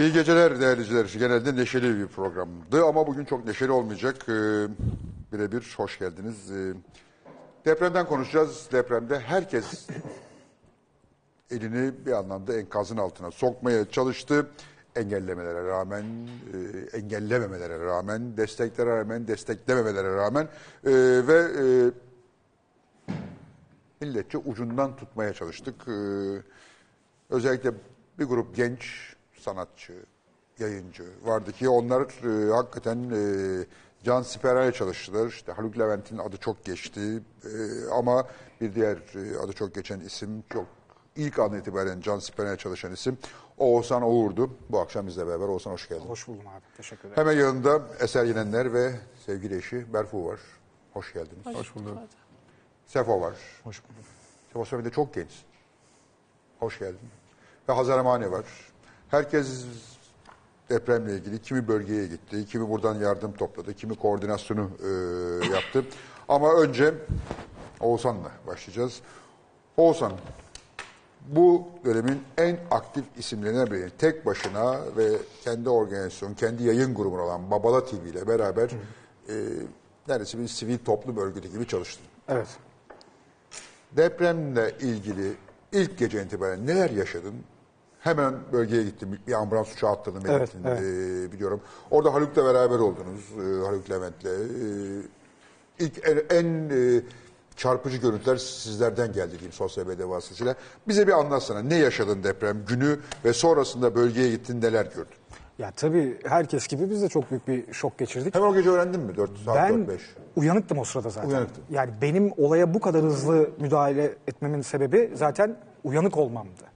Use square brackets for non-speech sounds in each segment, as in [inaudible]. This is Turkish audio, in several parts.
İyi geceler değerli izleyiciler. Genelde neşeli bir programdı ama bugün çok neşeli olmayacak. Ee, birebir hoş geldiniz. Ee, depremden konuşacağız. Depremde herkes elini bir anlamda enkazın altına sokmaya çalıştı. Engellemelere rağmen, e, engellememelere rağmen, desteklere rağmen, desteklememelere rağmen e, ve e, milletçe ucundan tutmaya çalıştık. Ee, özellikle bir grup genç sanatçı, yayıncı vardı ki onlar e, hakikaten e, can siperhane çalıştılar. İşte Haluk Levent'in adı çok geçti E, ama bir diğer e, adı çok geçen isim çok ilk an itibaren can siperhane çalışan isim Oğuzhan Oğur'du. Bu akşam bizle beraber. Oğuzhan hoş geldin. Hoş buldum abi. Teşekkür ederim. Hemen yanında Eser Yenenler ve sevgili eşi Berfu var. Hoş geldiniz. Hoş bulduk. Sefo var. Hoş bulduk. Sefo bir de çok genç. Hoş geldin. Ve Hazar Amani var. Herkes depremle ilgili kimi bölgeye gitti, kimi buradan yardım topladı, kimi koordinasyonu e, [coughs] yaptı. Ama önce Oğuzhan'la başlayacağız. Oğuzhan, bu dönemin en aktif isimlerinden biri. Tek başına ve kendi organizasyon, kendi yayın grubun olan Babala TV ile beraber e, neredeyse bir sivil toplum örgütü gibi çalıştın. Evet. Depremle ilgili ilk gece itibaren neler yaşadın? Hemen bölgeye gittim. Bir ambulans uçağı attırdım. Evet, evet. e, biliyorum. Orada Haluk'la beraber oldunuz. e, Haluk Levent'le. E, ilk en, en, e, çarpıcı görüntüler sizlerden geldi diyeyim sosyal medya vasıtasıyla. Bize bir anlatsana. Ne yaşadın deprem günü ve sonrasında bölgeye gittin neler gördün? Ya tabii herkes gibi biz de çok büyük bir şok geçirdik. Hemen o gece öğrendin mi? 4 saat ben 4-5. uyanıktım o sırada zaten. Uyanıktın. Yani benim olaya bu kadar hızlı müdahale etmemin sebebi zaten uyanık olmamdı.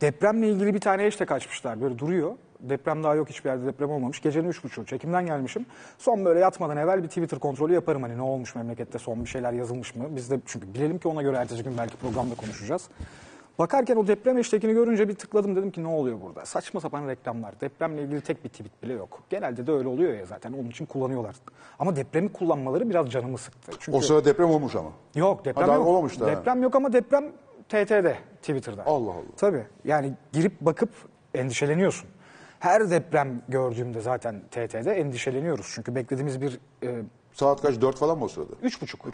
Depremle ilgili bir tane hashtag açmışlar böyle duruyor. Deprem daha yok hiçbir yerde deprem olmamış. Gecenin üç buçuğu çekimden gelmişim. Son böyle yatmadan evvel bir Twitter kontrolü yaparım. Hani ne olmuş memlekette son bir şeyler yazılmış mı? Biz de çünkü bilelim ki ona göre ertesi gün belki programda konuşacağız. Bakarken o deprem hashtagini görünce bir tıkladım dedim ki ne oluyor burada? Saçma sapan reklamlar. Depremle ilgili tek bir tweet bile yok. Genelde de öyle oluyor ya zaten onun için kullanıyorlar. Ama depremi kullanmaları biraz canımı sıktı. Çünkü O sırada deprem olmuş ama. Yok deprem Ha, yok. olmamış. Deprem yok ama deprem TT'de, Twitter'da. Allah Allah. Tabii yani girip bakıp endişeleniyorsun. Her deprem gördüğümde zaten TT'de endişeleniyoruz. Çünkü beklediğimiz bir e, Saat kaç? 4 falan mı o sırada? üç buçuk.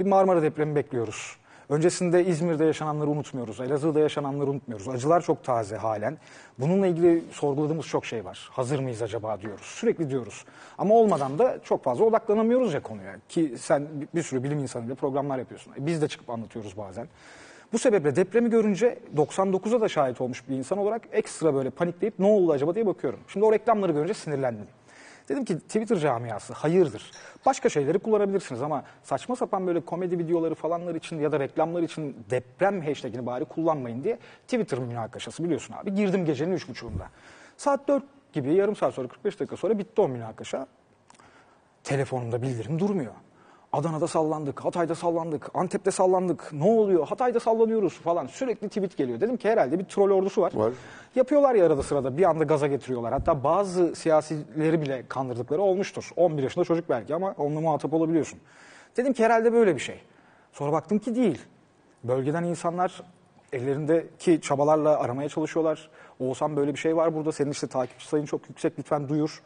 Bir Marmara depremi bekliyoruz. Öncesinde İzmir'de yaşananları unutmuyoruz. Elazığ'da yaşananları unutmuyoruz. Acılar çok taze halen. Bununla ilgili sorguladığımız çok şey var. Hazır mıyız acaba diyoruz. Sürekli diyoruz. Ama olmadan da çok fazla odaklanamıyoruz ya konuya. Ki sen bir- bir sürü bilim insanıyla programlar yapıyorsun. E Biz de çıkıp anlatıyoruz bazen. Bu sebeple depremi görünce 99'a da şahit olmuş bir insan olarak ekstra böyle panikleyip ne oldu acaba diye bakıyorum. Şimdi o reklamları görünce sinirlendim. Dedim ki Twitter camiası hayırdır. Başka şeyleri kullanabilirsiniz ama saçma sapan böyle komedi videoları falanlar için ya da reklamlar için deprem hashtagini bari kullanmayın diye Twitter münakaşası biliyorsun abi. Girdim gecenin üç buçuğunda. Saat 4 gibi yarım saat sonra 45 dakika sonra bitti o münakaşa. Telefonumda bildirim durmuyor. Adana'da sallandık, Hatay'da sallandık, Antep'te sallandık. Ne oluyor? Hatay'da sallanıyoruz falan. Sürekli tweet geliyor. Dedim ki herhalde bir troll ordusu var. Var. Yapıyorlar ya arada sırada bir anda gaza getiriyorlar. Hatta bazı siyasileri bile kandırdıkları olmuştur. 11 yaşında çocuk belki ama onunla muhatap olabiliyorsun. Dedim ki herhalde böyle bir şey. Sonra baktım ki değil. Bölgeden insanlar ellerindeki çabalarla aramaya çalışıyorlar. Oğuzhan böyle bir şey var burada. Senin işte takipçi sayın çok yüksek lütfen duyur.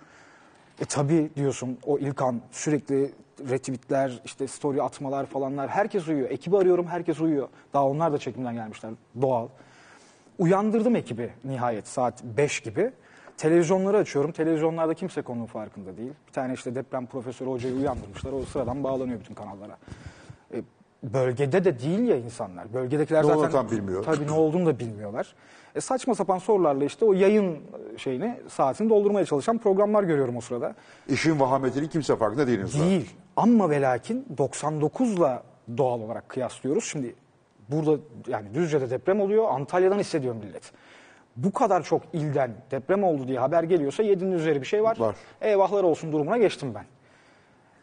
E tabii diyorsun o İlkan sürekli retweetler, işte story atmalar falanlar. Herkes uyuyor. Ekibi arıyorum herkes uyuyor. Daha onlar da çekimden gelmişler. Doğal. Uyandırdım ekibi nihayet saat 5 gibi. Televizyonları açıyorum. Televizyonlarda kimse konunun farkında değil. Bir tane işte deprem profesörü hocayı uyandırmışlar. O sıradan bağlanıyor bütün kanallara. E, bölgede de değil ya insanlar. Bölgedekiler Ne zaten tam bilmiyor. Tabii ne olduğunu da bilmiyorlar. E, saçma sapan sorularla işte o yayın şeyini saatini doldurmaya çalışan programlar görüyorum o sırada. İşin vahametinin kimse farkında daha. Değil. Ama ve lakin 99'la doğal olarak kıyaslıyoruz. Şimdi burada yani Düzce'de deprem oluyor. Antalya'dan hissediyor millet. Bu kadar çok ilden deprem oldu diye haber geliyorsa 7'nin üzeri bir şey var. Var. Eyvahlar olsun durumuna geçtim ben.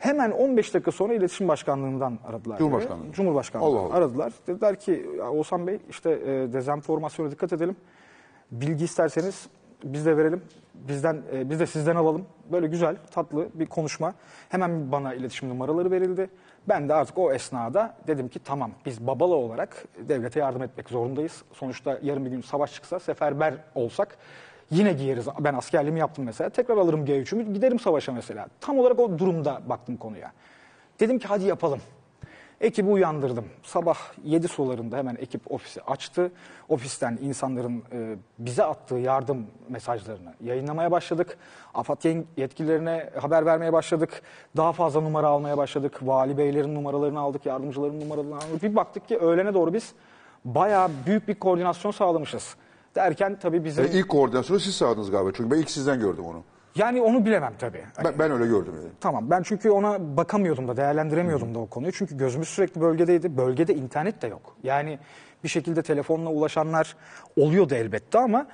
Hemen 15 dakika sonra iletişim başkanlığından aradılar. Cumhurbaşkanlığı. beni. Cumhurbaşkanlığı Allah Allah. aradılar. Dediler ki "Ya Oğuzhan Bey işte e, dezenformasyona dikkat edelim. Bilgi isterseniz biz de verelim. Bizden e, biz de sizden alalım. Böyle güzel, tatlı bir konuşma. Hemen bana iletişim numaraları verildi. Ben de artık o esnada dedim ki tamam biz Babala olarak devlete yardım etmek zorundayız. Sonuçta yarın bir gün savaş çıksa seferber olsak Yine giyeriz. Ben askerliğimi yaptım mesela. Tekrar alırım G3'ümü giderim savaşa mesela. Tam olarak o durumda baktım konuya. Dedim ki hadi yapalım. Ekibi uyandırdım. Sabah 7 sularında hemen ekip ofisi açtı. Ofisten insanların e, bize attığı yardım mesajlarını yayınlamaya başladık. AFAD yetkililerine haber vermeye başladık. Daha fazla numara almaya başladık. Vali beylerin numaralarını aldık, yardımcıların numaralarını aldık. Bir baktık ki öğlene doğru biz bayağı büyük bir koordinasyon sağlamışız. Derken tabii bizim... Yani ilk koordinasyonu siz sağladınız galiba. Çünkü ben ilk sizden gördüm onu. Yani onu bilemem tabii. Hani- Ben, ben öyle gördüm yani. Tamam ben çünkü ona bakamıyordum da değerlendiremiyordum da o konuyu. Çünkü gözümüz sürekli bölgedeydi. Bölgede internet de yok. Yani bir şekilde telefonla ulaşanlar oluyordu elbette ama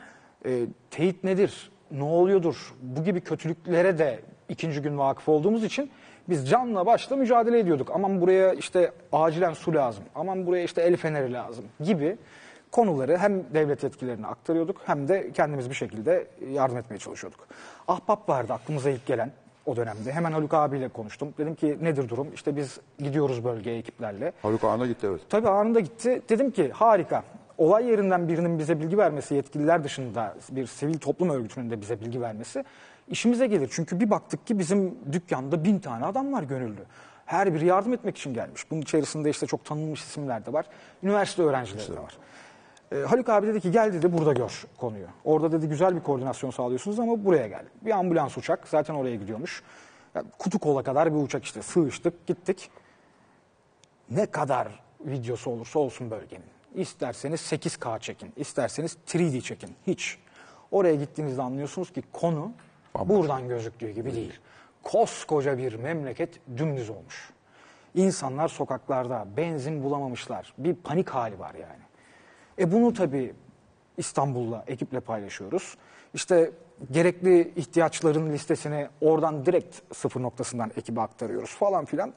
e, teyit nedir? Ne oluyordur? Bu gibi kötülüklere de ikinci gün vakıf olduğumuz için biz canla başla mücadele ediyorduk. Aman buraya işte acilen su lazım. Aman buraya işte el feneri lazım gibi konuları hem devlet yetkililerine aktarıyorduk hem de kendimiz bir şekilde yardım etmeye çalışıyorduk. Ahbap vardı aklımıza ilk gelen o dönemde. Hemen Haluk abiyle konuştum. Dedim ki nedir durum? İşte biz gidiyoruz bölgeye ekiplerle. Haluk Ağa'na gitti evet. Tabii anında gitti. Dedim ki harika. Olay yerinden birinin bize bilgi vermesi, yetkililer dışında bir sivil toplum örgütünün de bize bilgi vermesi işimize gelir. Çünkü bir baktık ki bizim dükkanda bin tane adam var gönüllü. Her biri yardım etmek için gelmiş. Bunun içerisinde işte çok tanınmış isimler de var. Üniversite öğrencileri de var. Ee, Haluk abi dedi ki gel dedi burada gör konuyu. Orada dedi güzel bir koordinasyon sağlıyorsunuz ama buraya gel. Bir ambulans uçak zaten oraya gidiyormuş. Ya, kutu kola kadar bir uçak işte sığıştık gittik ne kadar videosu olursa olsun bölgenin. İsterseniz 8K çekin, isterseniz 3D çekin. Hiç. Oraya gittiğinizde anlıyorsunuz ki konu buradan gözüktüğü gibi değil. Koskoca bir memleket dümdüz olmuş. İnsanlar sokaklarda benzin bulamamışlar. Bir panik hali var yani. E bunu tabii İstanbul'la, ekiple paylaşıyoruz. İşte gerekli ihtiyaçların listesini oradan direkt sıfır noktasından ekibe aktarıyoruz falan filan.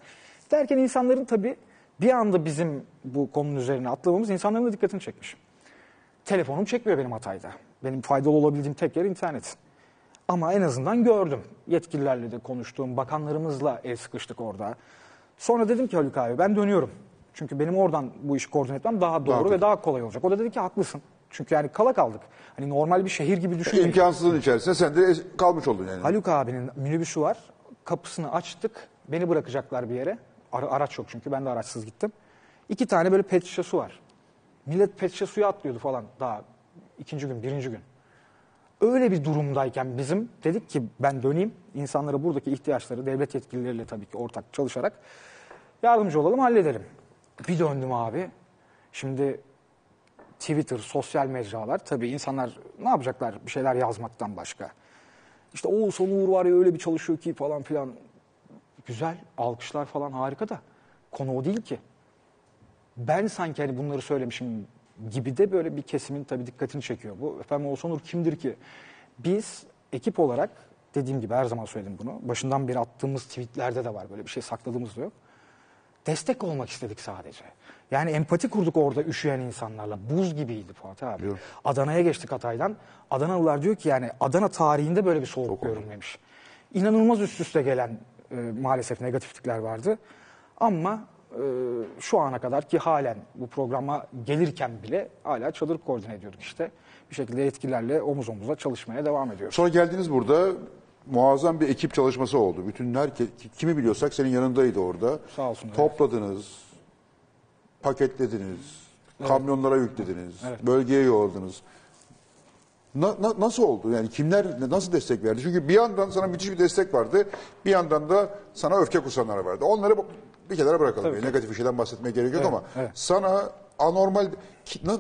Derken insanların tabii bir anda bizim bu konunun üzerine atlamamız insanların da dikkatini çekmiş. Telefonum çekmiyor benim Hatay'da. Benim faydalı olabildiğim tek yer internet. Ama en azından gördüm. Yetkililerle de konuştuğum, bakanlarımızla el sıkıştık orada. Sonra dedim ki Haluk abi ben dönüyorum. Çünkü benim oradan bu işi koordine etmem daha doğru Daha ve daha kolay olacak. O da dedi ki haklısın. Çünkü yani kala kaldık. Hani normal bir şehir gibi düşünmeyin. İmkansızlığın içerisinde sen de kalmış oldun yani. Haluk abinin minibüsü var. Kapısını açtık. Beni bırakacaklar bir yere. Ara- araç yok çünkü ben de araçsız gittim. İki tane böyle pet şişe su var. Millet pet şişe suya atlıyordu falan daha ikinci gün, birinci gün. Öyle bir durumdayken bizim dedik ki ben döneyim. insanlara buradaki ihtiyaçları devlet yetkilileriyle tabii ki ortak çalışarak yardımcı olalım, halledelim. Bir döndüm abi. Şimdi Twitter, sosyal mecralar tabii insanlar ne yapacaklar bir şeyler yazmaktan başka. İşte Oğuzhan Uğur var ya öyle bir çalışıyor ki falan filan. Güzel, alkışlar falan harika da konu o değil ki. Ben sanki hani bunları söylemişim gibi de böyle bir kesimin tabii dikkatini çekiyor. Bu efendim Oğuzhan Uğur kimdir ki? Biz ekip olarak dediğim gibi her zaman söyledim bunu. Başından beri attığımız tweetlerde de var böyle bir şey sakladığımız da yok destek olmak istedik sadece. Yani empati kurduk orada üşüyen insanlarla. Buz gibiydi Fatih abi. Adana'ya geçtik Hatay'dan. Adanalılar diyor ki yani Adana tarihinde böyle bir soğuk görünmemiş. İnanılmaz üst üste gelen e, maalesef negatiflikler vardı. Ama e, şu ana kadar ki halen bu programa gelirken bile hala çadır koordine ediyorduk işte. Bir şekilde yetkililerle omuz omuza çalışmaya devam ediyoruz. Sonra geldiniz burada muazzam bir ekip çalışması oldu. Bütün herkes kimi biliyorsak senin yanındaydı orada. Sağ olsun, evet. Topladınız, paketlediniz, kamyonlara yüklediniz, Evet. bölgeye yolladınız. Na- na- nasıl oldu? Yani kimler nasıl destek verdi? Çünkü bir yandan sana müthiş bir destek vardı. Bir yandan da sana öfke kusanlar vardı. Onları bir kenara bırakalım. Tabii, Negatif bir şeyden bahsetmeye gerek yok Evet, ama evet. sana anormal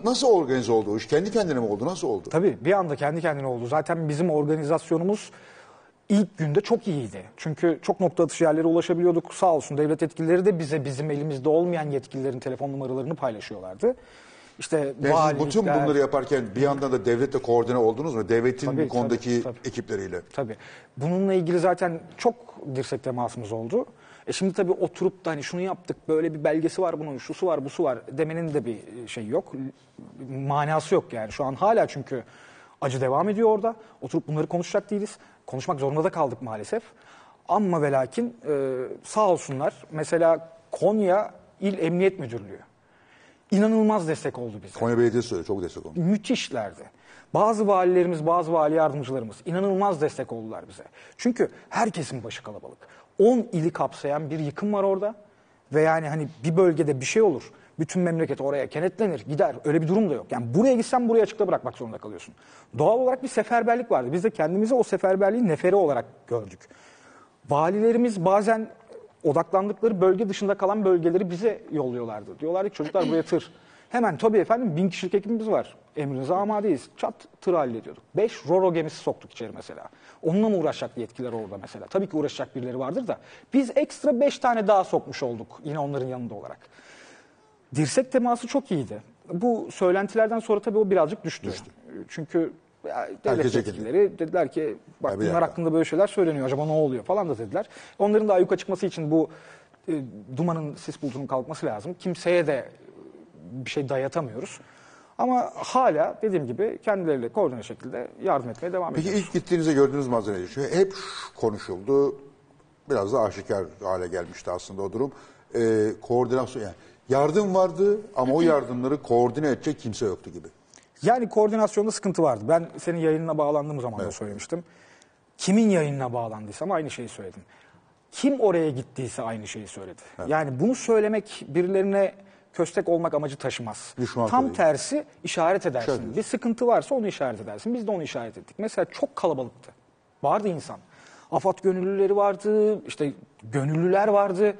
nasıl organize oldu o iş? Kendi kendine mi oldu? Nasıl oldu? Tabii bir anda kendi kendine oldu. Zaten bizim organizasyonumuz ilk günde çok iyiydi. Çünkü çok nokta atışı yerlere ulaşabiliyorduk. Sağ olsun devlet yetkilileri de bize bizim elimizde olmayan yetkililerin telefon numaralarını paylaşıyorlardı. İşte Yani siz bütün valilikler- bunları yaparken bir yandan da devletle koordine oldunuz mu? Devletin Tabii, bu konudaki tabii, tabii. ekipleriyle. Tabii. Bununla ilgili zaten çok dirsek temasımız oldu. E şimdi tabii oturup da hani şunu yaptık, böyle bir belgesi var bunun, şusu var, busu var demenin de bir şey yok. Manası yok yani. Şu an hala çünkü acı devam ediyor orada. Oturup bunları konuşacak değiliz. Konuşmak zorunda da kaldık maalesef. Ama ve lakin e, sağ olsunlar mesela Konya İl Emniyet Müdürlüğü inanılmaz destek oldu bize. Konya Belediyesi çok destek oldu. müthişlerdi. Bazı valilerimiz, bazı vali yardımcılarımız inanılmaz destek oldular bize. Çünkü herkesin başı kalabalık. 10 ili kapsayan bir yıkım var orada. Ve yani hani bir bölgede bir şey olur. Bütün memleket oraya kenetlenir, gider. Öyle bir durum da yok. Yani buraya gitsen buraya açıkta bırakmak zorunda kalıyorsun. Doğal olarak bir seferberlik vardı. Biz de kendimizi o seferberliğin neferi olarak gördük. Valilerimiz bazen odaklandıkları bölge dışında kalan bölgeleri bize yolluyorlardı. Diyorlardı ki çocuklar buraya tır. Hemen tabii efendim bin kişilik ekibimiz var. Emrinize amadeyiz. Çat tır hallediyorduk. Beş roro gemisi soktuk içeri mesela. Onunla mı uğraşacak yetkililer orada mesela? Tabii ki uğraşacak birileri vardır da. Biz ekstra beş tane daha sokmuş olduk yine onların yanında olarak. Dirsek teması çok iyiydi. Bu söylentilerden sonra tabii o birazcık düştü. Çünkü ya, devlet Herkes yetkilileri dediler ki bak Ya bir bunlar dakika. hakkında böyle şeyler söyleniyor. Acaba ne oluyor falan da dediler. Onların da ayyuka çıkması için bu e, dumanın sis bulutunun kalkması lazım. Kimseye de bir şey dayatamıyoruz. Ama hala dediğim gibi kendileriyle koordine şekilde yardım etmeye devam Peki ediyoruz. ilk gittiğinizde gördüğünüz manzara ne? Çünkü hep şu konuşuldu. Biraz da aşikar hale gelmişti aslında o durum. Ee, koordinasyon yani. Yardım vardı ama o yardımları koordine edecek kimse yoktu gibi. Yani koordinasyonda sıkıntı vardı. Ben senin yayınına bağlandığım zaman da söylemiştim. Kimin yayınına bağlandıysam aynı şeyi söyledim. Kim oraya gittiyse aynı şeyi söyledi. Yani bunu söylemek birilerine köstek olmak amacı taşımaz. Düşman Tam tabii. tersi işaret edersin. İşaret bir sıkıntı varsa onu işaret edersin. Biz de onu işaret ettik. Mesela çok kalabalıktı. Vardı insan. Afat gönüllüleri vardı, işte gönüllüler vardı.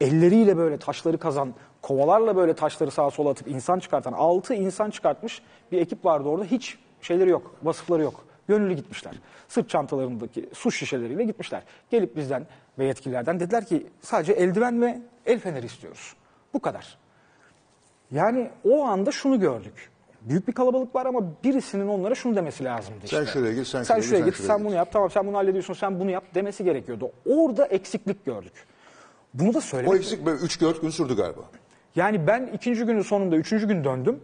Elleriyle böyle taşları kazan, kovalarla böyle taşları sağa sola atıp insan çıkartan, altı insan çıkartmış bir ekip vardı orada. Hiç şeyleri yok, vasıfları yok. Gönüllü gitmişler. Sırt çantalarındaki su şişeleriyle gitmişler. Gelip bizden ve yetkililerden dediler ki sadece eldiven ve el feneri istiyoruz. Bu kadar. Yani o anda şunu gördük. Büyük bir kalabalık var ama birisinin onlara şunu demesi lazımdı işte. Sen şuraya git, sen sen şuraya git, sen şuraya sen bunu yap, tamam sen bunu hallediyorsun, sen bunu yap demesi gerekiyordu. Orada eksiklik gördük. Bunu da O söylemek eksik böyle 3-4 gün sürdü galiba. Yani ben ikinci günün sonunda üçüncü gün döndüm.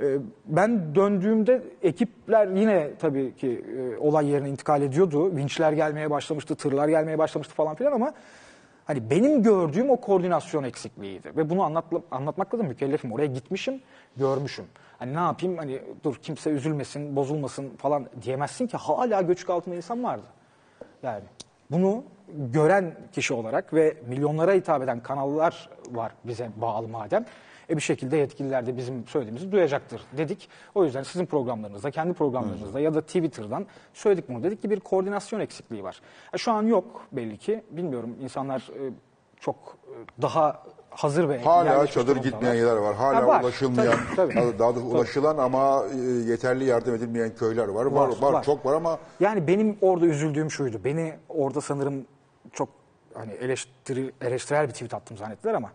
Ee, Ben döndüğümde ekipler yine tabii ki e, olay yerine intikal ediyordu. Vinçler gelmeye başlamıştı, tırlar gelmeye başlamıştı falan filan ama hani benim gördüğüm o koordinasyon eksikliğiydi. Ve bunu anlatla, anlatmakla da mükellefim. Oraya gitmişim, görmüşüm. Hani ne yapayım hani dur kimse üzülmesin, bozulmasın falan diyemezsin ki hala göçük altında insan vardı. Yani bunu gören kişi olarak ve milyonlara hitap eden kanallar var bize bağlı madem. E bir şekilde yetkililer de bizim söylediğimizi duyacaktır dedik. O yüzden sizin programlarınızda, kendi programlarınızda ya da Twitter'dan söyledik bunu. Dedik ki bir koordinasyon eksikliği var. E şu an yok belli ki. Bilmiyorum insanlar e, çok e, daha hazır ve Hala yerleşmiş çadır durumdalar. gitmeyen yerler var. Hala Ha, var. ulaşılmayan, Tabii, tabii. daha da ulaşılan ama e, yeterli yardım edilmeyen köyler var. Var, var, var. çok var ama Yani benim orada üzüldüğüm şuydu. Beni orada sanırım çok hani eleştiri, eleştirel bir tweet attım zannettiler ama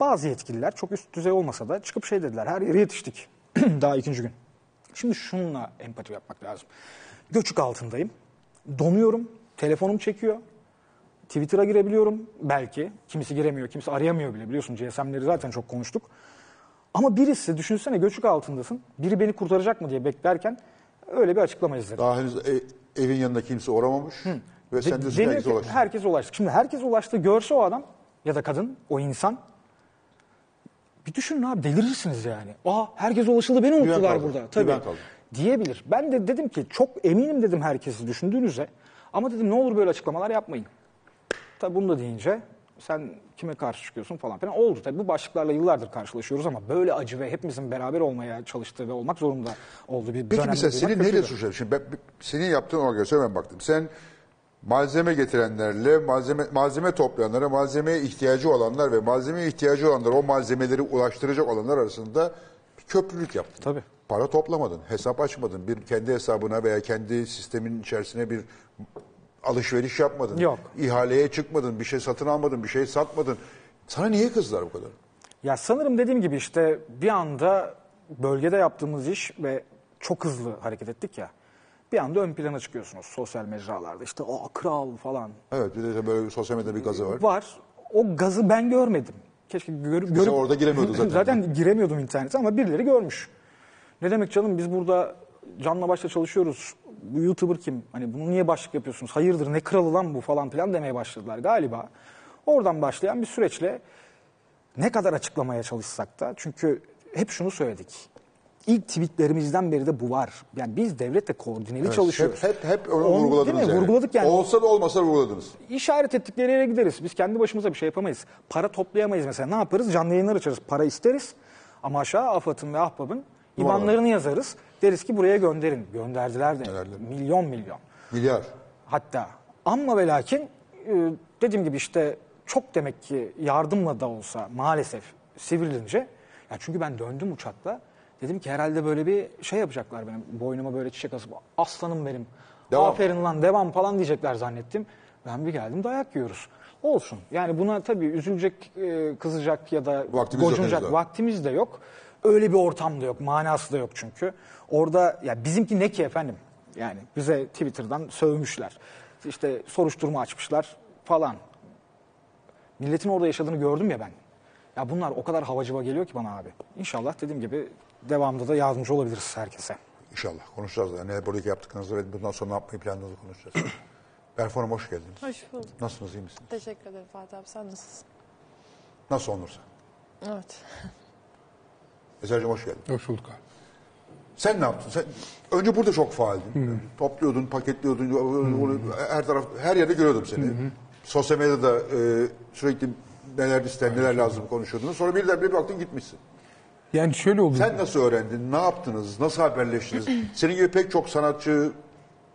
bazı yetkililer çok üst düzey olmasa da çıkıp şey dediler. Her yere yetiştik. [clears throat] Daha ikinci gün. Şimdi şununla empati yapmak lazım. Göçük altındayım. Donuyorum. Telefonum çekiyor. Twitter'a girebiliyorum belki. Kimisi giremiyor, kimisi arayamıyor bile. Biliyorsun GSM'leri zaten çok konuştuk. Ama birisi düşünsene göçük altındasın. Biri beni kurtaracak mı diye beklerken öyle bir açıklama izledim. daha henüz e- evin yanında kimse uğramamış. Ve sen De- diyorsun herkes ulaştı. herkes ulaştı. Şimdi herkes ulaştı görse o adam ya da kadın, o insan bir düşünün abi delirirsiniz yani. Aa herkes ulaşıldı beni unuttular kaldı, burada. Tabii. ben kaldım. Diyebilir. Ben de dedim ki çok eminim dedim herkesi düşündüğünüze. Ama dedim ne olur böyle açıklamalar yapmayın. Tabii bunu da deyince sen kime karşı çıkıyorsun falan filan oldu. Tabii bu başlıklarla yıllardır karşılaşıyoruz ama böyle acı ve hepimizin beraber olmaya çalıştığı ve olmak zorunda olduğu bir Peki mesela seni neyle suçladın? Şimdi ben, senin yaptığın organizasyona ben baktım. Sen malzeme getirenlerle, malzeme malzeme toplayanlara, malzemeye ihtiyacı olanlar ve malzemeye ihtiyacı olanlar o malzemeleri ulaştıracak olanlar arasında bir köprülük yaptın. Tabii. Para toplamadın, hesap açmadın, bir kendi hesabına veya kendi sistemin içerisine bir alışveriş yapmadın. Yok. İhaleye çıkmadın, bir şey satın almadın, bir şey satmadın. Sana niye kızdılar bu kadar? Ya sanırım dediğim gibi işte bir anda bölgede yaptığımız iş ve çok hızlı hareket ettik ya. Bir anda ön plana çıkıyorsunuz sosyal mecralarda. İşte o kral falan Evet, bir de böyle sosyal medyada bir gazı var. var. O gazı ben görmedim. Keşke gör, görüp... orada giremiyordun zaten. [laughs] zaten giremiyordum internete ama birileri görmüş. Ne demek canım biz burada canla başla çalışıyoruz. Bu YouTuber kim? Hani bunu niye başlık yapıyorsunuz? Hayırdır ne kralı lan bu falan filan demeye başladılar galiba. Oradan başlayan bir süreçle ne kadar açıklamaya çalışsak da çünkü hep şunu söyledik. İlk tweetlerimizden beri de bu var. Yani biz devletle koordineli çalışıyoruz. Hep, hep, hep onu Onu- vurguladınız değil mi? yani. Vurguladık yani. Olsa da olmasa da vurguladınız. İşaret ettikleri yere gideriz. Biz kendi başımıza bir şey yapamayız. Para toplayamayız mesela. Ne yaparız? Canlı yayınlar açarız. Para isteriz. Ama aşağı AFAD'ın ve Ahbap'ın IBAN'larını yazarız. Deriz ki buraya gönderin. Gönderdiler de. Gönderdiler. Milyon milyon. Milyar. Hatta amma ve lakin e, dediğim gibi işte çok demek ki yardımla da olsa maalesef sivrilince ya çünkü ben döndüm uçakla dedim ki herhalde böyle bir şey yapacaklar benim boynuma böyle çiçek asıp aslanım benim Devam. aferin lan devam falan diyecekler zannettim. Ben bir geldim dayak yiyoruz. Olsun. Yani buna tabii üzülecek, e, kızacak ya da Vaktimiz yok gocunacak daha. vaktimiz de yok. Öyle bir ortam da yok, manası da yok çünkü. Orada ya bizimki ne ki efendim? Yani bize Twitter'dan sövmüşler. İşte soruşturma açmışlar falan. Milletin orada yaşadığını gördüm ya ben. Ya bunlar o kadar havacıva geliyor ki bana abi. İnşallah dediğim gibi devamında da yardımcı olabiliriz herkese. İnşallah konuşacağız. Yani buradaki yaptıklarınızı ve bundan sonra ne yapmayı planladığınızı konuşacağız. [clears throat] Hanım hoş geldiniz. Hoş bulduk. Nasılsınız, iyi misiniz? Teşekkür ederim Fatih abi. Sen nasılsın? Nasıl olursa. Evet. [laughs] Eser'cim hoş geldin. Hoş bulduk abi. Sen ne yaptın? Sen önce burada çok faaldin. Topluyordun, paketliyordun. Her taraf, her yerde görüyordum seni. Sosyal medyada e, sürekli neler ister, neler lazım konuşuyordunuz. Sonra birden bir baktın gitmişsin. Yani şöyle oldu. Sen nasıl öğrendin? Ne yaptınız? Nasıl haberleştiniz? [clears throat] Senin gibi pek çok sanatçı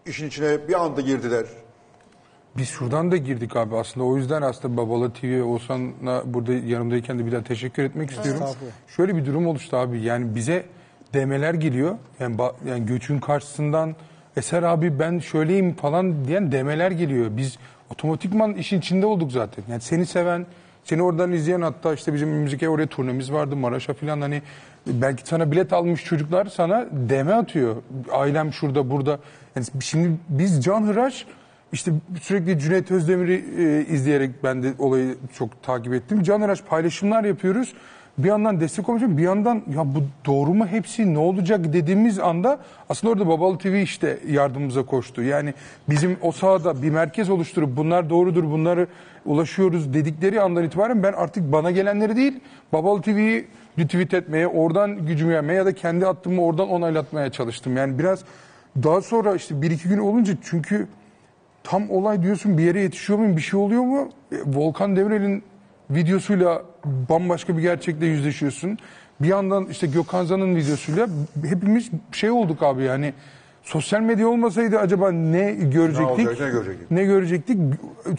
işin içine bir anda girdiler. Biz şuradan da girdik abi aslında. O yüzden aslında Babala TV Oğuzhan'a burada yanımdayken de bir daha teşekkür etmek istiyorum. Şöyle bir durum oluştu abi. Yani bize demeler geliyor. Yani, ba- yani göçün karşısından Eser abi ben şöyleyim falan diyen demeler geliyor. Biz otomatikman işin içinde olduk zaten. Yani seni seven, seni oradan izleyen hatta işte bizim müzik oraya turnemiz vardı Maraş'a falan hani belki sana bilet almış çocuklar sana deme atıyor. Ailem şurada burada. Yani şimdi biz Can Hıraş işte sürekli Cüneyt Özdemir'i e, izleyerek ben de olayı çok takip ettim. Can Hıraş paylaşımlar yapıyoruz. Bir yandan destek olmuş bir yandan ya bu doğru mu hepsi ne olacak dediğimiz anda aslında orada Babalı TV işte yardımımıza koştu. Yani bizim o sahada bir merkez oluşturup bunlar doğrudur bunları ulaşıyoruz dedikleri andan itibaren ben artık bana gelenleri değil Babalı TV'yi retweet etmeye oradan gücümü yenmeye ya da kendi attığımı oradan onaylatmaya çalıştım. Yani biraz daha sonra işte bir iki gün olunca çünkü tam olay diyorsun bir yere yetişiyor muyum bir şey oluyor mu? E, Volkan Demirel'in videosuyla bambaşka bir gerçekle yüzleşiyorsun. Bir yandan işte Gökhan Zan'ın videosuyla hepimiz şey olduk abi yani sosyal medya olmasaydı acaba ne görecektik? olacak, ne görecektik? Ne görecektik?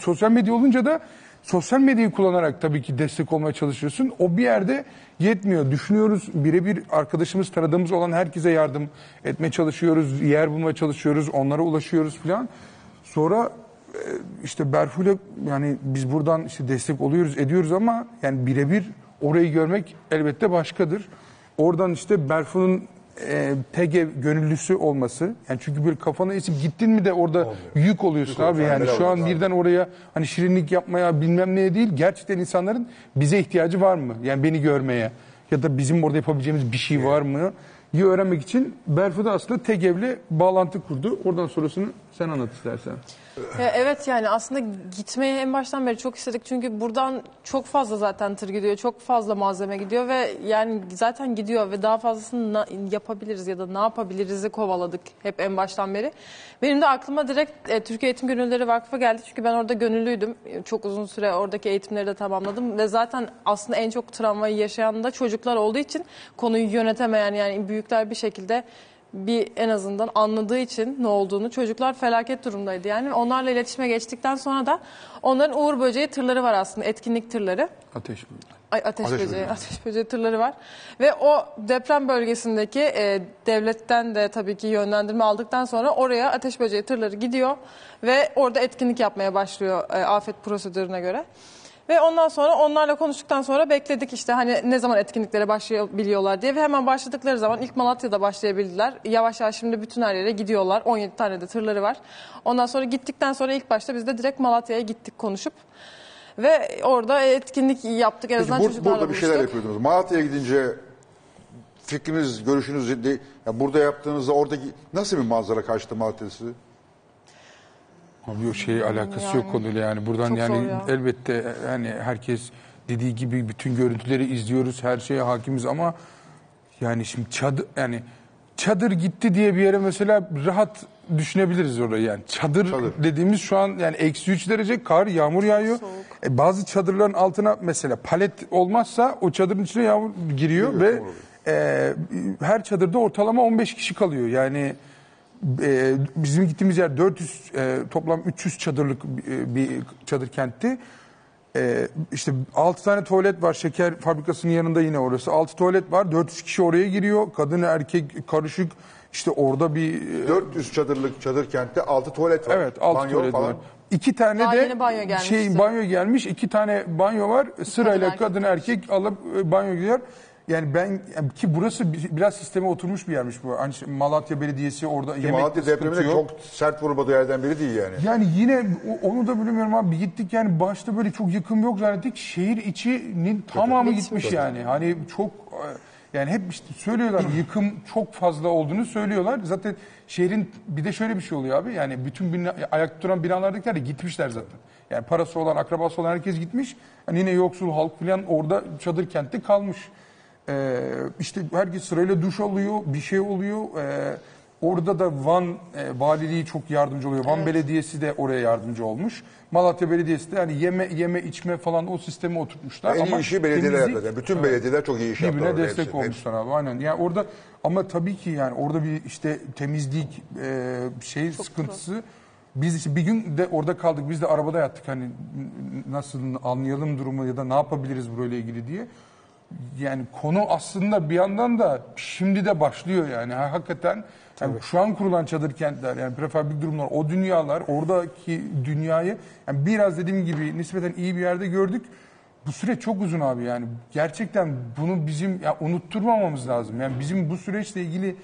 Sosyal medya olunca da sosyal medyayı kullanarak tabii ki destek olmaya çalışıyorsun. O bir yerde yetmiyor. Düşünüyoruz birebir arkadaşımız tanıdığımız olan herkese yardım etmeye çalışıyoruz. Yer bulmaya çalışıyoruz. Onlara ulaşıyoruz falan. Sonra işte Berfu'yla yani biz buradan işte destek oluyoruz ediyoruz ama yani birebir orayı görmek elbette başkadır. Oradan işte Berfu'nun e, TG gönüllüsü olması. Yani çünkü bir kafana esip gittin mi de orada yük oluyorsun abi. oluyorsun. Yani şu an birden oraya hani şirinlik yapmaya bilmem neye değil. Gerçekten insanların bize ihtiyacı var mı? Yani beni görmeye ya da bizim orada yapabileceğimiz bir şey var mı? diye öğrenmek için Berfu da aslında TGV'le bağlantı kurdu. Oradan sonrasını sen anlat istersen. Ya evet yani aslında gitmeyi en baştan beri çok istedik. Çünkü buradan çok fazla zaten tır gidiyor. Çok fazla malzeme gidiyor ve yani zaten gidiyor ve daha fazlasını yapabiliriz ya da ne yapabiliriz'i kovaladık hep en baştan beri. Benim de aklıma direkt e, Türkiye Eğitim Gönüllüleri Vakfı geldi. Çünkü ben orada gönüllüydüm. E, Çok uzun süre oradaki eğitimleri de tamamladım ve zaten aslında en çok travmayı yaşayan da çocuklar olduğu için konuyu yönetemeyen yani büyükler bir şekilde bir en azından anladığı için ne olduğunu çocuklar felaket durumdaydı. Yani onlarla iletişime geçtikten sonra da onların Uğur Böceği tırları var aslında etkinlik tırları. Ateş. Ay, ateş, Ateş böceği, böceği. ateş böceği tırları var. Ve o deprem bölgesindeki e, devletten de tabii ki yönlendirme aldıktan sonra oraya ateş böceği tırları gidiyor ve orada etkinlik yapmaya başlıyor e, afet prosedürüne göre. Ve ondan sonra onlarla konuştuktan sonra bekledik işte hani ne zaman etkinliklere başlayabiliyorlar diye ve hemen başladıkları zaman ilk Malatya'da başlayabildiler. Yavaş yavaş şimdi bütün her yere gidiyorlar. 17 tane de tırları var. Ondan sonra gittikten sonra ilk başta biz de direkt Malatya'ya gittik konuşup. Ve orada etkinlik yaptık. En Peki azından bur- çocuklarla burada bir şeyler buluştuk. yapıyordunuz. Malatya'ya gidince fikriniz, görüşünüz, de- ya burada yaptığınızda oradaki nasıl bir manzara karşıtı Malatya sizi? Abi yok şey alakası Yani. yok konuyla yani buradan yani ya. elbette hani herkes dediği gibi bütün görüntüleri izliyoruz her şeye hakimiz ama Yani şimdi çadır yani çadır gitti diye bir yere mesela rahat düşünebiliriz orayı yani. Çadır, Çadır. dediğimiz şu an yani eksi 3 derece kar, yağmur yağıyor. E, bazı çadırların altına mesela palet olmazsa o çadırın içine yağmur giriyor ve e, her çadırda ortalama 15 kişi kalıyor. Yani e, bizim gittiğimiz yer 400 e, toplam 300 çadırlık e, bir çadır kentti. E, işte 6 tane tuvalet var şeker fabrikasının yanında yine orası. 6 tuvalet var 400 kişi oraya giriyor. Kadın erkek karışık işte orada bir e, 400 çadırlık çadır kentte 6 tuvalet var. Evet, alt Banyo tuvalet falan. var. İki tane Daha de yeni banyo gelmişti. şey banyo gelmiş. iki tane banyo var. Sırayla erkek. kadın erkek alıp e, banyo gidiyor. Yani ben ki burası bi- biraz sisteme oturmuş bir yermiş bu. Hani Malatya Belediyesi orada Ki yemek Malatya depreminde çok sert vurmadığı yerden biri değil yani. yani yine onu da bilmiyorum abi Bir gittik yani başta böyle çok yıkım yok zannettik. Şehir içinin tamamı Bitmiş. gitmiş yani. Hani çok yani hep işte söylüyorlar [clears throat] yıkım çok fazla olduğunu söylüyorlar. Zaten şehrin bir de şöyle bir şey oluyor abi. Yani bütün bina, ayakta duran binalardakiler de gitmişler zaten. Yani parası olan, akrabası olan herkes gitmiş. Yani yine yoksul halk falan orada çadır kentte kalmış. Ee, işte herkes sırayla duş alıyor, bir şey oluyor. Ee, orada da Van e, valiliği çok yardımcı oluyor. Van Belediyesi de oraya yardımcı olmuş. Malatya Belediyesi de yani yeme yeme içme falan o sistemi oturtmuşlar. En iyi Ama işi belediyeler temizlik- yaptılar. Bütün belediyeler çok iyi iş yaptılar. birbirine destek hepsi. olmuşlar abi aynen. Yani orada ama tabii ki yani orada bir işte temizlik e, şey sıkıntısı. Biz işte bir gün de orada kaldık. Biz de arabada yattık hani nasıl anlayalım durumu ya da ne yapabiliriz burayla ilgili diye. Yani konu aslında bir yandan da şimdi de başlıyor yani Ha- hakikaten. Yani şu an kurulan çadır kentler yani prefabrik durumlar o dünyalar oradaki dünyayı yani biraz dediğim gibi nispeten iyi bir yerde gördük. Bu süreç çok uzun abi yani. Gerçekten bunu bizim ya unutturmamamız lazım. Yani bizim bu süreçle ilgili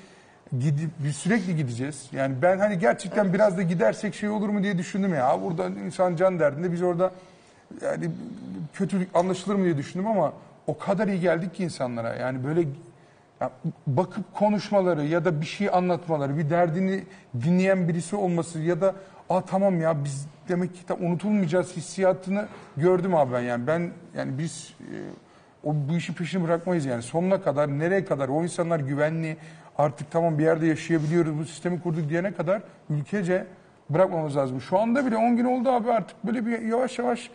gidip biz sürekli gideceğiz. Yani ben hani gerçekten biraz da gidersek şey olur mu diye düşündüm ya. Burada insan can derdinde biz orada yani kötülük anlaşılır mı diye düşündüm ama o kadar iyi geldik ki insanlara. Yani böyle ya bakıp konuşmaları ya da bir şey anlatmaları, bir derdini dinleyen birisi olması ya da aa tamam ya biz demek ki tam unutulmayacağız hissiyatını gördüm abi ben yani. Ben yani biz e, o bu işi peşini bırakmayız yani. Sonuna kadar nereye kadar o insanlar güvenli artık tamam bir yerde yaşayabiliyoruz bu sistemi kurduk diyene kadar ülkece bırakmamız lazım. Şu anda bile 10 gün oldu abi artık böyle bir yavaş yavaş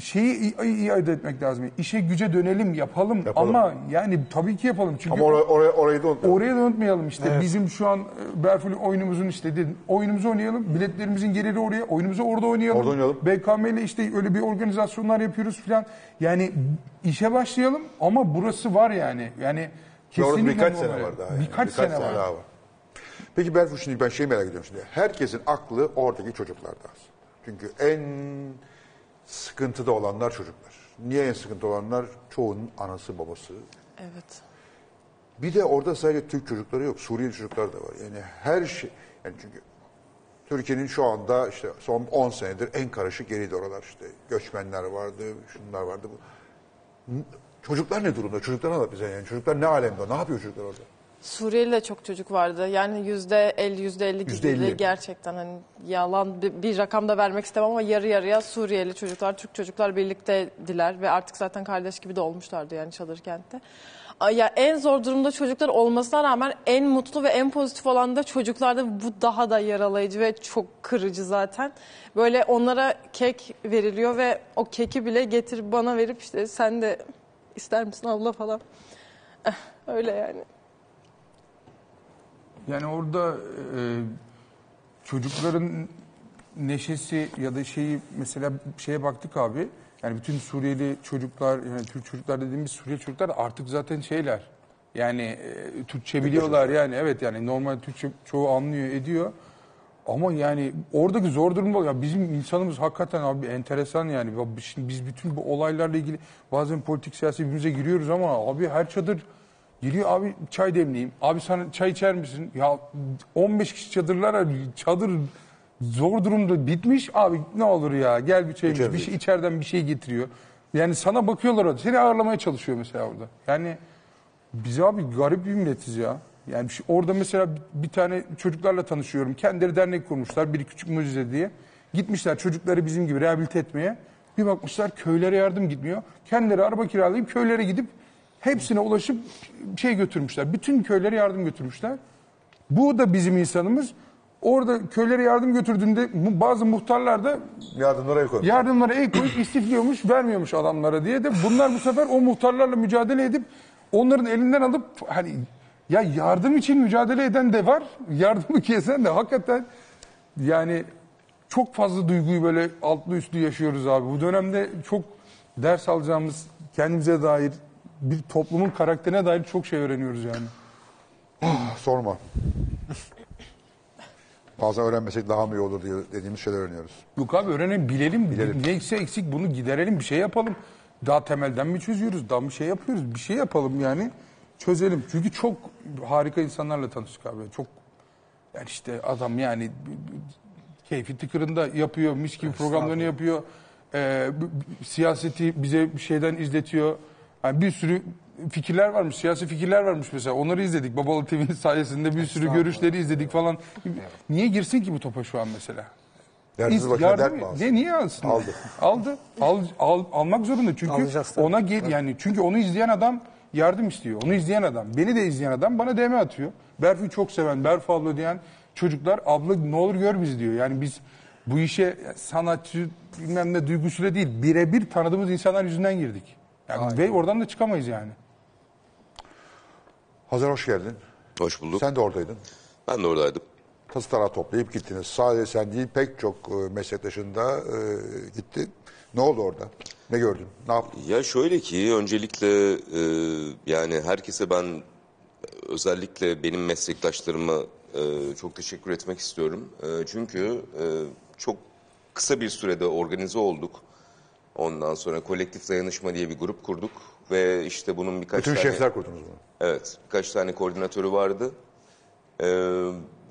şeyi i- iade etmek lazım. İşe güce dönelim yapalım, Yapalım. ama yani tabii ki yapalım. Çünkü Ama or- oraya, orayı da unutmayalım. Oraya da unutmayalım işte. Bizim şu an e, Berful oyunumuzun işte dedim, oyunumuzu oynayalım. Biletlerimizin geliri oraya. Oyunumuzu orada oynayalım. Orada oynayalım. BKM ile işte öyle bir organizasyonlar yapıyoruz falan. Yani işe başlayalım ama burası var yani. Yani kesinlikle birkaç bu sene var daha. yani. Birkaç, sene, var. daha var. Peki Berfu şimdi ben şeyi merak ediyorum şimdi. Herkesin aklı oradaki çocuklarda. Çünkü en sıkıntıda olanlar çocuklar. Niye en sıkıntı olanlar? Çoğunun anası babası. Evet. Bir de orada sadece Türk çocukları yok. Suriyeli çocuklar da var. Yani her şey yani çünkü Türkiye'nin şu anda işte son 10 senedir en karışık yeriydi oralar işte. Göçmenler vardı, şunlar vardı. Bu. Çocuklar ne durumda? Çocuklar ne bize yani? Çocuklar ne alemde? Ne yapıyor çocuklar orada? Suriyeli de çok çocuk vardı. Yani yüzde elli, yüzde elli Yüzde gibiydi. elli. Gerçekten hani yalan bir, bir rakam da vermek istemem ama yarı yarıya Suriyeli çocuklar, Türk çocuklar birlikteydiler ve artık zaten kardeş gibi de olmuşlardı yani çadır kentte. Ay Ya en zor durumda çocuklar olmasına rağmen en mutlu ve en pozitif olan da çocuklarda bu daha da yaralayıcı ve çok kırıcı zaten. Böyle onlara kek veriliyor ve o keki bile getirip bana verip işte sen de ister misin abla falan. Eh, Öyle yani. Yani orada e, çocukların neşesi ya da şeyi mesela şeye baktık abi. Yani bütün Suriyeli çocuklar yani Türk çocuklar dediğimiz Suriyeli çocuklar artık zaten şeyler. Yani e, Türkçe biliyorlar yani evet yani normal Türkçe çoğu anlıyor ediyor. Ama yani oradaki zor durum ya bizim insanımız hakikaten abi enteresan yani. Ya Şimdi biz bütün bu olaylarla ilgili bazen politik siyasi birbirimize giriyoruz ama abi her çadır geliyor abi çay demleyeyim. Abi sana çay içer misin? Ya 15 kişi çadırlara çadır zor durumda bitmiş abi ne olur ya gel bir çay İçeriz. bir şey içeriden bir şey getiriyor. Yani sana bakıyorlar orada. Seni ağırlamaya çalışıyor mesela orada. Yani biz abi garip bir milletiz ya. Yani şu- orada mesela bir tane çocuklarla tanışıyorum. Kendileri dernek kurmuşlar. Biri küçük mucize diye. Gitmişler çocukları bizim gibi rehabilite etmeye. Bir bakmışlar köylere yardım gitmiyor. Kendileri araba kiralayıp köylere gidip Hepsine ulaşıp şey götürmüşler. Bütün köylere yardım götürmüşler. Bu da bizim insanımız. Orada köylere yardım götürdüğünde mu- bazı muhtarlar da Yardımlara el koymuş. yardımlara el koyup [clears throat] istifliyormuş, vermiyormuş adamlara diye de bunlar bu sefer o muhtarlarla mücadele edip onların elinden alıp hani ya yardım için mücadele eden de var, yardımı kesen de hakikaten yani çok fazla duyguyu böyle altlı üstlü yaşıyoruz abi. Bu dönemde çok ders alacağımız kendimize dair bir toplumun karakterine dair çok şey öğreniyoruz yani. Sorma. Bazen öğrenmesek daha mı iyi olur diye dediğimiz şeyler öğreniyoruz. Yok abi öğrenelim, bilelim. Bilelim. Neyse eksik bunu giderelim, bir şey yapalım. Daha temelden mi çözüyoruz, daha bir şey yapıyoruz. Bir şey yapalım yani, çözelim. Çünkü çok harika insanlarla tanıştık abi. Çok, yani işte adam yani keyfi tıkırında yapıyor, mis gibi programlarını yapıyor. Ee, siyaseti bize bir şeyden izletiyor. Yani bir sürü fikirler varmış, siyasi fikirler varmış mesela. Onları izledik. Babalı TV'nin [laughs] sayesinde bir sürü görüşleri izledik falan. Niye girsin ki bu topa şu an mesela? İz- başına dert mi alsın? Ne niye alsın? Aldı. Aldı. Al, al- almak zorunda çünkü Alacağız tabii. ona gel yani çünkü onu izleyen adam yardım istiyor. Onu izleyen adam, beni de izleyen adam bana DM atıyor. Berfu'yu çok seven, Berfu abla diyen çocuklar abla ne olur gör bizi diyor. Yani biz bu işe sanatçı bilmem ne duygusuyla değil birebir tanıdığımız insanlar yüzünden girdik. Yani ve oradan da çıkamayız yani. Hazar hoş geldin. Hoş bulduk. Sen de oradaydın. Ben de oradaydım. Tası tarağı toplayıp gittiniz. Sadece sen değil pek çok e, meslektaşın da e, gitti. Ne oldu orada? Ne gördün? Ne yaptın? Ya şöyle ki öncelikle e, yani herkese ben özellikle benim meslektaşlarıma e, çok teşekkür etmek istiyorum. E, çünkü e, çok kısa bir sürede organize olduk. Ondan sonra kolektif dayanışma diye bir grup kurduk ve işte bunun birkaç Bütün tane şefler kurdunuz bunu. Evet, birkaç tane koordinatörü vardı. Ee,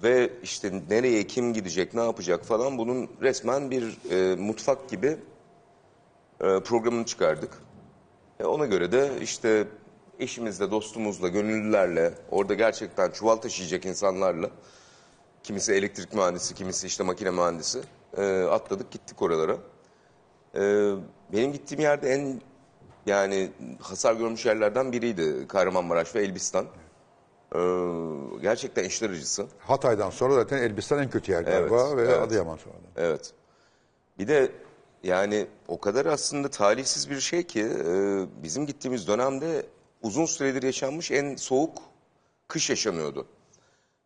ve işte nereye kim gidecek, ne yapacak falan bunun resmen bir e, mutfak gibi e, programını çıkardık. E, ona göre de işte eşimizle, dostumuzla, gönüllülerle, orada gerçekten çuval taşıyacak insanlarla, kimisi elektrik mühendisi, kimisi işte makine mühendisi, e, atladık gittik oralara. E, benim gittiğim yerde en yani hasar görmüş yerlerden biriydi Kahramanmaraş ve Elbistan. Ee, gerçekten işler acısı. Hatay'dan sonra zaten Elbistan en kötü yer galiba Evet, ve evet. Adıyaman sonra. da. Evet. Bir de yani o kadar aslında talihsiz bir şey ki e, bizim gittiğimiz dönemde uzun süredir yaşanmış en soğuk kış yaşanıyordu.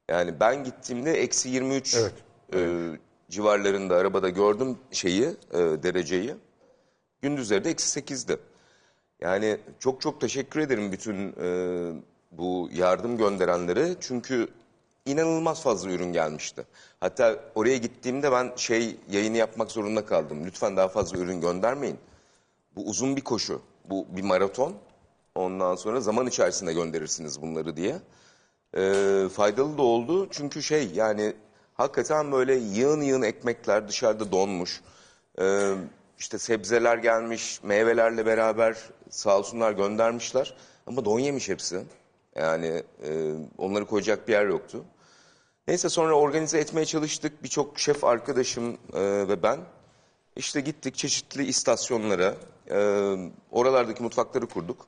Yani ben gittiğimde eksi 23 Evet. e, civarlarında arabada gördüm şeyi e, dereceyi. Gündüzleri de eksi 8'di. Yani çok çok teşekkür ederim bütün e, bu yardım gönderenlere. Çünkü inanılmaz fazla ürün gelmişti. Hatta oraya gittiğimde ben şey yayını yapmak zorunda kaldım. Lütfen daha fazla ürün göndermeyin. Bu uzun bir koşu. Bu bir maraton. Ondan sonra zaman içerisinde gönderirsiniz bunları diye. E, faydalı da oldu. Çünkü şey yani hakikaten böyle yığın yığın ekmekler dışarıda donmuş. E, işte sebzeler gelmiş, meyvelerle beraber sağ olsunlar göndermişler. Ama don yemiş hepsi. Yani e, onları koyacak bir yer yoktu. Neyse sonra organize etmeye çalıştık. Birçok şef arkadaşım e, ve ben. İşte gittik çeşitli istasyonlara. e, oralardaki mutfakları kurduk.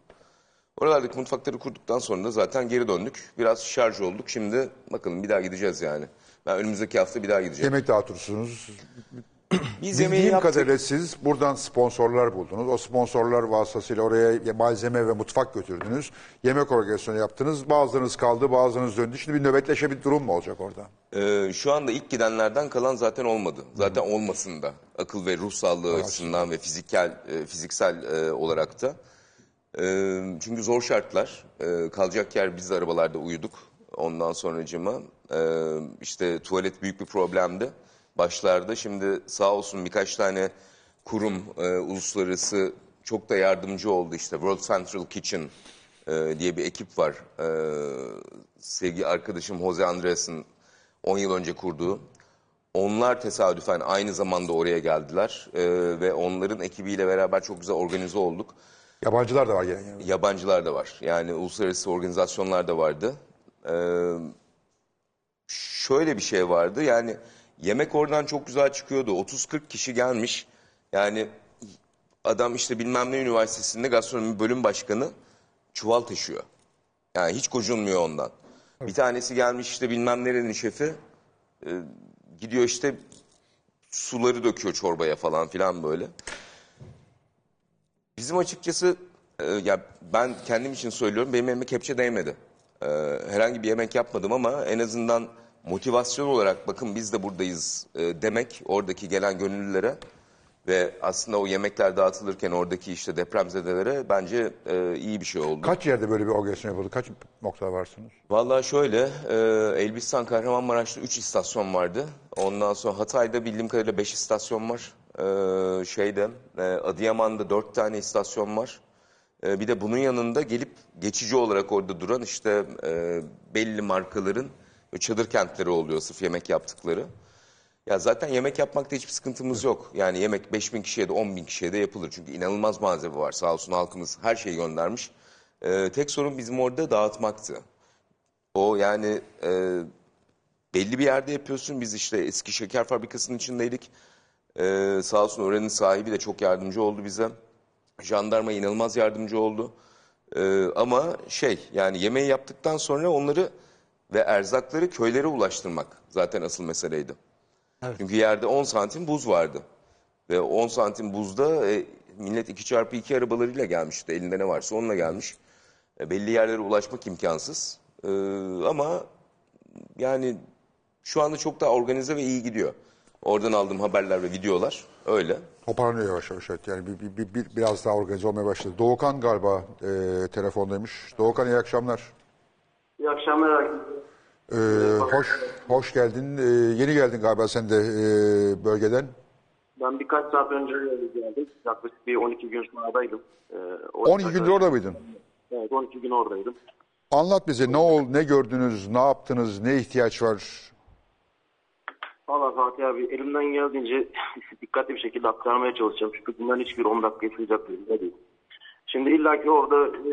Oralardaki mutfakları kurduktan sonra da zaten geri döndük. Biraz şarj olduk. Şimdi bakalım bir daha gideceğiz yani. Ben önümüzdeki hafta bir daha gideceğim. Yemek dağıtıyorsunuz. [clears throat] Biz yemeği Bildiğim yaptık. kadarıyla siz buradan sponsorlar buldunuz. O sponsorlar vasıtasıyla oraya malzeme ve mutfak götürdünüz. Yemek organizasyonu yaptınız. Bazılarınız kaldı, bazılarınız döndü. Şimdi bir nöbetleşe bir durum mu olacak orada? Ee, şu anda ilk gidenlerden kalan zaten olmadı. Zaten olmasın da. Akıl ve ruh sağlığı açısından ve fiziksel e, fiziksel e, olarak da. E, çünkü zor şartlar. E, kalacak yer biz de arabalarda uyuduk. Ondan sonracıma e, işte tuvalet büyük bir problemdi. Başlarda şimdi sağ olsun birkaç tane kurum e, uluslararası çok da yardımcı oldu işte World Central Kitchen e, diye bir ekip var. E, sevgili arkadaşım Jose Andres'in 10 yıl önce kurduğu. Onlar tesadüfen aynı zamanda oraya geldiler E, ve onların ekibiyle beraber çok güzel organize olduk. Yabancılar da var gelen. yani. Yabancılar da var. Yani uluslararası organizasyonlar da vardı. Ee, şöyle bir şey vardı. Yani yemek oradan çok güzel çıkıyordu. 30-40 kişi gelmiş. Yani adam işte bilmem ne üniversitesinde gastronomi bölüm başkanı. çuval taşıyor. Yani hiç gocunmuyor ondan. Bir tanesi gelmiş işte bilmem nerenin şefi. e, gidiyor işte suları döküyor çorbaya falan filan böyle. Bizim açıkçası e, ya ben kendim için söylüyorum benim elime kepçe değmedi. E, herhangi bir yemek yapmadım ama en azından motivasyon olarak bakın biz de buradayız e, demek oradaki gelen gönüllülere ve aslında o yemekler dağıtılırken oradaki işte depremzedelere bence e, iyi bir şey oldu. Kaç yerde böyle bir organizasyon yapıldı? Kaç noktada varsınız? Vallahi şöyle, e, Elbistan Kahramanmaraş'ta 3 istasyon vardı. Ondan sonra Hatay'da bildiğim kadarıyla 5 istasyon var. E, şeyde, e, Adıyaman'da 4 tane istasyon var. E, bir de bunun yanında gelip geçici olarak orada duran işte e, belli markaların çadır kentleri oluyor sırf yemek yaptıkları. Ya zaten yemek yapmakta hiçbir sıkıntımız yok. Yani yemek 5 bin kişiye de 10 bin kişiye de yapılır. Çünkü inanılmaz malzeme var. Sağ olsun halkımız her şeyi göndermiş. E, tek sorun bizim orada dağıtmaktı. O yani e, belli bir yerde yapıyorsun. Biz işte eski şeker fabrikasının içindeydik. E, sağ olsun oranın sahibi de çok yardımcı oldu bize. Jandarma inanılmaz yardımcı oldu. E, ama şey yani yemeği yaptıktan sonra onları ve erzakları köylere ulaştırmak zaten asıl meseleydi. Çünkü yerde 10 santim buz vardı. Ve 10 santim buzda e, millet 2x2 arabalarıyla gelmişti. Elinde ne varsa onunla gelmiş. E, belli yerlere ulaşmak imkansız. E, ama yani şu anda çok daha organize ve iyi gidiyor. Oradan aldığım haberler ve videolar öyle. Toparlanıyor yavaş yavaş. evet. Yani bir, bir, bir- bir- biraz daha organize olmaya başladı. Doğukan galiba e, telefondaymış. Doğukan iyi akşamlar. İyi akşamlar herkese. E, hoş hoş geldin. E, yeni geldin galiba sen de e, bölgeden. Ben birkaç saat önce geldim. Yaklaşık bir 12 gün sonradaydım. Ee, o- 12 gündür orada mıydın? Evet 12 gün oradaydım. Anlat bize ne oldu, ne gördünüz, ne yaptınız, ne ihtiyaç var? Valla Fatih abi elimden geldiğince [laughs] dikkatli bir şekilde aktarmaya çalışacağım. Çünkü bunların hiçbir 10 dakika yaşayacak bir şey değil. Şimdi illaki orada e,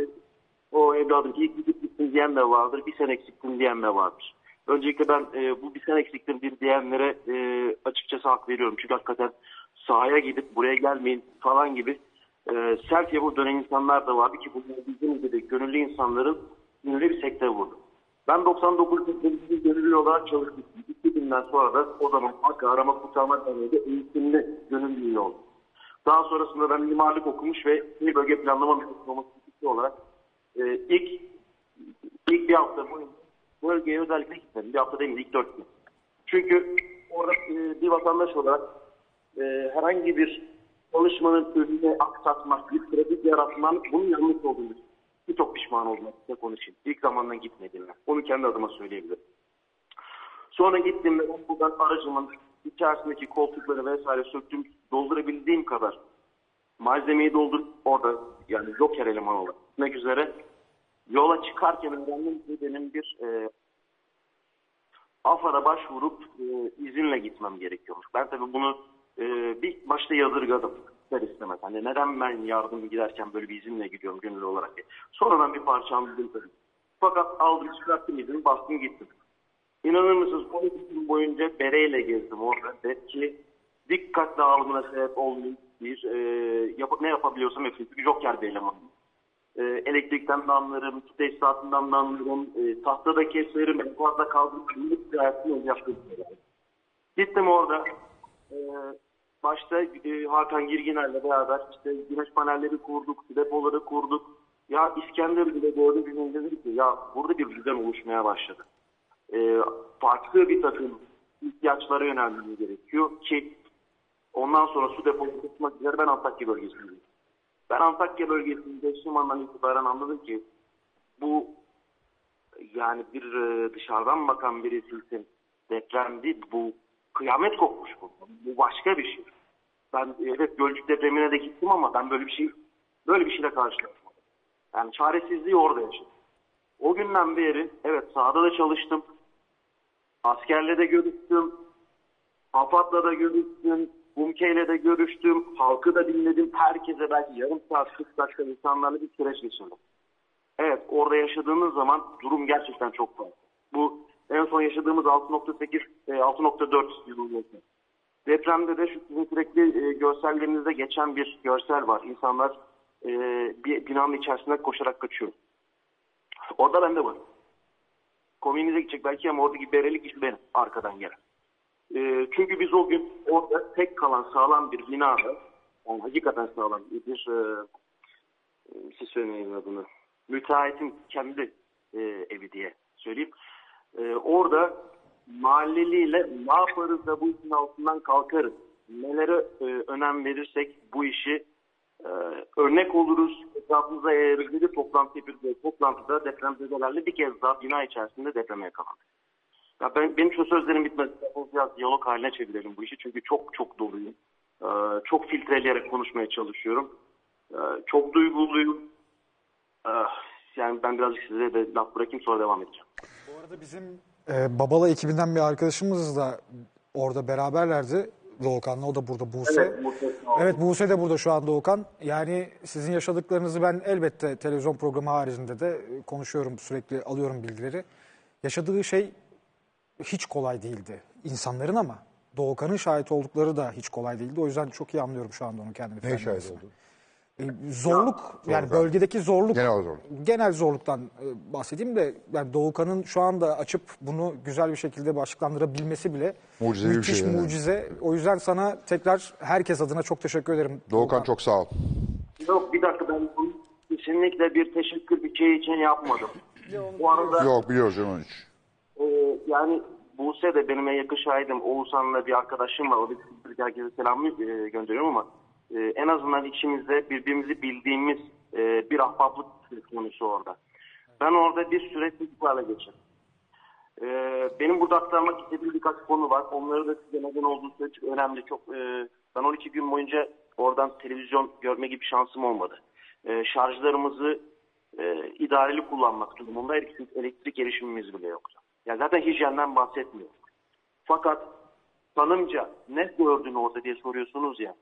o evladım ilk gidip gittin diyen de vardır. Bir sene eksiktin diyen de vardır. Öncelikle ben e, bu bir sene eksiktin bir diyenlere e, açıkçası hak veriyorum. Çünkü hakikaten sahaya gidip buraya gelmeyin falan gibi e, sert yapıp dönen insanlar da vardı ki bunlar bizim gibi gönüllü insanların gönüllü bir sektör vurdu. Ben 99 yılında gönüllü olarak çalıştım. 2000'den sonra da o zaman Hakkı Arama Kurtarma Derneği'de eğitimli gönüllü oldum. Daha sonrasında ben mimarlık okumuş ve bir bölge planlama mühendisliği olarak e, ilk ilk bir hafta boyunca bölgeye özellikle gitmedim. Bir hafta değil ilk dört gün. Çünkü orada e, bir vatandaş olarak e, herhangi bir çalışmanın önüne aksatmak, bir trafik yaratmak bunun yanlış olduğunu bir çok pişman oldum size konuşayım. İlk zamandan gitmediğimden. Onu kendi adıma söyleyebilirim. Sonra gittim ve buradan aracımın içerisindeki koltukları vesaire söktüm. Doldurabildiğim kadar malzemeyi doldurup orada yani joker eleman olarak gitmek üzere yola çıkarken öğrendim ki benim bir e, AFAD'a başvurup e, izinle gitmem gerekiyormuş. Ben tabii bunu e, bir başta yadırgadım. İster istemez. Hani neden ben yardım giderken böyle bir izinle gidiyorum gönüllü olarak. Sonradan bir parça anladım. Fakat aldım çıkarttım izini bastım gittim. İnanır mısınız 12 gün boyunca bereyle gezdim orada. Ve ki dikkat dağılımına sebep olmayayım bir e, yap ne yapabiliyorsam hepsini. Çünkü joker bir elemanım. E, elektrikten de anlarım, su tesisatından da anlarım, e, tahtada keserim, en fazla kaldırım, günlük bir yaptığım şeyler. Gittim orada. E, başta e, Hakan Girginer'le beraber işte güneş panelleri kurduk, depoları kurduk. Ya İskender bile gördüm bir gün dedim ki ya burada bir düzen oluşmaya başladı. E, farklı bir takım ihtiyaçlara yönelmemiz gerekiyor ki ondan sonra su deposu tutmak üzere ben Antakya bölgesindeyim. Ben Antakya bölgesinde geçtiğim andan itibaren anladım ki bu yani bir e, dışarıdan bakan birisi deprem değil bu kıyamet kopmuş bu. Bu başka bir şey. Ben evet Gölcük depremine de gittim ama ben böyle bir şey böyle bir şeyle karşılaşmadım. Yani çaresizliği orada yaşadım. O günden beri evet sahada da çalıştım. Askerle de görüştüm. AFAD'la da görüştüm. Umke'yle de görüştüm. Halkı da dinledim. Herkese belki yarım saat 40 dakika insanlarla bir süreç geçirdim. Evet orada yaşadığınız zaman durum gerçekten çok farklı. Bu en son yaşadığımız 6.8 e, 6.4 yılında. Depremde de şu sizin sürekli e, görsellerinizde geçen bir görsel var. İnsanlar e, bir binanın içerisinde koşarak kaçıyor. Orada ben de varım. Komiğinize gidecek belki ama oradaki berelik kişi benim arkadan gelen. Ee, çünkü biz o gün orada tek kalan sağlam bir binada, yani hakikaten sağlam bir, e, siz söyleyin adını, müteahhitin kendi e, evi diye söyleyeyim. E, orada mahalleliyle ne yaparız da bu işin altından kalkarız, nelere e, önem verirsek bu işi e, örnek oluruz, etrafımıza yayarız dedi toplantı yapıyoruz. Toplantıda depremzedelerle bir kez daha bina içerisinde depreme yakalandık. Ya ben, benim şu sözlerim bitmez. Biraz diyalog haline çevirelim bu işi. Çünkü çok çok doluyum. Ee, çok filtreleyerek konuşmaya çalışıyorum. Ee, çok duyguluyum. Ee, yani ben birazcık size de laf bırakayım sonra devam edeceğim. Bu arada bizim e, Babala ekibinden bir arkadaşımız da orada beraberlerdi. Doğukan'la o da burada Buse. Evet, Buse. Evet Buse de burada şu an Doğukan. Yani sizin yaşadıklarınızı ben elbette televizyon programı haricinde de konuşuyorum sürekli alıyorum bilgileri. Yaşadığı şey hiç kolay değildi insanların ama Doğukan'ın şahit oldukları da hiç kolay değildi. O yüzden çok iyi anlıyorum şu anda onun kendini. Neye ifade şahit oldun? E, Zorluk yani bölgedeki zorluk Genel zorluk. genel zorluktan e, bahsedeyim de yani Doğukan'ın şu anda açıp bunu güzel bir şekilde başlıklandırabilmesi bile Mucizevi bir müthiş şey yani. mucize. O yüzden sana tekrar herkes adına çok teşekkür ederim. Doğukan çok sağ ol. Yok bir dakika ben bunu kesinlikle bir teşekkür bir şey için yapmadım. Bu arada Yok biliyoruz onun için. Ee, yani Buse de benim en yakın şahidim. Oğuzhan'la bir arkadaşım var. O da herkese selamı e, gönderiyorum ama e, en azından içimizde birbirimizi bildiğimiz e, bir ahbaplık konusu orada. Ben orada bir süre çocuklarla geçirdim. E, benim burada aktarmak istediğim birkaç konu var. Onları da size neden olduğu sürece önemli. Çok, e, ben 12 gün boyunca oradan televizyon görme gibi şansım olmadı. E, şarjlarımızı e, idareli kullanmak durumundaydık. Çünkü elektrik erişimimiz bile yoktu. Ya zaten hijyenden bahsetmiyorum. Fakat tanımca ne gördün orada diye soruyorsunuz ya.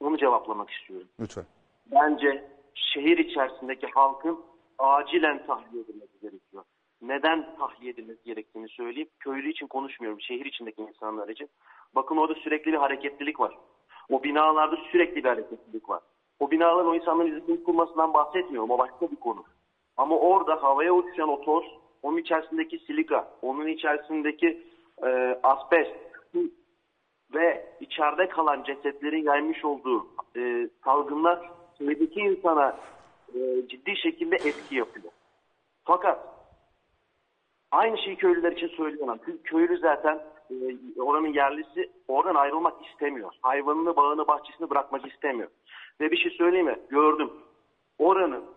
Onu cevaplamak istiyorum. Lütfen. Bence şehir içerisindeki halkın acilen tahliye edilmesi gerekiyor. Neden tahliye edilmesi gerektiğini söyleyeyim. Köylü için konuşmuyorum. Şehir içindeki insanlar için. Bakın orada sürekli bir hareketlilik var. O binalarda sürekli bir hareketlilik var. O binaların o insanların izini kurmasından bahsetmiyorum. O başka bir konu. Ama orada havaya uçuşan o toz, onun içerisindeki silika, onun içerisindeki e, asbest ve içeride kalan cesetlerin yaymış olduğu e, salgınlar şehirdeki insana e, ciddi şekilde etki yapıyor. Fakat aynı şeyi köylüler için söyleyemem. Çünkü köylü zaten e, oranın yerlisi oradan ayrılmak istemiyor. Hayvanını, bağını, bahçesini bırakmak istemiyor. Ve bir şey söyleyeyim mi? Gördüm. Oranın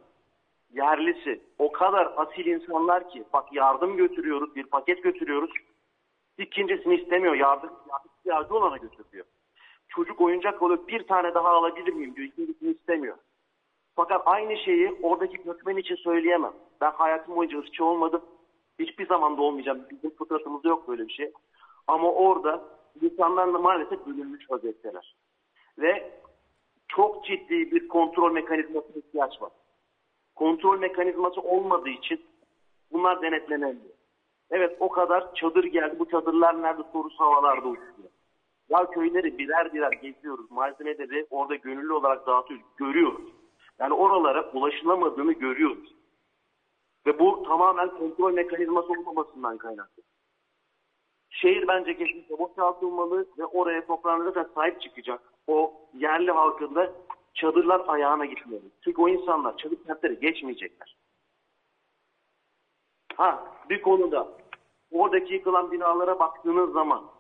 yerlisi o kadar asil insanlar ki bak yardım götürüyoruz, bir paket götürüyoruz. İkincisini istemiyor. Yardım, ihtiyacı olana götürüyor. Çocuk oyuncak oluyor. Bir tane daha alabilir miyim diyor. İkincisini istemiyor. Fakat aynı şeyi oradaki göçmen için söyleyemem. Ben hayatım boyunca ırkçı olmadım. Hiçbir zaman da olmayacağım. Bizim fıtratımızda yok böyle bir şey. Ama orada insanlar da maalesef bölünmüş vaziyetteler. Ve çok ciddi bir kontrol mekanizmasına ihtiyaç var. Kontrol mekanizması olmadığı için bunlar denetlenemiyor. Evet o kadar çadır geldi. Bu çadırlar nerede sorusu havalarda uçuyor. Ya köyleri birer birer geziyoruz. Malzemeleri orada gönüllü olarak dağıtıyoruz. Görüyoruz. Yani oralara ulaşılamadığını görüyoruz. Ve bu tamamen kontrol mekanizması olmamasından kaynaklı. Şehir bence kesinlikle boşaltılmalı ve oraya toprağına zaten sahip çıkacak. O yerli halkın da çadırlar ayağına gitmeli. Çünkü o insanlar çadır kentlere geçmeyecekler. Ha bir konuda oradaki yıkılan binalara baktığınız zaman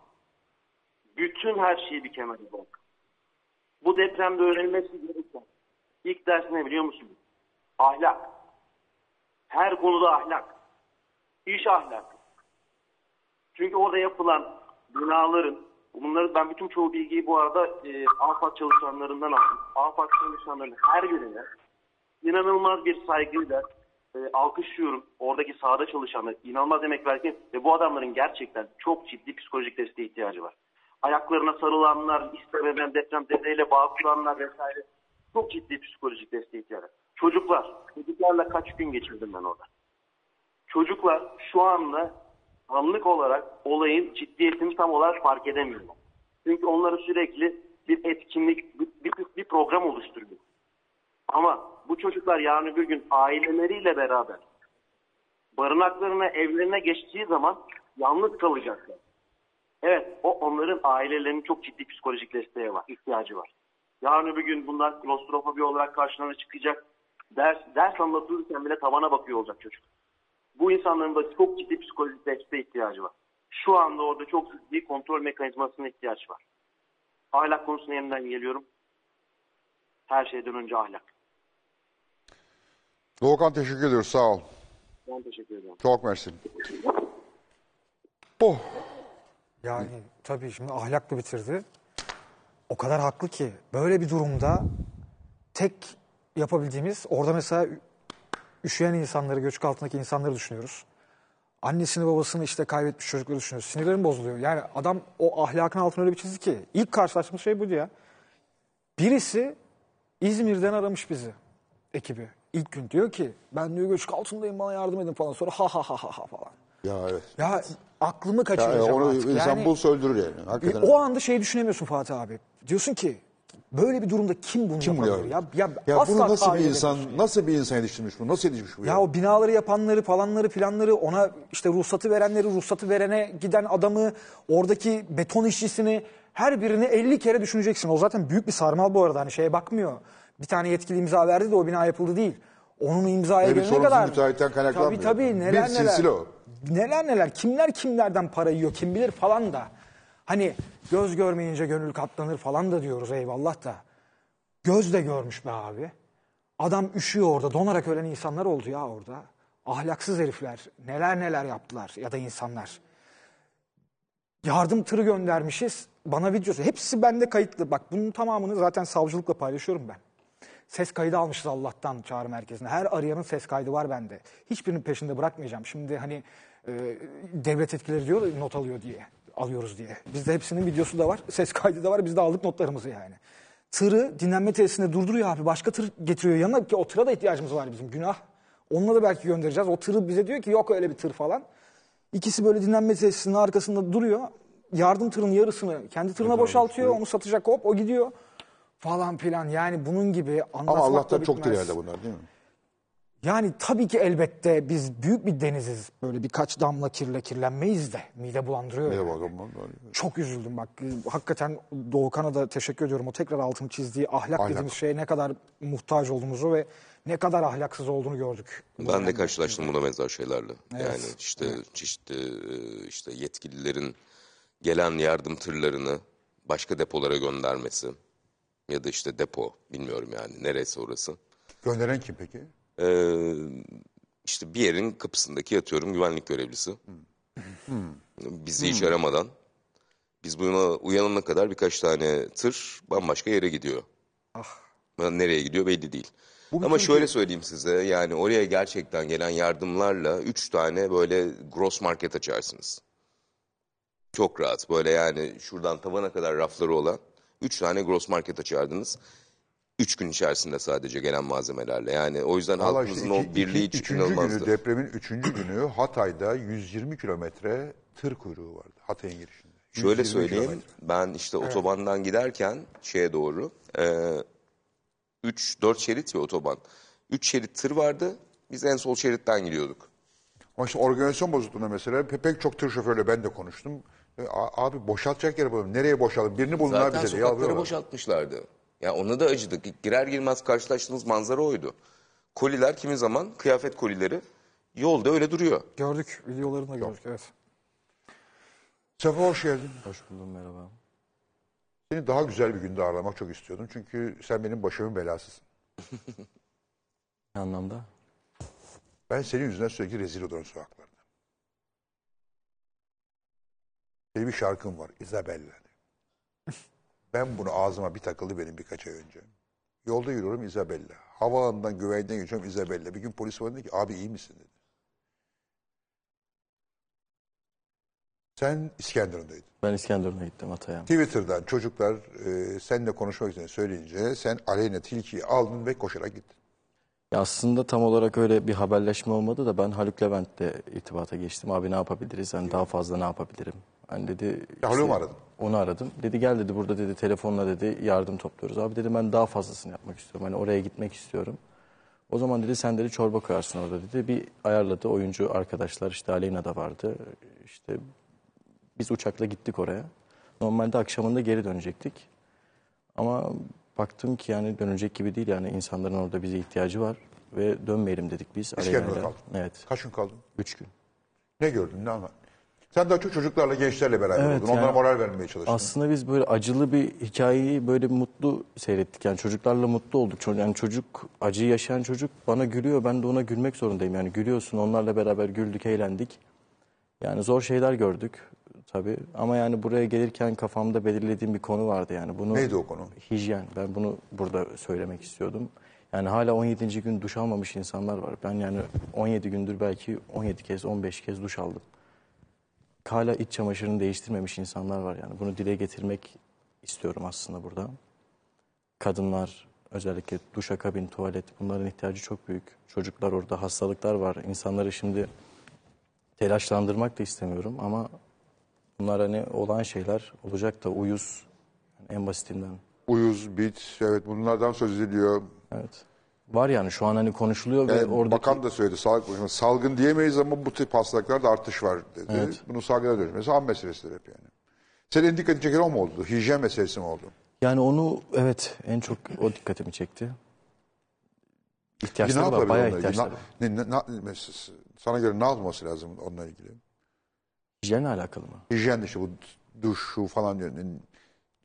bütün her şeyi bir kenara bırak. Bu depremde öğrenilmesi gereken ilk ders ne biliyor musunuz? Ahlak. Her konuda ahlak. İş ahlakı. Çünkü orada yapılan binaların, bunları ben bütün çoğu bilgiyi bu arada e, AFAD çalışanlarından aldım. AFAD çalışanlarının her birine inanılmaz bir saygıyla e, alkışlıyorum. Oradaki sahada çalışanlar inanılmaz emek verken ve bu adamların gerçekten çok ciddi psikolojik desteğe ihtiyacı var. Ayaklarına sarılanlar, istemeden deprem dedeyle bağ kuranlar vesaire çok ciddi psikolojik desteğe ihtiyacı var. Çocuklar, çocuklarla kaç gün geçirdim ben orada. Çocuklar şu anda anlık olarak olayın ciddiyetini tam olarak fark edemiyorlar. Çünkü onları sürekli bir etkinlik, bir, bir, bir program oluşturuyor. Ama bu çocuklar yarın bir gün aileleriyle beraber barınaklarına, evlerine geçtiği zaman yalnız kalacaklar. Evet, o onların ailelerinin çok ciddi psikolojik desteğe var, ihtiyacı var. Yarın öbür gün bunlar klostrofobi olarak karşılarına çıkacak. Ders, ders anlatılırken bile tavana bakıyor olacak çocuk. Bu insanların da çok ciddi psikolojik desteğe ihtiyacı var. Şu anda orada çok ciddi kontrol mekanizmasına ihtiyaç var. Ahlak konusuna yeniden geliyorum. Her şeyden önce ahlak. Doğukan teşekkür ediyoruz. Sağ ol. Ben teşekkür ederim. Çok mersi. Oh. Yani tabii şimdi ahlaklı bitirdi. O kadar haklı ki böyle bir durumda tek yapabildiğimiz orada mesela üşüyen insanları, göçük altındaki insanları düşünüyoruz. Annesini babasını işte kaybetmiş çocukları düşünüyoruz. Sinirlerim bozuluyor. Yani adam o ahlakın altına öyle bir çizdi ki. ilk karşılaştığımız şey buydu ya. Birisi İzmir'den aramış bizi ekibi. İlk gün diyor ki ben diyor göçük altındayım bana yardım edin falan. Sonra ha ha ha ha ha falan. Ya evet. Ya aklımı Ya, kaçıracağım onu artık. insan Yani- bulsa öldürür yani. Hakikaten. o anda şey düşünemiyorsun Fatih abi. Diyorsun ki böyle bir durumda kim bunu Kim yapabilir? Ya, ya, Ya asla bunu nasıl bir insan, edemiyorsun. nasıl bir insan yetiştirmiş bu? Nasıl yetiştirmiş bu? Ya o binaları yapanları falanları filanları ona işte ruhsatı verenleri ruhsatı verene giden adamı oradaki beton işçisini her birini 50 kere düşüneceksin. O zaten büyük bir sarmal bu arada hani şeye bakmıyor. Bir tane yetkili imza verdi de o bina yapıldı değil. Onun imzaya bir gelene kadar. müteahhitten kaynaklanmıyor. Tabii tabii neler Bir neler. silsile o. Neler neler kimler kimlerden para yiyor kim bilir falan da. Hani göz görmeyince gönül katlanır falan da diyoruz eyvallah da. Göz de görmüş be abi. Adam üşüyor orada. Donarak ölen insanlar oldu ya orada. Ahlaksız herifler. Neler neler yaptılar ya da insanlar. Yardım tırı göndermişiz. Bana videosu. Hepsi bende kayıtlı. Bak bunun tamamını zaten savcılıkla paylaşıyorum ben. Ses kaydı almışız Allah'tan çağrı merkezine. Her arayanın ses kaydı var bende. Hiçbirinin peşinde bırakmayacağım. Şimdi hani e, devlet etkileri diyor not alıyor diye. Alıyoruz diye. Bizde hepsinin videosu da var. Ses kaydı da var. Biz de aldık notlarımızı yani. Tırı dinlenme tesisinde durduruyor abi. Başka tır getiriyor yanına ki o tıra da ihtiyacımız var bizim. Günah. Onunla da belki göndereceğiz. O tırı bize diyor ki yok öyle bir tır falan. İkisi böyle dinlenme tesisinin arkasında duruyor. Yardım tırının yarısını kendi tırına boşaltıyor. Onu satacak hop o gidiyor. Falan filan yani bunun gibi Ama anlatmakla Allah'tan çok ileride bunlar değil mi? Yani tabii ki elbette biz büyük bir deniziz. Böyle birkaç damla kirle kirlenmeyiz de. Mide bulandırıyor. Ne yani. Çok üzüldüm bak. Hakikaten Doğukan'a da teşekkür ediyorum. O tekrar altını çizdiği ahlak, Ahlak. dediğimiz şeye ne kadar muhtaç olduğumuzu ve ne kadar ahlaksız olduğunu gördük. Ben de karşılaştım buna benzer şeylerle. Yani işte çeşitli e, işte yetkililerin gelen yardım tırlarını başka depolara göndermesi ya da işte depo bilmiyorum yani neresi orası. Gönderen kim peki? Ee, işte bir yerin kapısındaki yatıyorum güvenlik görevlisi. Bizi hiç aramadan biz buna uyanana kadar birkaç tane tır bambaşka yere gidiyor. Ah. Nereye gidiyor belli değil. Ama şöyle söyleyeyim size yani oraya gerçekten gelen yardımlarla üç tane böyle gross market açarsınız. Çok rahat böyle yani şuradan tavana kadar rafları olan üç tane gross market açardınız. Üç gün içerisinde sadece gelen malzemelerle. Yani o yüzden Valla halkımızın işte iki- o birliği iki- hiç üçüncü inanılmazdı. günü, depremin üçüncü günü Hatay'da 120 kilometre tır kuyruğu vardı. Hatay'ın girişinde. Şöyle 120 söyleyeyim. kilometre. Ben işte otobandan giderken şeye doğru 3-4 şerit ya otoban. 3 şerit tır vardı. Biz en sol şeritten gidiyorduk. Ama işte organizasyon bozukluğunda mesela pe- pek çok tır şoförüyle ben de konuştum. E, abi boşaltacak yer bulalım. Nereye boşaltalım? Birini bulun abi Zaten bize diye sokakları yalvarıyorlar. boşaltmışlardı. Ya ona da acıdık. Girer girmez karşılaştığımız manzara oydu. Koliler kimi zaman kıyafet kolileri yolda öyle duruyor. Gördük. Videolarını da gördük evet. Sefa hoş geldin. Hoş buldum merhaba. Seni daha güzel bir günde ağırlamak çok istiyordum. Çünkü sen benim başımın belasısın. [laughs] Ne anlamda? Ben senin yüzünden sürekli rezil oluyorum sokaklarda. Senin bir şarkın var. Isabella. Ben bunu ağzıma bir takıldı benim birkaç ay önce. Yolda yürüyorum Isabella. Havaalanından güvenliğe geçiyorum Isabella. Bir gün polis bana dedi ki abi iyi misin dedi. Sen İskenderun'daydın. Ben İskenderun'a gittim Hatay'a. Twitter'dan çocuklar e, seninle konuşmak için söyleyince sen Aleyna Tilki'yi aldın ve koşarak gittin. Ya aslında tam olarak öyle bir haberleşme olmadı da ben Haluk Levent'le irtibata geçtim. Abi ne yapabiliriz? Hani daha fazla ne yapabilirim? Hani dedi... Ya Haluk'u mu aradın? Onu aradım. Dedi gel dedi burada dedi telefonla dedi yardım topluyoruz. Abi dedim ben daha fazlasını yapmak istiyorum. Hani oraya gitmek istiyorum. O zaman dedi sen dedi çorba koyarsın orada dedi. Bir ayarladı oyuncu arkadaşlar işte Aleyna da vardı. İşte biz uçakla gittik oraya. Normalde akşamında geri dönecektik. Ama baktım ki yani dönecek gibi değil yani insanların orada bize ihtiyacı var. Ve dönmeyelim dedik biz. İskender'de Aleyna'yla. kaldın. Evet. Kaç gün kaldın? Üç gün. Ne gördün? Ne anlattın? Sen daha çok çocuklarla, gençlerle beraber Evet, oldun. Onlara yani moral vermeye çalıştın. Aslında biz böyle acılı bir hikayeyi böyle mutlu seyrettik. Yani çocuklarla mutlu olduk. Yani çocuk, acıyı yaşayan çocuk bana gülüyor. Ben de ona gülmek zorundayım. Yani gülüyorsun onlarla beraber güldük, eğlendik. Yani zor şeyler gördük tabii. Ama yani buraya gelirken kafamda belirlediğim bir konu vardı. Yani bunu Neydi o konu? Hijyen. Ben bunu burada söylemek istiyordum. Yani hala 17. gün duş almamış insanlar var. Ben yani 17 gündür belki 17 kez, 15 kez duş aldım. Hala iç çamaşırını değiştirmemiş insanlar var yani. Bunu dile getirmek istiyorum aslında burada. Kadınlar özellikle duşakabin, tuvalet bunların ihtiyacı çok büyük. Çocuklar orada hastalıklar var. İnsanları şimdi telaşlandırmak da istemiyorum ama bunlar hani olan şeyler olacak da uyuz yani en basitinden. Uyuz, bit, evet bunlardan söz ediliyor. Evet. Var yani şu an hani konuşuluyor ve Yani oradaki Bakan da söyledi, sağlık bakanı. Salgın diyemeyiz ama bu tip hastalıklarda artış var dedi. Evet. Bunun salgına dönüşmesi an meselesidir hep yani. Senin dikkatini çeken o mu oldu? Hijyen meselesi mi oldu? yani onu evet en çok o dikkatimi çekti. İhtiyaçları var, yapabilir bayağı onunla ilgili? ihtiyaçları. Na- ne, ne, ne- mes- sana göre ne yapılması lazım onunla ilgili? Hijyenle alakalı mı? Hijyen işte bu duş şu falan diyor.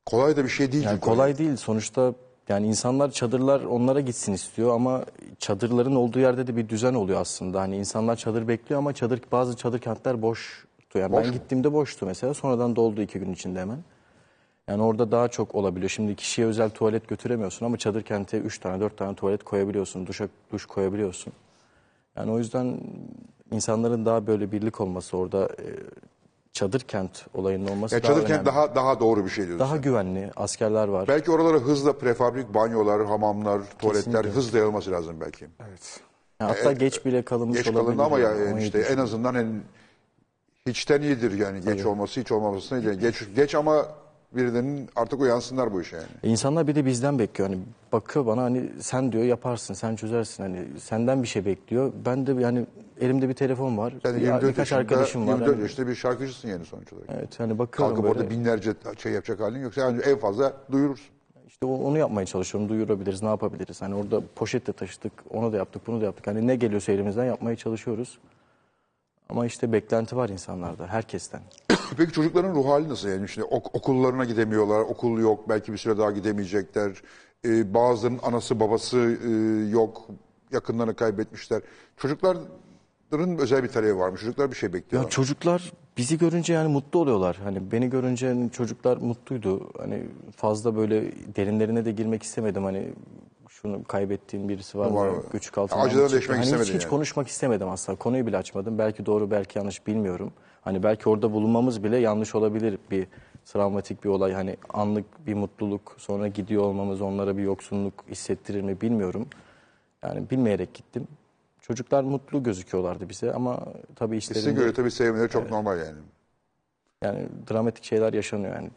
Kolay da bir şey değil. Yani çünkü. kolay değil sonuçta yani insanlar çadırlar onlara gitsin istiyor ama çadırların olduğu yerde de bir düzen oluyor aslında. Hani insanlar çadır bekliyor ama çadır bazı çadır kentler boştu. Yani Boş ben mu? gittiğimde boştu mesela sonradan doldu iki gün içinde hemen. Yani orada daha çok olabiliyor. Şimdi kişiye özel tuvalet götüremiyorsun ama çadır kente 3 tane 4 tane tuvalet koyabiliyorsun. Duşa, duş koyabiliyorsun. Yani o yüzden insanların daha böyle birlik olması orada e, çadır kent olayının olması Ya daha çadır kent önemli. daha daha doğru bir şey diyorsun. daha güvenli. Askerler var. Belki oralara hızla prefabrik banyolar, hamamlar, tuvaletler Kesinlikle. hızla yayılması lazım belki. Evet. Yani hatta geç bile kalınmış Geç olabilir. kalındı ama ya yani, yani 17 işte en azından en hiçten iyidir yani geç olması hiç olmaması değil. Geç geç ama birilerinin artık uyansınlar bu işe yani. E, İnsanlar bir de bizden bekliyor. Hani bakıyor bana hani sen diyor yaparsın, sen çözersin. Hani senden bir şey bekliyor. Ben de yani elimde bir telefon var. Sen bir- 24 birkaç yaşında, arkadaşım var. 24 Hani- yaşında bir şarkıcısın yani sonuç olarak. Evet hani bakıyorum Kalkıp böyle. orada binlerce şey yapacak halin yoksa yani en fazla duyurursun. İşte onu yapmaya çalışıyorum. Duyurabiliriz, ne yapabiliriz? Hani orada poşetle taşıdık, onu da yaptık, bunu da yaptık. Hani ne geliyorsa elimizden yapmaya çalışıyoruz. Ama işte beklenti var insanlarda, herkesten. [coughs] Peki çocukların ruh hali nasıl yani? Şimdi ok- okullarına gidemiyorlar, okul yok, belki bir süre daha gidemeyecekler. Ee, bazılarının anası babası e, yok, yakınlarını kaybetmişler. Çocukların özel bir talebi var mı? Çocuklar bir şey Ya bekliyorlar. çocuklar bizi görünce yani mutlu oluyorlar. Hani beni görünce hani çocuklar mutluydu. Hani fazla böyle derinlerine de girmek istemedim. Hani şunu kaybettiğim birisi var, mı? Acıdan mı çıktı? deşmek hani istemedin hiç, hiç yani. konuşmak istemedim aslında. Konuyu bile açmadım. Belki doğru belki yanlış bilmiyorum. Hani belki orada bulunmamız bile yanlış olabilir bir travmatik bir olay. Hani anlık bir mutluluk sonra gidiyor olmamız onlara bir yoksunluk hissettirir mi bilmiyorum. Yani bilmeyerek gittim. Çocuklar mutlu gözüküyorlardı bize ama tabii Size işlerinde... göre tabii sevmeleri çok normal yani. Yani dramatik şeyler yaşanıyor yani.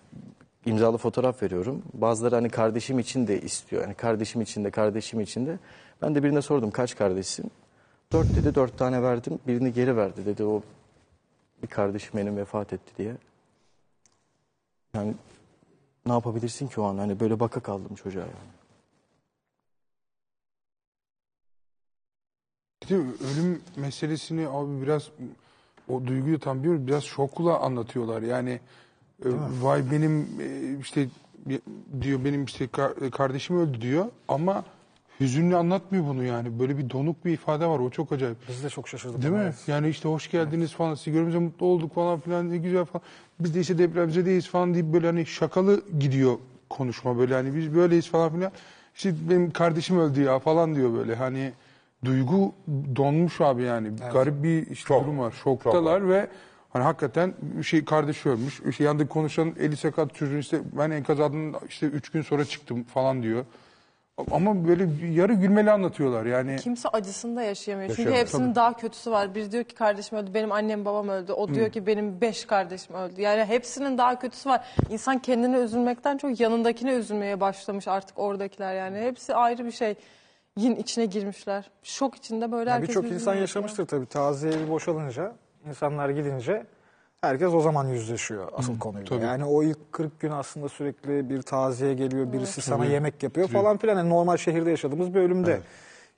İmzalı fotoğraf veriyorum. Bazıları hani kardeşim için de istiyor. Yani kardeşim için de kardeşim için de. Ben de birine sordum kaç kardeşsin? Dört dedi dört tane verdim. Birini geri verdi dedi o bir kardeşim benim vefat etti diye. Yani ne yapabilirsin ki o an? Hani böyle baka kaldım çocuğa yani. Ölüm meselesini abi biraz o duyguyu tam bir biraz şokla anlatıyorlar. Yani e, vay benim e, işte diyor benim işte ka- kardeşim öldü diyor ama hüzünlü anlatmıyor bunu yani. Böyle bir donuk bir ifade var. O çok acayip. Biz de çok şaşırdık. Değil mi? Evet. Yani işte hoş geldiniz falan, sizi görünce mutlu olduk falan filan ne güzel falan. Biz de işte depremzedeyiz falan deyip böyle hani şakalı gidiyor konuşma böyle hani biz böyleyiz falan filan. İşte benim kardeşim öldü ya falan diyor böyle hani duygu donmuş abi yani. Garip bir işte Şok. durum var. Şoktalar ve hani hakikaten bir şey kardeşi ölmüş. İşte yanında konuşan eli sakat çocuğun işte ben enkaz altından işte üç gün sonra çıktım falan diyor. Ama böyle yarı gülmeli anlatıyorlar yani. Kimse acısında yaşayamıyor. Çünkü Yaşayamıyor, hepsinin tabii. daha kötüsü var. Biri diyor ki kardeşim öldü, benim annem babam öldü. O diyor ki benim beş kardeşim öldü. Yani hepsinin daha kötüsü var. İnsan kendine üzülmekten çok yanındakine üzülmeye başlamış artık oradakiler yani. Hepsi ayrı bir şey. yin içine girmişler. Şok içinde böyle Yani herkes Birçok insan yaşamıştır tabii. Taziye evi boşalınca, insanlar gidince herkes o zaman yüzleşiyor asıl konuyla. tabii. Yani o ilk 40 gün aslında sürekli bir taziye geliyor, birisi sana yemek yapıyor falan filan. Yani normal şehirde yaşadığımız bir ölümde.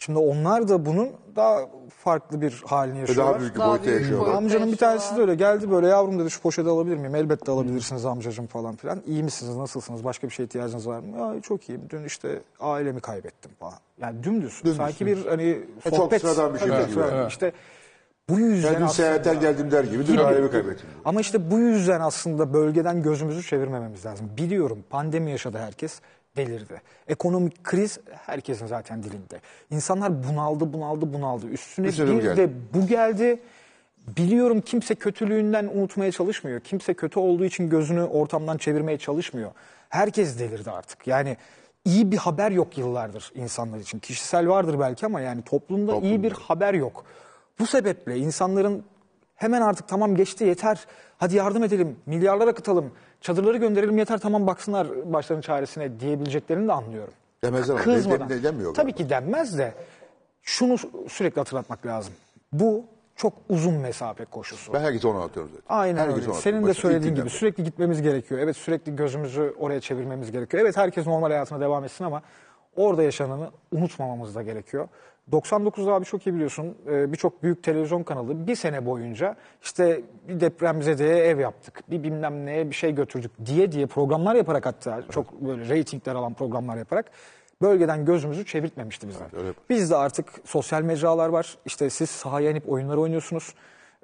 Şimdi onlar da bunun daha farklı bir halini yaşıyorlar. daha büyük bir büyük yaşıyorlar. Amcanın bir tanesi de öyle geldi böyle yavrum dedi şu poşeti alabilir miyim? Elbette alabilirsiniz amcacığım falan filan. İyi misiniz nasılsınız başka bir şeye ihtiyacınız var mı? Ya çok iyiyim dün işte ailemi kaybettim falan. Yani dümdüz. Sanki bir hani çok sohbet. sıradan bir şey Tabii, gibi. tabii. Evet. İşte bu yüzden Ben dün aslında- seyahatten geldim der gibi dün ailemi kaybettim. Ama işte bu yüzden aslında bölgeden gözümüzü çevirmememiz lazım. Biliyorum pandemi yaşadı herkes delirdi. Ekonomik kriz herkesin zaten dilinde. İnsanlar bunaldı, bunaldı, bunaldı. Üstüne Üstüne bir geldi. de bu geldi. Biliyorum kimse kötülüğünden unutmaya çalışmıyor. Kimse kötü olduğu için gözünü ortamdan çevirmeye çalışmıyor. Herkes delirdi artık. Yani iyi bir haber yok yıllardır insanlar için. Kişisel vardır belki ama yani toplumda, iyi bir haber yok. Bu sebeple insanların hemen artık tamam geçti yeter. Hadi yardım edelim, milyarlar akıtalım, çadırları gönderelim yeter tamam baksınlar başlarının çaresine diyebileceklerini de anlıyorum. Demezler ama. Kızmadan. De- de- Tabii galiba. ki denmez de şunu sürekli hatırlatmak lazım. Bu çok uzun mesafe koşusu. Ben herkese onu anlatıyorum zaten. Aynen Herkese öyle. Senin de söylediğin gibi sürekli gitmemiz gerekiyor. Evet sürekli gözümüzü oraya çevirmemiz gerekiyor. Evet herkes normal hayatına devam etsin ama orada yaşananı unutmamamız da gerekiyor. 99'da abi çok iyi biliyorsun e, birçok büyük televizyon kanalı bir sene boyunca işte bir depremzedeye ev yaptık, bir bilmem neye bir şey götürdük diye diye programlar yaparak hatta çok böyle reytingler alan programlar yaparak bölgeden gözümüzü çevirtmemişti bizden. öyle. Bizde artık sosyal mecralar var. İşte siz sahaya inip oyunlar oynuyorsunuz.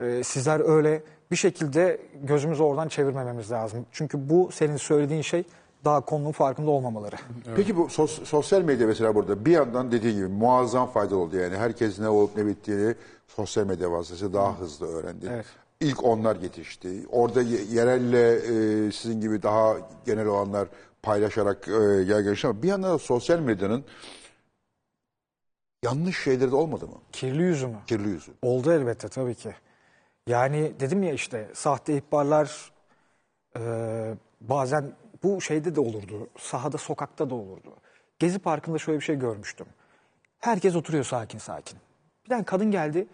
Ee, sizler öyle bir şekilde gözümüzü oradan çevirmememiz lazım. Çünkü bu senin söylediğin şey daha konunun farkında olmamaları. Peki bu sos- sosyal medya mesela burada bir yandan dediği gibi muazzam faydalı oldu. Yani herkes ne olup ne bittiğini sosyal medya vasıtasıyla daha hızlı öğrendi. Evet. İlk onlar yetişti. Orada ye- yerelle e, sizin gibi daha genel olanlar paylaşarak e, yaygınlaştı ama bir yandan da sosyal medyanın yanlış şeyleri de olmadı mı? Kirli yüzü mü? Kirli yüzü. Oldu elbette tabii ki. Yani dedim ya işte sahte ihbarlar e, bazen bu şeyde de olurdu. Sahada, sokakta da olurdu. Gezi Parkı'nda şöyle bir şey görmüştüm. Herkes oturuyor sakin sakin. Bir tane kadın geldi.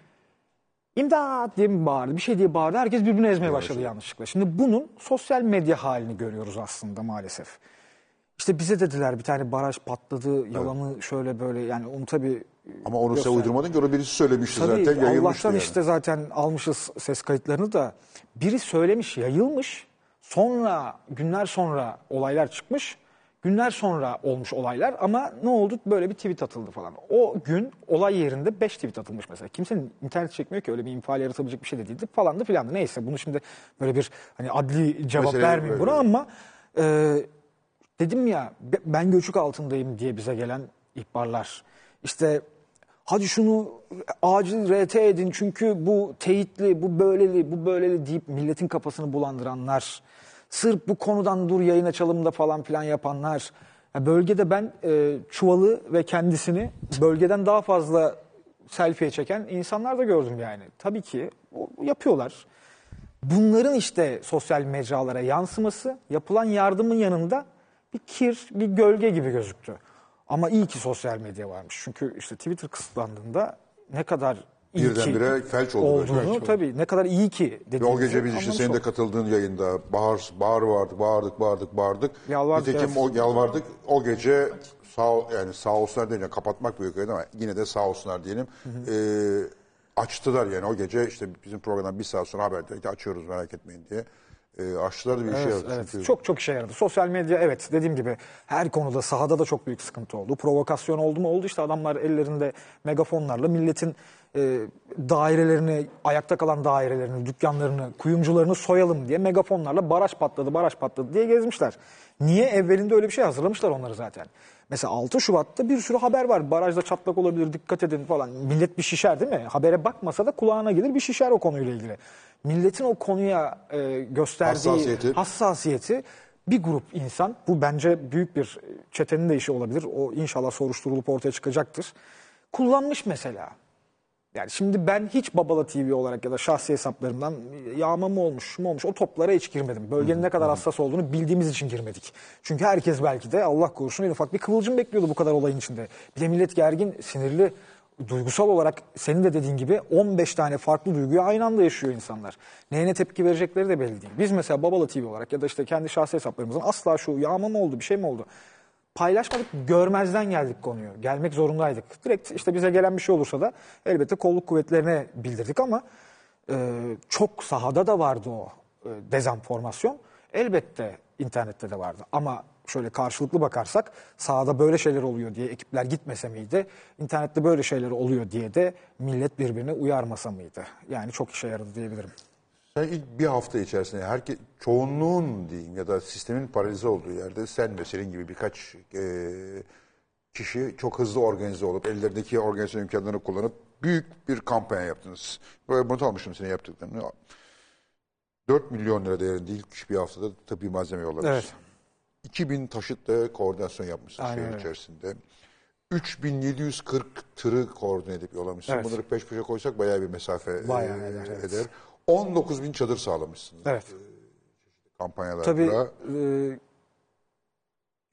İmdat diye mi bağırdı? Bir şey diye bağırdı. Herkes birbirini ezmeye başladı yanlışlıkla. Şimdi bunun sosyal medya halini görüyoruz aslında maalesef. İşte bize dediler bir tane baraj patladı, yalanı şöyle böyle yani onu tabii Ama onu sen uydurmadın ki onu birisi söylemişti Tabii zaten yayılmıştı Allah'tan yani. işte zaten almışız ses kayıtlarını da biri söylemiş yayılmış sonra günler sonra olaylar çıkmış günler sonra olmuş olaylar ama ne oldu böyle bir tweet atıldı falan. O gün olay yerinde 5 tweet atılmış mesela. Kimsenin internet çekmiyor ki öyle bir infial yaratabilecek bir şey de değildi falandı filandı. Neyse bunu şimdi böyle bir hani adli cevap Mesele vermeyeyim buna ama e, dedim ya be- ben göçük altındayım diye bize gelen ihbarlar. İşte hadi şunu acil RT edin çünkü bu teyitli, bu böyleli, bu böyleli deyip milletin kafasını bulandıranlar. Sırf bu konudan dur yayın açalım da falan filan yapanlar. Ya bölgede ben e, çuvalı ve kendisini bölgeden daha fazla selfie çeken insanlar da gördüm yani. Tabii ki o- yapıyorlar. Bunların işte sosyal mecralara yansıması yapılan yardımın yanında bir kir, bir gölge gibi gözüktü. Ama iyi ki sosyal medya varmış. Çünkü işte Twitter kısıtlandığında ne kadar iyi Birdenbire ki felç oldu olduğunu. Felç oldu. tabii ne kadar iyi ki Ve dediğimizi o gece biz işte senin de katıldığın yayında bağır, bağır vardı, bağırdık, bağırdık, bağırdık. Yalvardık, Nitekim o yalvardık. O gece sağ yani sağ olsunlar diyelim kapatmak büyük öyle ama yine de sağ olsunlar diyelim. Ee, açtılar yani o gece işte bizim programdan bir saat sonra haber verdik açıyoruz merak etmeyin diye. Ee, açtılar da bir Evet, yaradı. evet. Çünkü Çok çok işe yaradı. Sosyal medya evet dediğim gibi her konuda sahada da çok büyük sıkıntı oldu. Provokasyon oldu mu oldu işte adamlar ellerinde megafonlarla milletin e, dairelerini, ayakta kalan dairelerini, dükkanlarını, kuyumcularını soyalım diye megafonlarla baraj patladı, baraj patladı diye gezmişler. Niye? Evvelinde öyle bir şey hazırlamışlar onları zaten. Mesela 6 Şubat'ta bir sürü haber var. Barajda çatlak olabilir, dikkat edin falan. Millet bir şişer değil mi? Habere bakmasa da kulağına gelir bir şişer o konuyla ilgili. Milletin o konuya e, gösterdiği Hassasiyeti. hassasiyeti bir grup insan, bu bence büyük bir çetenin de işi olabilir. O inşallah soruşturulup ortaya çıkacaktır. Kullanmış mesela. Yani şimdi ben hiç Babala TV olarak ya da şahsi hesaplarımdan yağma mı olmuş, şu mu olmuş o toplara hiç girmedim. Bölgenin ne kadar hassas olduğunu bildiğimiz için girmedik. Çünkü herkes belki de Allah korusun en ufak bir kıvılcım bekliyordu bu kadar olayın içinde. Bir de millet gergin, sinirli, duygusal olarak senin de dediğin gibi 15 tane farklı duyguyu aynı anda yaşıyor insanlar. Neyine tepki verecekleri de belli değil. Biz mesela Babala TV olarak ya da işte kendi şahsi hesaplarımızın asla şu yağma mı oldu, bir şey mi oldu? paylaşmadık, görmezden geldik konuyu. Gelmek zorundaydık. Direkt işte bize gelen bir şey olursa da elbette kolluk kuvvetlerine bildirdik ama e, çok sahada da vardı o e, dezenformasyon. Elbette internette de vardı ama şöyle karşılıklı bakarsak sahada böyle şeyler oluyor diye ekipler gitmese miydi? İnternette böyle şeyler oluyor diye de millet birbirini uyarmasa mıydı? Yani çok işe yaradı diyebilirim. Sen ilk bir hafta içerisinde herke, çoğunluğun diyeyim ya da sistemin paralize olduğu yerde sen ve senin gibi birkaç e, kişi çok hızlı organize olup ellerindeki organizasyon imkanlarını kullanıp büyük bir kampanya yaptınız. Böyle not almışım senin yaptıklarını. 4 milyon lira değerinde ilk bir haftada tıbbi malzeme yollamışsın. Evet. 2000 taşıtla koordinasyon yapmışsın Aynen şehir öyle. içerisinde. 3740 tırı koordine edip yollamışsın. Evet. Bunları peş peşe koysak bayağı bir mesafe Bayağı e, eder, evet. eder. 19 bin çadır sağlamışsınız Evet. kampanyalarla. Tabii e,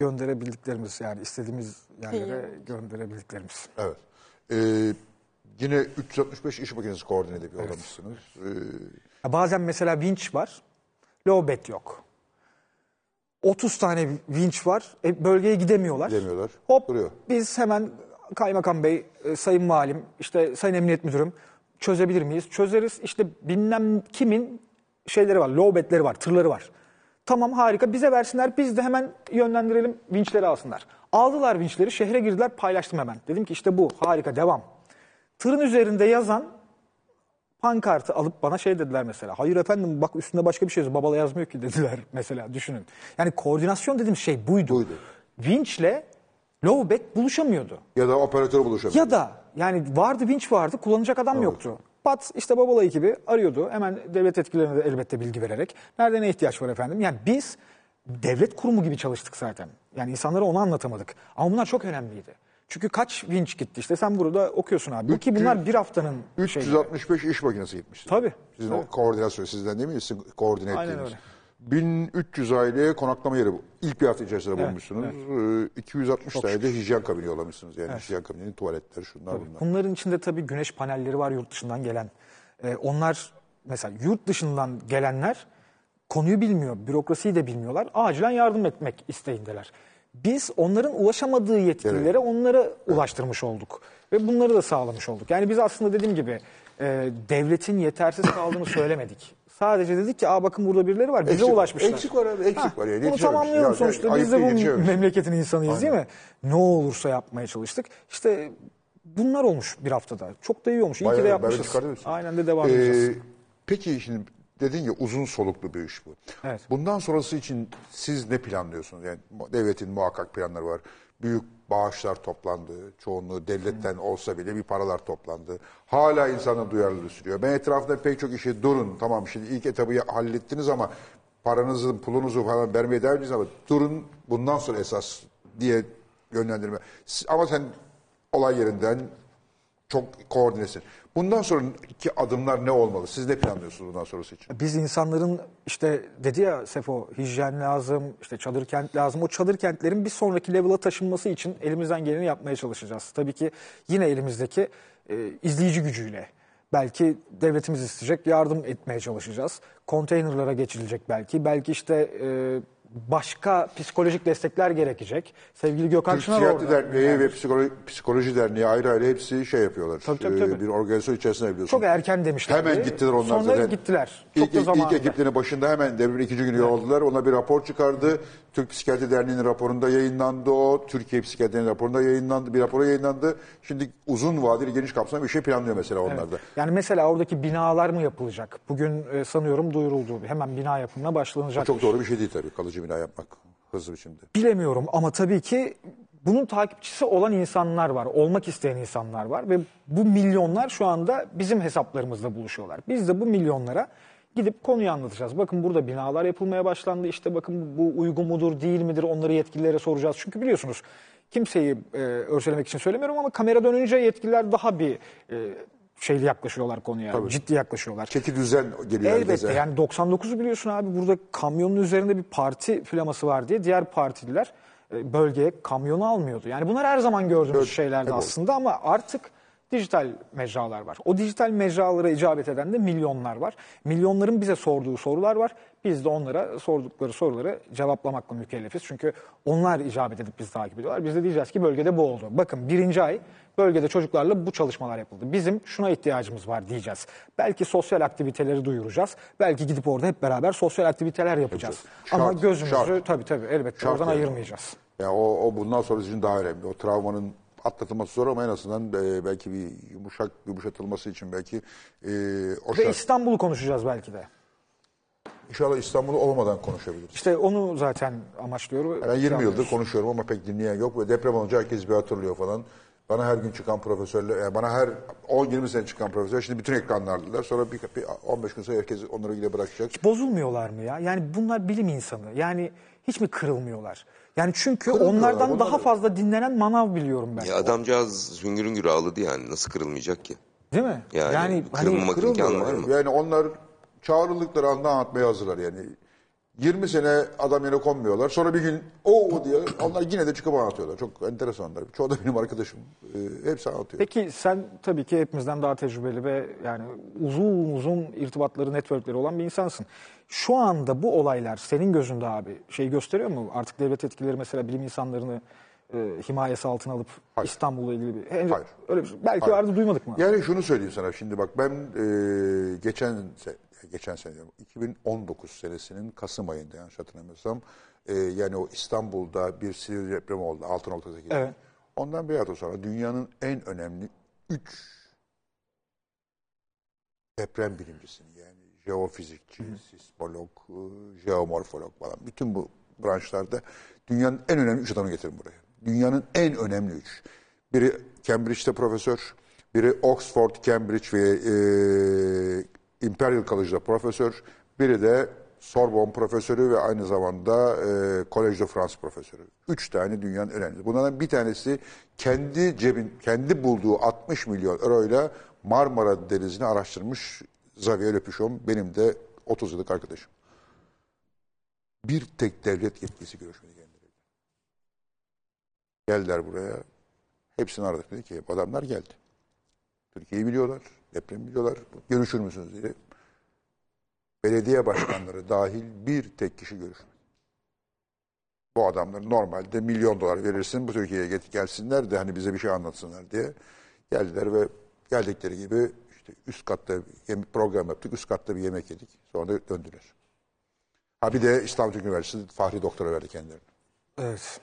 gönderebildiklerimiz yani istediğimiz yerlere gönderebildiklerimiz. Evet. Ee, yine 365 iş makinesi koordine edip yollamışsınız. Ee, Ya Bazen mesela vinç var, lowbet yok. 30 tane vinç var, e, bölgeye gidemiyorlar. Gidemiyorlar, Hop, duruyor. biz hemen kaymakam bey, e, sayın valim, işte sayın emniyet müdürüm çözebilir miyiz? Çözeriz. İşte bilmem kimin şeyleri var, lowbetleri var, tırları var. Tamam harika bize versinler biz de hemen yönlendirelim vinçleri alsınlar. Aldılar vinçleri şehre girdiler paylaştım hemen. Dedim ki işte bu harika devam. Tırın üzerinde yazan pankartı alıp bana şey dediler mesela. Hayır efendim bak üstünde başka bir şey yazıyor. Babala yazmıyor ki [laughs] dediler mesela düşünün. Yani koordinasyon dediğim şey buydu. Buydu. Vinçle lowbet buluşamıyordu. ya da operatör buluşamıyor. Ya da yani vardı vinç vardı kullanacak adam yoktu. Pat işte Babala ekibi arıyordu. Hemen devlet yetkililerine de elbette bilgi vererek. Nerede ne ihtiyaç var efendim? Yani biz devlet kurumu gibi çalıştık zaten. Yani insanlara onu anlatamadık. Ama bunlar çok önemliydi. Çünkü kaç vinç gitti işte sen burada okuyorsun abi. Ki bunlar bir haftanın şeyleri. 365 iş makinesi gitmişti. Tabii, Sizin tabii. koordinasyon sizden değil mi? Sizin koordine Aynen ettiğiniz. öyle. 1300 aileye konaklama yeri bu. İlk bir hafta içerisinde bulmuşsunuz. Ee, 260 tane de hijyen kabini yollamışsınız. Yani hijyen kabini, tuvaletler, şunlar bunlar. Bunların içinde tabii güneş panelleri var yurt dışından gelen. Ee, onlar mesela yurt dışından gelenler konuyu bilmiyor, bürokrasiyi de bilmiyorlar. Acilen yardım etmek isteğindeler. Biz onların ulaşamadığı yetkililere onlara ulaştırmış olduk. Ve bunları da sağlamış olduk. Yani biz aslında dediğim gibi e, devletin yetersiz kaldığını [laughs] söylemedik. Sadece dedik ki Aa bakın burada birileri var bize Eksik ulaşmışlar. Eksik var abi, eksik Ha, var yani. Bunu tamamlayalım Ya, sonuçta. Biz de bu memleketin insanıyız değil mi? Ne olursa yapmaya çalıştık. İşte bunlar olmuş bir haftada. Çok da iyi olmuş. İyi ki de Bayağı yapmışız. Aynen de devam Ee, edeceğiz. Peki şimdi dedin ya uzun soluklu bir iş bu. Evet. Bundan sonrası için siz ne planlıyorsunuz? Yani devletin muhakkak planları var. Büyük bağışlar toplandı. Çoğunluğu devletten olsa bile bir paralar toplandı. Hala insanın duyarlılığı sürüyor. Ben etrafında pek çok işi durun. Tamam şimdi ilk etabı hallettiniz ama paranızı, pulunuzu falan vermeye devam edeceğiz ama durun bundan sonra esas diye yönlendirme. Ama sen olay yerinden çok koordinesin. Bundan sonraki adımlar ne olmalı? Siz ne planlıyorsunuz bundan sonrası için? Biz insanların işte dedi ya Sefo hijyen lazım, işte çadır kent lazım. O çadır kentlerin bir sonraki level'a taşınması için elimizden geleni yapmaya çalışacağız. Tabii ki yine elimizdeki e, izleyici gücüyle. Belki devletimiz isteyecek yardım etmeye çalışacağız. Konteynerlara geçilecek belki. Belki işte e, başka psikolojik destekler gerekecek. Sevgili Gökhan Çınar orada. Derneği ve Psikoloji, Psikoloji Derneği ayrı ayrı hepsi şey yapıyorlar. Tabii, tabii, Ee, tabii. Bir organizasyon içerisinde biliyorsun. Çok erken demişler. Hemen gittiler onlar Sonra zaten. gittiler. Çok İlk, da ilk, ekiplerin başında hemen devrin ikinci günü yolladılar. Ona bir rapor çıkardı. Türk Psikiyatri Derneği'nin raporunda yayınlandı o. Türkiye Psikiyatri'nin raporunda yayınlandı. Bir rapora yayınlandı. Şimdi uzun vadeli geniş kapsamlı bir şey planlıyor mesela onlar da. Yani mesela oradaki binalar mı yapılacak? Bugün e, sanıyorum duyuruldu. Hemen bina yapımına başlanacak. Çok doğru bir şey değil tabii kalıcı bina yapmak hızlı biçimde. Bilemiyorum ama tabii ki bunun takipçisi olan insanlar var, olmak isteyen insanlar var ve bu milyonlar şu anda bizim hesaplarımızda buluşuyorlar. Biz de bu milyonlara gidip konuyu anlatacağız. Bakın burada binalar yapılmaya başlandı. İşte bakın bu uygun mudur, değil midir onları yetkililere soracağız. Çünkü biliyorsunuz kimseyi e, örselemek için söylemiyorum ama kamera dönünce yetkililer daha bir e, şeyli yaklaşıyorlar konuya. Tabii. Ciddi yaklaşıyorlar. Çeki düzen geliyor Elbette herkese. yani 99'u biliyorsun abi burada kamyonun üzerinde bir parti flaması var diye diğer partililer e, bölgeye kamyonu almıyordu. Yani bunlar her zaman gördüğümüz Evet, şeylerdi oldu. aslında ama artık dijital mecralar var. O dijital mecralara icabet eden de milyonlar var. Milyonların bize sorduğu sorular var. Biz de onlara sordukları soruları cevaplamakla mükellefiz. Çünkü onlar icabet edip bizi takip ediyorlar. Biz de diyeceğiz ki bölgede bu oldu. Bakın birinci ay bölgede çocuklarla bu çalışmalar yapıldı. Bizim şuna ihtiyacımız var diyeceğiz. Belki sosyal aktiviteleri duyuracağız. Belki gidip orada hep beraber sosyal aktiviteler yapacağız. Şart, Ama gözümüzü şart. tabii tabii elbette Şart oradan yani. ayırmayacağız. Ya o, o bundan sonrası için daha önemli. O travmanın atlatılması zor ama en azından e, belki bir yumuşak yumuşatılması için belki e, o Ve şart. İstanbul'u konuşacağız belki de. İnşallah İstanbul olmadan konuşabiliriz. İşte onu zaten amaçlıyor. Ben 20 yıldır konuşuyorum ama pek dinleyen yok ve deprem olunca herkes bir hatırlıyor falan. Bana her gün çıkan profesörler, yani bana her 10-20 sene çıkan profesör şimdi bütün ekranlardılar. Sonra bir, bir 15 gün sonra herkes onları yine bırakacak. Bozulmuyorlar mı ya? Yani bunlar bilim insanı. Yani hiç mi kırılmıyorlar? Yani çünkü Kırılmıyorlar, onlardan daha fazla dinlenen manav biliyorum ben. Ya adamcağız hüngür hüngür ağladı yani. Nasıl kırılmayacak ki? Değil mi? Yani hani kırılmamak imkanı var mı? Yani onlar çağrıldıkları anda anlatmaya hazırlar yani. 20 sene adam yerine konmuyorlar. Sonra bir gün o diye onlar yine de çıkıp anlatıyorlar. Çok enteresanlar. Çoğu da benim arkadaşım. Ee, hepsi anlatıyor. Peki sen tabii ki hepimizden daha tecrübeli ve yani uzun uzun irtibatları, networkleri olan bir insansın. Şu anda bu olaylar senin gözünde abi şey gösteriyor mu? Artık devlet etkileri mesela bilim insanlarını e, himayesi altına alıp. İstanbul'la ilgili bir... Henüz Hayır. Öyle bir şey. Belki Hayır. vardı duymadık mı? Yani şunu söyleyeyim sana şimdi bak ben e, geçen se- geçen sene diyorum, 2019 senesinin Kasım ayında yanlış hatırlamıyorsam e, yani o İstanbul'da bir Silivri depremi oldu 6.8. Evet. Ondan bir hafta sonra dünyanın en önemli 3 deprem bilimcisini jeofizikçi, sismolog, e, jeomorfolog falan bütün bu branşlarda dünyanın en önemli üç adamı getirin buraya. Dünyanın en önemli üç. Biri Cambridge'de profesör, biri Oxford, Cambridge ve e, Imperial College'da profesör, biri de Sorbonne profesörü ve aynı zamanda e, Collège de France profesörü. Üç tane dünyanın önemli. Bunlardan bir tanesi kendi cebin, kendi bulduğu 60 milyon euroyla Marmara Denizi'ni araştırmış Xavier Le Pichon, benim de 30 yıllık arkadaşım. Bir tek devlet yetkisi görüşmedi kendileriyle. Geldiler buraya. Hepsini aradık. Dedi ki adamlar geldi. Türkiye'yi biliyorlar. Depremi biliyorlar. Görüşür müsünüz diye. Belediye başkanları dahil bir tek kişi görüşmedi. Bu adamlar normalde milyon dolar verirsin bu Türkiye'ye gelsinler de hani bize bir şey anlatsınlar diye geldiler ve geldikleri gibi işte üst katta yem- program yaptık. Üst katta bir yemek yedik. Sonra döndüler. Ha bir de İstanbul Üniversitesi Fahri Doktora verdi kendilerine. Evet.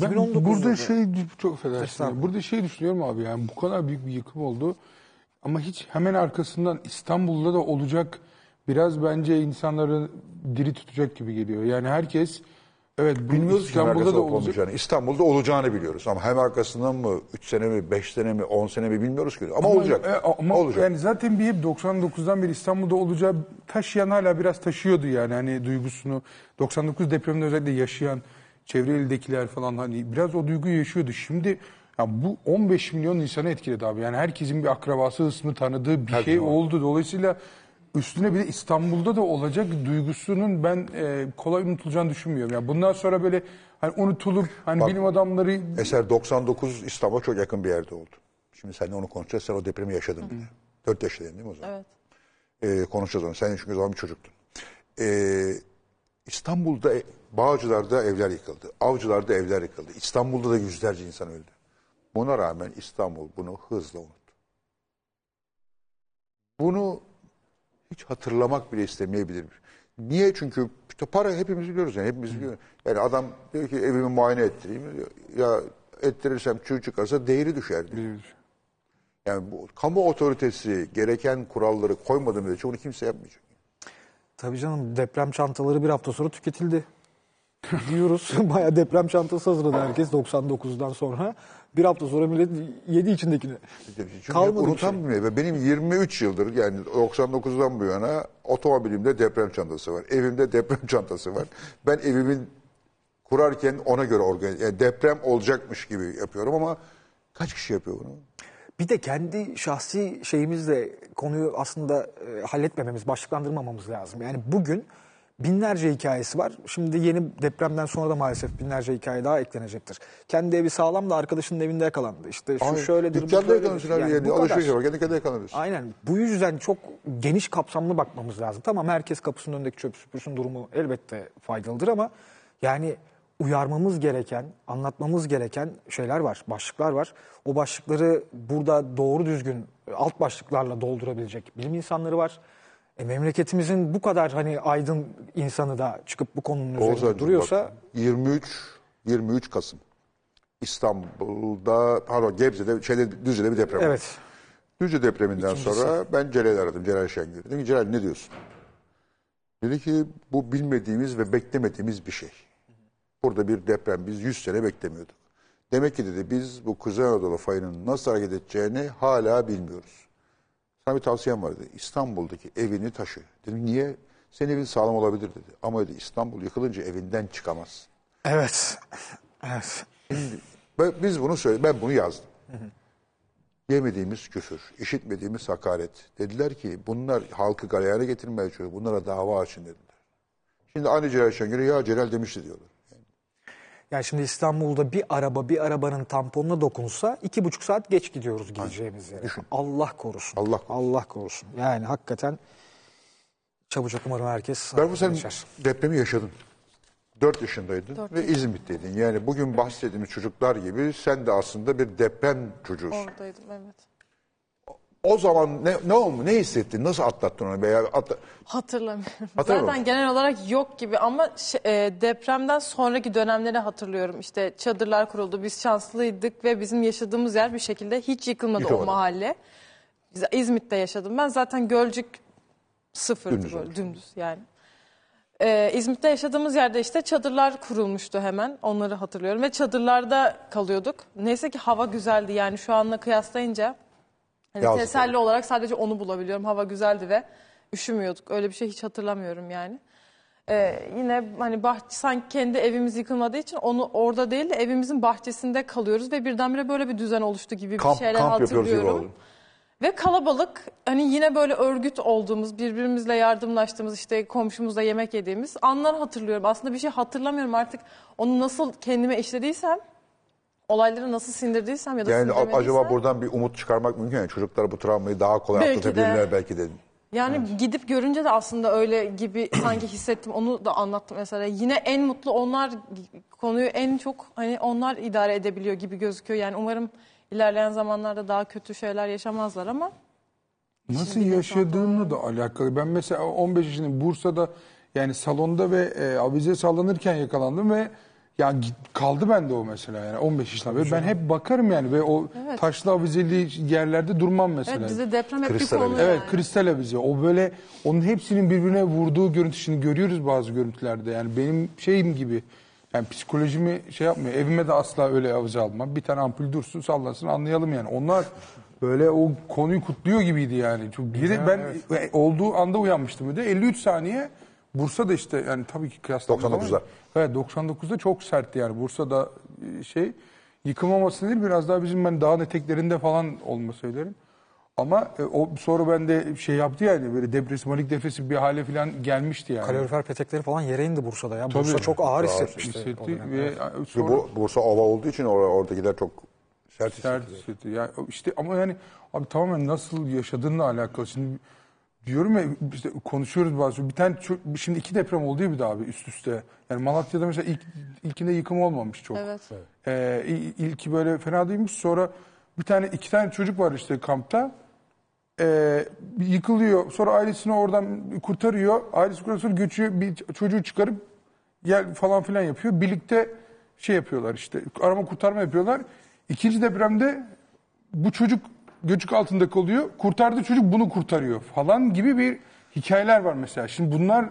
Ben 2019'da burada da- şey çok affedersin. Burada şey düşünüyorum abi yani bu kadar büyük bir yıkım oldu. Ama hiç hemen arkasından İstanbul'da da olacak biraz bence insanları diri tutacak gibi geliyor. Yani herkes evet Bilmiyoruz ki İstanbul'da da olacak. İstanbul'da olacağını biliyoruz. Ama hem arkasından mı 3 sene mi 5 sene mi 10 sene mi bilmiyoruz ki. Ama, olacak. e, ama olacak. yani zaten bir hep 99'dan beri İstanbul'da olacağı taşıyan hala biraz taşıyordu yani hani duygusunu. 99 depreminde özellikle yaşayan çevre ildekiler falan hani biraz o duyguyu yaşıyordu. Şimdi ya bu 15 milyon insanı etkiledi abi. Yani herkesin bir akrabası, ismi tanıdığı bir şey oldu. Dolayısıyla üstüne bir de İstanbul'da da olacak duygusunun ben e, kolay unutulacağını düşünmüyorum. Yani bundan sonra böyle hani unutulup hani bilim adamları Eser 99 İstanbul'a çok yakın bir yerde oldu. Şimdi seninle onu konuşacağız. Sen o depremi yaşadın bile. 4 yaşındaydın değil mi o zaman? Evet. Ee, konuşacağız onu. Sen çünkü o zaman bir çocuktun. Ee, İstanbul'da, e, Bağcılar'da evler yıkıldı. Avcılar'da evler yıkıldı. İstanbul'da da yüzlerce insan öldü. Buna rağmen İstanbul bunu hızla unuttu. Bunu hiç hatırlamak bile istemeyebilir. Niye? Çünkü işte para hepimiz biliyoruz yani hepimiz biliyoruz. Yani adam diyor ki evimi muayene ettireyim. Ya ettirirsem çığ çıkarsa değeri düşer diyor. Yani bu kamu otoritesi gereken kuralları koymadığı müddetçe onu kimse yapmayacak. Tabii canım deprem çantaları bir hafta sonra tüketildi. Diyoruz. [laughs] Bayağı deprem çantası hazırladı herkes 99'dan sonra. Bir hafta sonra millet yedi içindekini. Çünkü Kalmadı şey. unutamıyor. Ve benim 23 yıldır yani 99'dan bu yana otomobilimde deprem çantası var. Evimde deprem [laughs] çantası var. Ben evimin kurarken ona göre organize, yani deprem olacakmış gibi yapıyorum ama kaç kişi yapıyor bunu? Bir de kendi şahsi şeyimizle konuyu aslında e, halletmememiz, başlıklandırmamamız lazım. Yani bugün binlerce hikayesi var. Şimdi yeni depremden sonra da maalesef binlerce hikaye daha eklenecektir. Kendi evi sağlam da arkadaşının evinde yakalandı. İşte şu Ay, şöyledir, Dükkanda yakalanırsın abi Yani yani, bu alışveriş yapar. Kendi kendine yakalanırsın. Aynen. Bu yüzden çok geniş kapsamlı bakmamız lazım. Tamam herkes kapısının önündeki çöp süpürsün durumu elbette faydalıdır ama yani uyarmamız gereken, anlatmamız gereken şeyler var, başlıklar var. O başlıkları burada doğru düzgün alt başlıklarla doldurabilecek bilim insanları var. E, memleketimizin bu kadar hani aydın insanı da çıkıp bu konunun üzerinde Oğuz Aydın, duruyorsa bak, 23 23 Kasım İstanbul'da pardon Gebze'de şeyde Düzce'de bir deprem oldu. evet Düzce depreminden sonra ben Celal'i aradım. Celal Şengör. Dedim ki Celal ne diyorsun? Dedi ki bu bilmediğimiz ve beklemediğimiz bir şey. Burada bir deprem biz 100 sene beklemiyorduk. Demek ki dedi biz bu Kuzey Anadolu fayının nasıl hareket edeceğini hala bilmiyoruz. Sana bir tavsiyem var dedi. İstanbul'daki evini taşı. Dedim niye? Senin evin sağlam olabilir dedi. Ama dedi İstanbul yıkılınca evinden çıkamaz. evet evet Biz bunu söyle, ben bunu yazdım. Yemediğimiz küfür, işitmediğimiz hakaret. Dediler ki bunlar halkı galeyana getirmeye çalışıyor. Bunlara dava açın dediler. Şimdi aynı Celal Şengör'e ya Celal demişti diyorlar. Yani şimdi İstanbul'da bir araba bir arabanın tamponuna dokunsa iki buçuk saat geç gidiyoruz gideceğimiz yere. Allah korusun. Allah korusun. Allah korusun. Yani hakikaten çabucak umarım herkes Ben bu sen geçer. depremi yaşadın. 4 yaşındaydın ve İzmit'teydin. Yani bugün bahsettiğimiz çocuklar gibi sen de aslında bir deprem çocuğusun. Oradaydım evet. O zaman ne, ne oldu? Ne hissettin? Nasıl atlattın onu? Veya atla... Hatırlamıyorum. [laughs] Hatırlamıyor Zaten genel olarak yok gibi ama şey- e, depremden sonraki dönemleri hatırlıyorum. İşte çadırlar kuruldu. Biz şanslıydık ve bizim yaşadığımız yer bir şekilde hiç yıkılmadı Yıkılmadı. o mahalle. Biz İzmit'te yaşadım. Ben zaten Gölcük sıfırdı Dümdüz böyle olmuş. dümdüz yani. Ee, İzmit'te yaşadığımız yerde işte çadırlar kurulmuştu hemen. Onları hatırlıyorum ve çadırlarda kalıyorduk. Neyse ki hava güzeldi yani şu anla kıyaslayınca hani teselli olarak sadece onu bulabiliyorum. Hava güzeldi ve üşümüyorduk. Öyle bir şey hiç hatırlamıyorum yani. Ee, yine hani bahçe sanki kendi evimiz yıkılmadığı için onu orada değil de evimizin bahçesinde kalıyoruz ve birdenbire böyle bir düzen oluştu gibi bir Kamp, şeyler kamp hatırlıyorum. Ve kalabalık hani yine böyle örgüt olduğumuz, birbirimizle yardımlaştığımız, işte komşumuzla yemek yediğimiz anlar hatırlıyorum. Aslında bir şey hatırlamıyorum artık. Onu nasıl kendime işlediysem, olayları nasıl sindirdiysem ya da Yani sindirmediysem. acaba buradan bir umut çıkarmak mümkün. Yani çocuklar bu travmayı daha kolay Belki de. atlatabilirler belki dedim. Yani gidip görünce de aslında öyle gibi [clears throat] sanki hissettim. Onu da anlattım mesela. Yine en mutlu onlar konuyu en çok hani onlar idare edebiliyor gibi gözüküyor. Yani umarım ilerleyen zamanlarda daha kötü şeyler yaşamazlar ama Nasıl Şimdi de yaşadığımla da alakalı. Ben mesela 15 yaşındayım Bursa'da yani salonda ve e, avize sallanırken yakalandım ve ya kaldı bende o mesela yani 15 yaşında ve ben hep bakarım yani ve o Evet. taşlı avizeli yerlerde durmam mesela. evet bize deprem hep bir Kristal konu avize. Evet yani. kristal avize. O böyle onun hepsinin birbirine vurduğu görüntüsünü görüyoruz bazı görüntülerde. Yani benim şeyim gibi. Yani psikolojimi şey yapmıyor. Evime de asla öyle avize almam. Bir tane ampul dursun sallansın anlayalım yani. Onlar böyle o konuyu kutluyor gibiydi yani. Çok biri ben e, olduğu anda uyanmıştım bir de 53 saniye Bursa'da işte yani tabii ki kıyaslamaz ama- 99'da. Evet 99'da çok sertti yani Bursa'da e, şey yıkılmaması değil biraz daha bizim ben dağın eteklerinde falan olma söylerim. Ama e, o sonra bende şey yaptı yani böyle depresif manik depresif bir hale falan gelmişti yani. Kalorifer petekleri falan yere indi Bursa'da ya. Tabii. Bursa çok ağır hissetmişti. hissetti ve sonra bu Bursa ova olduğu için or- oradakiler çok sert sert hissettiler. hissetti. Yani işte ama yani abi tamamen nasıl yaşadığınla alakalı. Şimdi diyorum ya işte konuşuyoruz bazı bir tane ço- şimdi iki deprem oldu ya bir daha abi üst üste. Yani Malatya'da mesela ilk ilkinde yıkım olmamış çok. Evet. Ee, il- ilki böyle fena değilmiş. Sonra bir tane iki tane çocuk var işte kampta. Ee, yıkılıyor. Sonra ailesini oradan kurtarıyor. Ailesi kurtarıyor sonra göçüyor. Bir çocuğu çıkarıp gel falan filan yapıyor. Birlikte şey yapıyorlar işte arama kurtarma yapıyorlar. İkinci depremde bu çocuk göçük altında kalıyor. Kurtardığı çocuk bunu kurtarıyor falan gibi bir hikayeler var mesela. Şimdi bunlar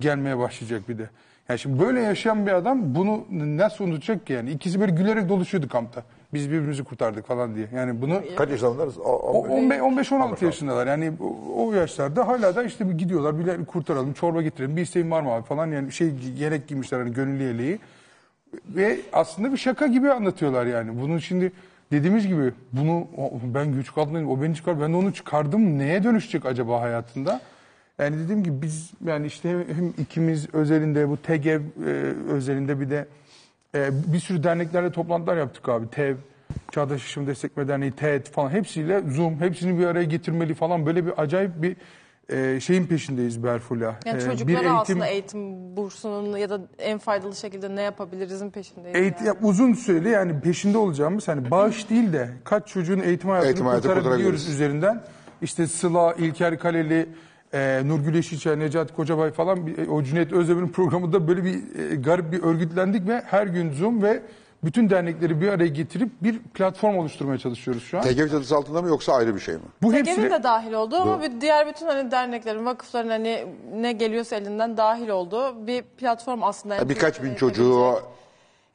gelmeye başlayacak bir de. Yani şimdi böyle yaşayan bir adam bunu nasıl unutacak ki yani? İkisi böyle gülerek doluşuyordu kampta. Biz birbirimizi kurtardık falan diye. Yani bunu Kaç yaşındalar? o 15-16 yaşındalar. Yani o, o yaşlarda hala da işte gidiyorlar bir kurtaralım, çorba getirelim, bir isteğin var mı abi falan. Yani şey yelek giymişler hani gönüllü yeleği. Ve aslında bir şaka gibi anlatıyorlar yani. Bunun şimdi dediğimiz gibi bunu ben güç kadınıyım o beni çıkar ben de onu çıkardım neye dönüşecek acaba hayatında? Yani dediğim gibi biz yani işte hem, ikimiz özelinde bu TEGEV e, özelinde bir de e, bir sürü derneklerle toplantılar yaptık abi. TEV, Çağdaş Yaşam Destekleme Derneği, TED falan hepsiyle Zoom hepsini bir araya getirmeli falan böyle bir acayip bir e, şeyin peşindeyiz Berfula. Yani E, çocuklara aslında eğitim bursunun ya da en faydalı şekilde ne yapabilirizin peşindeyiz. Eğitim, yani. ya uzun süreli yani peşinde olacağımız hani bağış değil de kaç çocuğun eğitim hayatını Eğitim hayatı kurtarabiliyoruz üzerinden. İşte Sıla, İlker Kaleli, e, Nurgül Yeşilçay, Necati Kocabay falan bir- o Cüneyt Özdemir'in programında böyle bir e, garip bir örgütlendik ve her gün Zoom ve bütün dernekleri bir araya getirip bir platform oluşturmaya çalışıyoruz şu an. TGV çatısı altında mı yoksa ayrı bir şey mi? Bu TGV de dahil oldu ama bir diğer bütün hani derneklerin, vakıfların hani ne geliyorsa elinden dahil olduğu bir platform aslında. Yani Birkaç bin çocuğu.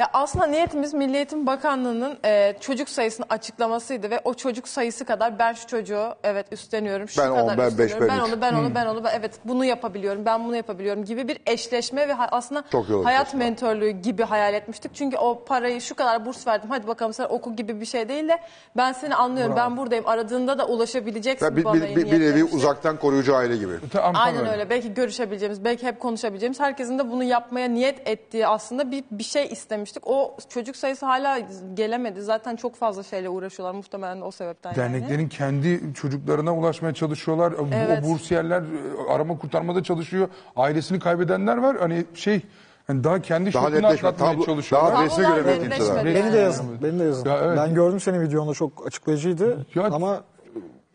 Ya aslında niyetimiz Milli Eğitim Bakanlığı'nın e, çocuk sayısını açıklamasıydı ve o çocuk sayısı kadar ben şu çocuğu evet üstleniyorum, şu Ben on, kadar ben beş, üstleniyorum, ben ben onu, ben onu, ben onu, ben, evet bunu yapabiliyorum, ben bunu yapabiliyorum gibi bir eşleşme ve ha- aslında Çok iyi olmuş hayat aslında. mentörlüğü gibi hayal etmiştik. Çünkü o parayı şu kadar burs verdim, hadi bakalım sen oku gibi bir şey değil de ben seni anlıyorum, ben buradayım, aradığında da ulaşabileceksin Ya bir, bana bir, bir, bir nevi niyetlemiştik. uzaktan koruyucu aile gibi. Tam- tam Aynen öyle. Belki görüşebileceğimiz, belki hep konuşabileceğimiz, herkesin de bunu yapmaya niyet ettiği aslında bir, bir şey istemiştik. O çocuk sayısı hala gelemedi. Zaten çok fazla şeyle uğraşıyorlar muhtemelen o sebepten Derneklerin yani. kendi çocuklarına ulaşmaya çalışıyorlar. Bu- Evet. O bursiyerler e, arama kurtarmada çalışıyor. Ailesini kaybedenler var. Hani şey hani daha kendi Daha şokunu atlatmaya tablo- çalışıyorlar. daha resmi kimseler. Beni de yani. yazın, beni de yazın. Ya evet. Ben gördüm senin videonda çok açıklayıcıydı Ya- ama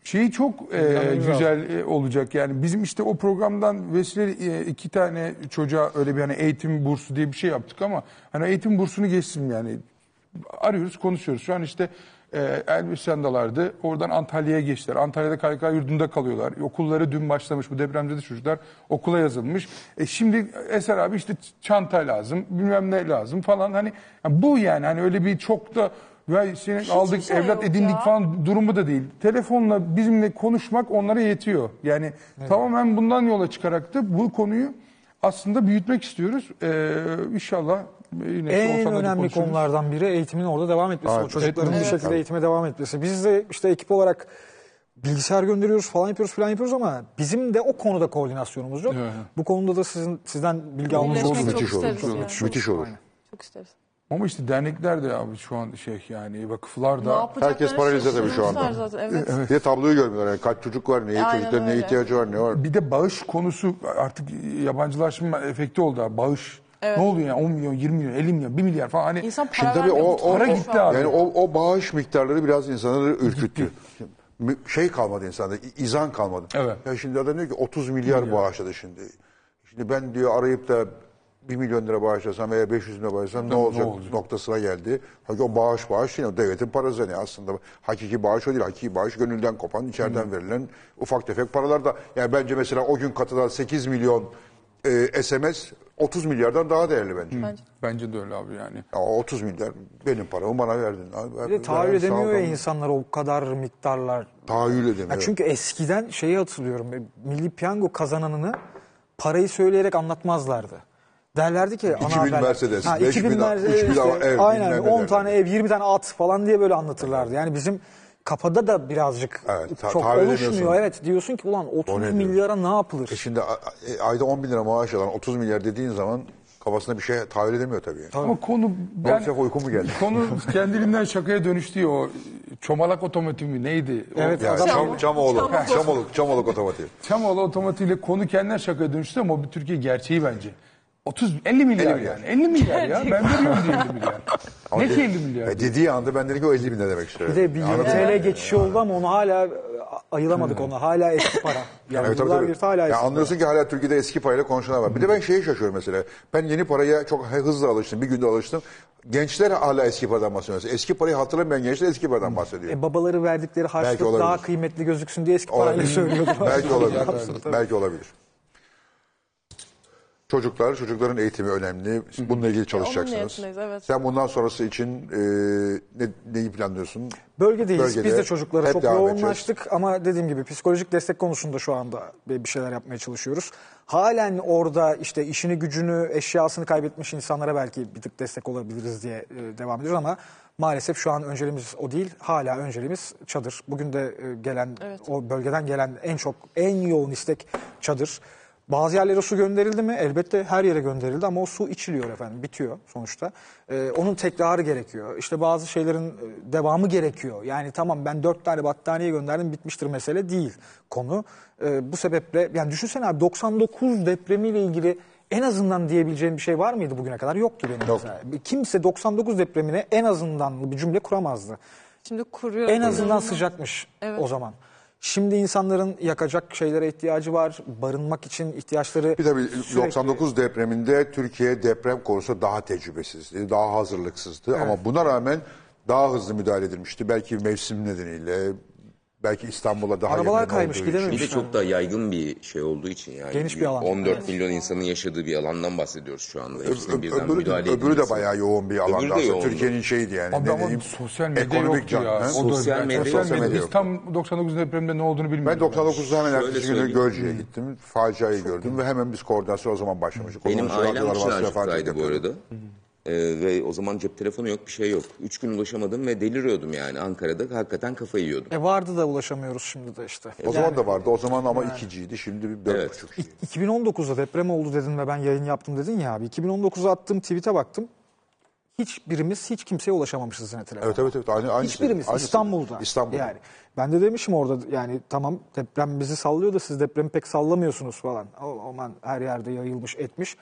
Şeyi çok e, güzel e, olacak yani bizim işte o programdan vesile e, iki tane çocuğa öyle bir hani eğitim bursu diye bir şey yaptık ama hani eğitim bursunu geçsin yani arıyoruz konuşuyoruz. Şu an işte e, Elbistan'dalardı oradan Antalya'ya geçtiler. Antalya'da KYK yurdunda kalıyorlar. Okulları dün başlamış bu depremzede çocuklar okula yazılmış. E şimdi Eser abi işte çanta lazım bilmem ne lazım falan hani yani bu yani hani öyle bir çok da ya seni aldık şey evlat edindik ya. falan durumu da değil. Telefonla bizimle konuşmak onlara yetiyor. Yani tamamen bundan yola çıkarak da bu konuyu aslında büyütmek istiyoruz. Ee, inşallah yine en önemli konuşuruz. konulardan biri eğitimin orada devam etmesi. Evet, o çocukların evet, bir evet. şekilde eğitime devam etmesi. Biz de işte ekip olarak bilgisayar gönderiyoruz falan yapıyoruz falan yapıyoruz ama bizim de o konuda koordinasyonumuz yok. Evet. Bu konuda da sizin sizden bilgi almamız olur. çok Müthiş olur. isteriz yani. Müthiş olur. Çok isteriz. Ama işte dernekler de abi şu an şey yani vakıflar Ne da yapacaklarını Herkes paralize tabii şu anda. şaşırmışlar Zaten. Evet. Bir de tabloyu görmüyorlar. Yani kaç çocuk var, neye Aynen çocukların neye öyle. ihtiyacı var, ne var. bir de bağış konusu artık yabancılaşma efekti oldu abi. Bağış. Ne oluyor yani 10 milyon, 20 milyon, 50 milyon, 1 milyar falan hani İnsan para Şimdi tabii vermiyor, o, o, para gitti abi. Yani o, o bağış miktarları biraz insanları ürküttü. Mü- Şey kalmadı insanda, i- izan kalmadı. Evet. Ya şimdi adam diyor ki 30 milyar bağışladı şimdi. Şimdi ben diyor arayıp da 1 milyon lira bağışlasam veya 500 lira bağışlasam ne olacak, olacak? noktasına geldi. Halbuki o bağış bağış değil, o devletin parası yani aslında. Hakiki bağış o değil, hakiki bağış gönülden kopan, içeriden verilen ufak tefek paralar da. Yani bence mesela o gün katılan 8 milyon e, SMS 30 milyardan daha değerli bence. Bence. bence de öyle abi yani. Ya 30 milyar benim paramı bana verdin. Abi, Bir de tahayyül edemiyor ya insanlar o kadar miktarlar. Tahayyül edemiyor. Ya çünkü eskiden şeyi hatırlıyorum. e, Milli Piyango kazananını parayı söyleyerek anlatmazlardı. Derlerdi ki 2000 haberler- Mercedes, ha, 5000 2000 Mercedes, 3000 işte, ev, aynen bilmem ne 10 derler. tane ev, 20 tane at falan diye böyle anlatırlardı. Yani bizim kafada da birazcık Evet, ta- çok oluşmuyor. edemiyorsun. Evet diyorsun ki ulan 30 O ne diyor? milyara ne yapılır? E şimdi a- ayda 10 bin lira maaş alan 30 milyar dediğin zaman kafasına bir şey tahayyül edemiyor tabii. Ama konu ben olacak uyku mu geldi? konu [laughs] kendiliğinden şakaya dönüştü ya o çomalak otomotiv mi neydi? O- Evet, Ya, adam- Çam, Çamoğlu, Çamoluk, Çamoluk otomotiv. Çamoğlu otomotiyle konu kendinden şakaya dönüştü ama bu Türkiye gerçeği bence. 30 50 milyar, 50 milyar. yani. 50 milyar ya. Ben veriyorum diye 50 milyar. Ne ki 50 milyar? E, dediği anda ben dedim ki o 50 bin ne demek istiyor. Bir de bir 20 TL geçişi oldu ama onu hala e, ayılamadık ona. Hala eski para. [laughs] Yani Evet, tabii, tabii. hala Ya eski anlıyorsun ki hala Türkiye'de eski parayla konuşanlar var. Bir de ben şeye şaşıyorum mesela. Ben yeni paraya çok hızlı alıştım. Bir günde alıştım. Gençler hala eski paradan bahsediyor. Eski parayı hatırlamayan gençler eski paradan bahsediyor. E, babaları verdikleri harçlık daha kıymetli gözüksün diye eski parayla [laughs] Olabilir. söylüyorlar. Belki olabilir. Belki olabilir. Çocuklar, çocukların eğitimi önemli. Bununla ilgili çalışacaksınız. niyetindeyiz, evet. Sen bundan sonrası için e, ne, neyi planlıyorsun? Bölgedeyiz. Bölgede Biz de çocuklara hep çok devam yoğunlaştık ama dediğim gibi psikolojik destek konusunda şu anda bir bir şeyler yapmaya çalışıyoruz. Halen orada işte işini gücünü, eşyasını kaybetmiş insanlara belki bir tık destek olabiliriz diye e, devam ediyoruz ama maalesef şu an önceliğimiz o değil. Hala önceliğimiz çadır. Bugün de e, gelen Evet. o bölgeden gelen en çok en yoğun istek çadır. Bazı yerlere su gönderildi mi? Elbette her yere gönderildi ama o su içiliyor efendim, bitiyor sonuçta. Ee, onun tekrarı gerekiyor. İşte bazı şeylerin e, devamı gerekiyor. Yani tamam ben dört tane battaniye gönderdim bitmiştir mesele değil konu. Ee, bu sebeple yani düşünsene abi 99 depremiyle ilgili en azından diyebileceğim bir şey var mıydı bugüne kadar? Yoktu benim Yok. mesela. Kimse 99 depremine en azından bir cümle kuramazdı. Şimdi kuruyor. En azından sıcakmış Evet. o zaman. Şimdi insanların yakacak şeylere ihtiyacı var. Barınmak için ihtiyaçları Bir tabii sürekli- 99 depreminde Türkiye deprem konusunda daha tecrübesizdi, daha hazırlıksızdı. Ama buna rağmen daha hızlı müdahale edilmişti. Belki mevsim nedeniyle, belki İstanbul'a daha Arabalar yakın kaymış, olduğu gidememiş. Bir de için. çok daha yaygın bir şey olduğu için yani. Geniş bir alan. 14 milyon insanın yaşadığı bir alandan bahsediyoruz şu anda. Hepsine Ö- birden öbürü, müdahale de, öbürü de edilmesi. bayağı yoğun bir alanda Öbürü de aslında. yoğundu. Türkiye'nin şeydi yani. Abi ne ama diyeyim, sosyal medya ekonomik yoktu can- ya. O da- Sosyal medya sosyal yok. medya. Biz yok. tam 99 depremde ne olduğunu Ben bilmiyorduk. 99'da hemen Şöyle ertesi günü söyleyeyim. Gölcük'e gittim. Faciayı gördüm ve hemen biz koordinasyon o zaman başlamıştık. Benim zaman şu ailem radyolar vasıta bu arada. Ee, ve o zaman cep telefonu yok bir şey yok. Üç gün ulaşamadım ve deliriyordum yani Ankara'da hakikaten kafayı yiyordum. E vardı da ulaşamıyoruz şimdi de işte. O zaman da vardı. O zaman ama 2G'ydi. Şimdi bir Evet. 4.5G. 2019'da deprem oldu dedin ve ben yayın yaptım dedin ya abi. 2019'a attığım tweet'e baktım. Hiçbirimiz hiç kimseye ulaşamamışız yine telefon. Evet evet evet. Aynı, aynı Hiçbirimiz aynısı. İstanbul'da. İstanbul'da. Yani ben de demişim orada yani tamam deprem bizi sallıyor da siz depremi pek sallamıyorsunuz falan. O aman her yerde yayılmış etmiş.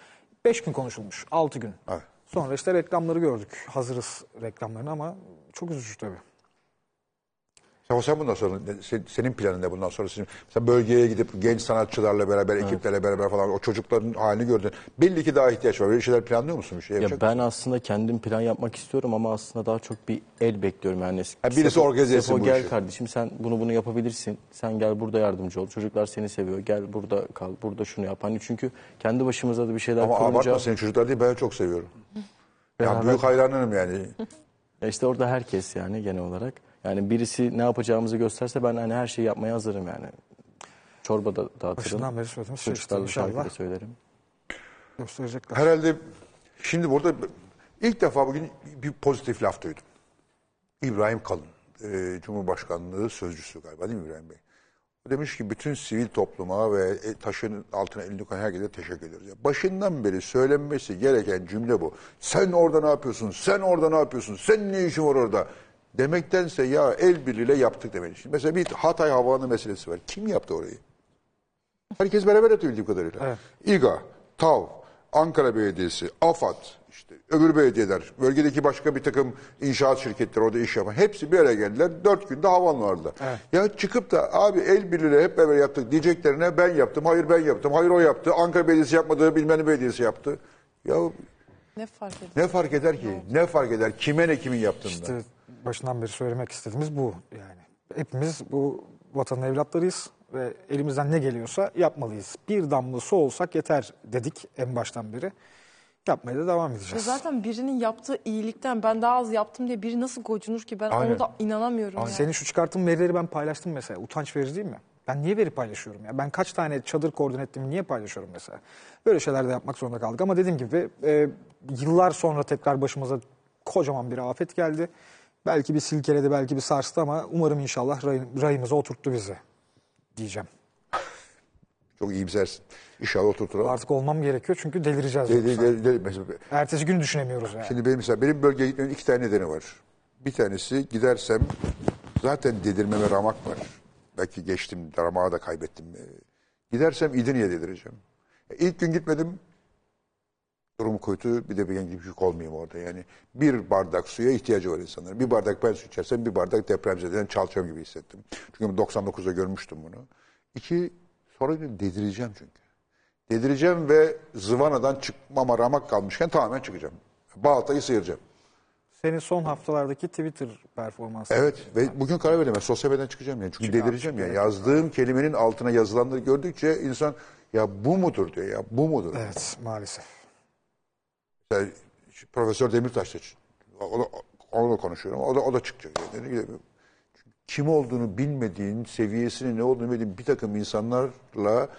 Beş gün konuşulmuş. Altı gün. Evet. Sonra işte reklamları gördük. Hazırız reklamlarını ama çok üzücü tabii. Sen, sen bundan sonra senin planın ne bundan sonra? Sen, sen bölgeye gidip genç sanatçılarla beraber, ekiplerle beraber falan o çocukların halini gördün. Belli ki daha ihtiyaç var. Böyle şeyler planlıyor musun? Bir şey Ya ben aslında kendim plan yapmak istiyorum ama aslında daha çok bir el bekliyorum yani. Ha, birisi organize etsin bu gel işi. kardeşim sen bunu bunu yapabilirsin. Sen gel burada yardımcı ol. Çocuklar seni seviyor. Gel burada kal. Burada şunu yap. Hani çünkü kendi başımıza da bir şeyler Ama kurunca abartma senin çocuklar değil ben çok seviyorum. Ya büyük hayranınım yani. [laughs] Ya işte orada herkes yani genel olarak. Yani birisi ne yapacağımızı gösterse ben hani her şeyi yapmaya hazırım yani. Çorba da dağıtırım. Başından beri söylediğimiz şey işte Çocuklarla şarkı inşallah da söylerim. gösterecekler. Herhalde şimdi burada ilk defa bugün bir pozitif laf duydum. İbrahim Kalın, e, Cumhurbaşkanlığı sözcüsü galiba değil mi İbrahim Bey? O demiş ki bütün sivil topluma ve e, taşın altına elini koyan herkese teşekkür ediyoruz. Ya başından beri söylenmesi gereken cümle bu. Sen orada ne yapıyorsun? Sen orada ne yapıyorsun? Sen ne işin var orada? Demektense ya el birliğiyle yaptık demek. Şimdi mesela bir Hatay Havaalanı meselesi var. Kim yaptı orayı? Herkes beraber yaptı bildiğim kadarıyla. Evet. İGA, TAV, Ankara Belediyesi, AFAD, işte öbür belediyeler, bölgedeki başka bir takım inşaat şirketleri orada iş yapan hepsi bir araya geldiler. Dört günde havan vardı. Ya çıkıp da abi el birliğiyle hep beraber yaptık diyeceklerine ben yaptım, hayır ben yaptım, hayır o yaptı, Ankara Belediyesi yapmadı, bilmem ne belediyesi yaptı. Ya Ne fark ediyor? ne fark eder ki? Ne fark eder? Kime ne kimin yaptığında? İşte başından beri söylemek istediğimiz bu yani. Hepimiz bu vatanın evlatlarıyız ve elimizden ne geliyorsa yapmalıyız. Bir damla su olsak yeter dedik en baştan beri. Yapmaya da devam edeceğiz. zaten birinin yaptığı iyilikten ben daha az yaptım diye biri nasıl gocunur ki ben Aynen. onu da inanamıyorum. ya. Senin şu çıkarttığın verileri ben paylaştım mesela. Utanç verici değil mi? Ben niye veri paylaşıyorum ya? Ben kaç tane çadır koordine ettiğimi niye paylaşıyorum mesela? Böyle şeyler de yapmak zorunda kaldık. Ama dediğim gibi e, yıllar sonra tekrar başımıza kocaman bir afet geldi. Belki bir silkeledi, belki bir sarstı ama umarım inşallah ray, rayımıza oturttu bizi diyeceğim. Çok iyimsersin. İnşallah oturturalım. Artık olmam gerekiyor çünkü delireceğiz. De- de- yoksa. de- de- mesela Ertesi gün düşünemiyoruz yani. Şimdi benim mesela benim bölgeye gitmemin iki tane nedeni var. Bir tanesi gidersem zaten dedirmeme ramak var. Belki geçtim ramağı da kaybettim. Gidersem İdini'ye dedireceğim. E, İlk gün gitmedim. Durum kötü bir de bir yük olmayayım orada. Yani bir bardak suya ihtiyacı var insanların. Bir bardak ben su içersem bir bardak depremzededen çalacağım gibi hissettim. Çünkü 99'da görmüştüm bunu. İki, sonra dedireceğim çünkü. Dedireceğim ve zıvanadan çıkmama ramak kalmışken tamamen çıkacağım. Baltayı sıyıracağım. Senin son haftalardaki Twitter performansı. Evet ve bugün karar verdim. ben Sosyal medyadan çıkacağım yani. Çünkü delireceğim yani. Yazdığım kelimenin altına yazılanları gördükçe insan Ya bu mudur diyor ya bu mudur? Evet maalesef. Mesela Profesör o da, onunla konuşuyorum. O da, o da çıkacak. Yani. Kim olduğunu bilmediğin, seviyesinin ne olduğunu bilmediğin bir takım insanlarla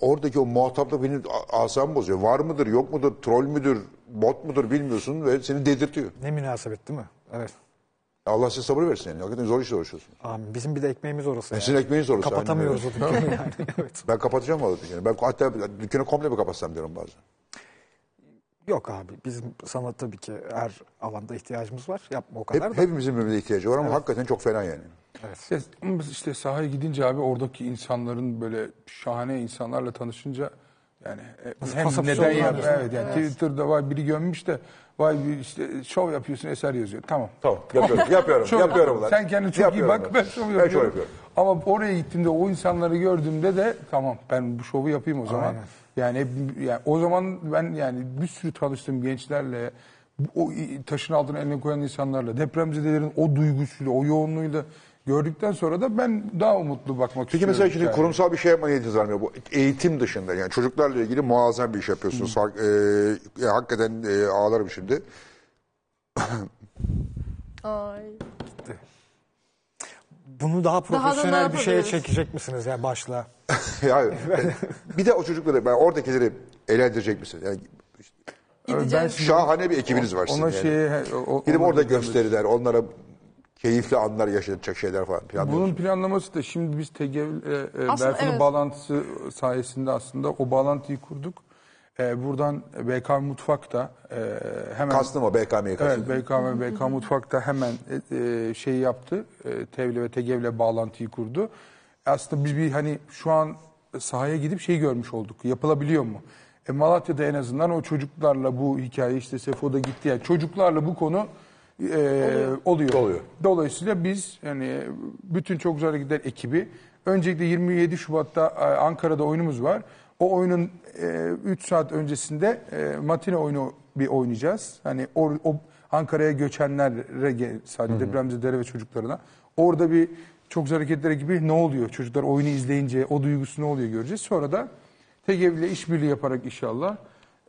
oradaki o muhatapla benim a- asabımı bozuyor. Var mıdır, yok mudur, troll müdür, bot mudur bilmiyorsun ve seni dedirtiyor. Ne münasebet değil mi? Evet. Allah size sabır versin yani. Hakikaten zor işle uğraşıyorsun. Amin. Bizim bir de ekmeğimiz orası. Yani sizin ekmeğiniz orası. Kapatamıyoruz o aynen öyle. dükkanı yani. [laughs] Evet. Ben kapatacağım valla dükkanı. Ben hatta dükkanı komple mi kapatsam diyorum bazen. Yok abi bizim sana tabii ki her alanda ihtiyacımız var. Yapma o kadar Hep, da. hepimizin birbirine ihtiyacı var ama hakikaten çok fena yani. İşte, ama biz işte sahaya gidince abi oradaki insanların böyle şahane insanlarla tanışınca yani e, hem pasaport neden yap evet yani Twitter'da vay biri gömmüş de vay bir işte şov yapıyorsun eser yazıyor. Tamam. Tamam yapıyorum, yapıyorum, Şov yapıyorum lan. Sen kendine çok iyi Yapıyorum bak ben. ben şov Ben yapıyorum. şov yapıyorum. Ama oraya gittiğimde o insanları gördüğümde de tamam ben bu şovu yapayım o zaman. Aynen. Yani, hep- yani o zaman ben yani bir sürü tanıştığım gençlerle o taşın altına eline koyan insanlarla depremzedelerin o duygusuyla o yoğunluğuyla gördükten sonra da ben daha umutlu bakmak Peki istiyorum. mesela şimdi kurumsal bir şey yapma niyetiniz var mı? Bu eğitim dışında yani çocuklarla ilgili muazzam bir iş yapıyorsunuz. Fark- e, hakikaten e, ağlarım şimdi. Ay. Bunu daha Daha da ne profesyonel bir şeye çekecek misiniz ya başla? [laughs] ya, bir de o çocukları, ben oradakileri eğlendirecek misiniz? Yani Gideceğiz. şahane bir ekibiniz var sizin Ona yani. şeye o- Gidip orada gösteriler, onlara keyifli anlar yaşatacak şeyler falan. planlıyorsunuz. Bunun planlaması da şimdi biz TGV e, e, Aslında Berfun'un evet. bağlantısı sayesinde aslında o bağlantıyı kurduk. E, buradan BK Mutfak'ta e, hemen Kastım o BKM'yi kastım. Evet, BK ve BK Mutfak'ta hemen e, e, şeyi yaptı. E, TEV'le ve TGV'le bağlantıyı kurdu. Aslında biz bir hani şu an sahaya gidip şeyi görmüş olduk. Yapılabiliyor mu? E, Malatya'da en azından o çocuklarla bu hikaye işte Sefo'da gitti. Yani çocuklarla bu konu e, oluyor. Oluyor. Dolayısıyla biz yani bütün Çok Güzel Hareketler ekibi öncelikle 27 Şubat'ta e, Ankara'da oyunumuz var. O oyunun 3 saat öncesinde e, matine oyunu bir oynayacağız. Hani o, o Ankara'ya göçenlere sadece depremzedelere ve çocuklarına. Orada bir Çok Güzel Hareketler ekibi ne oluyor? Çocuklar oyunu izleyince o duygusu ne oluyor göreceğiz. Sonra da TGV ile işbirliği yaparak inşallah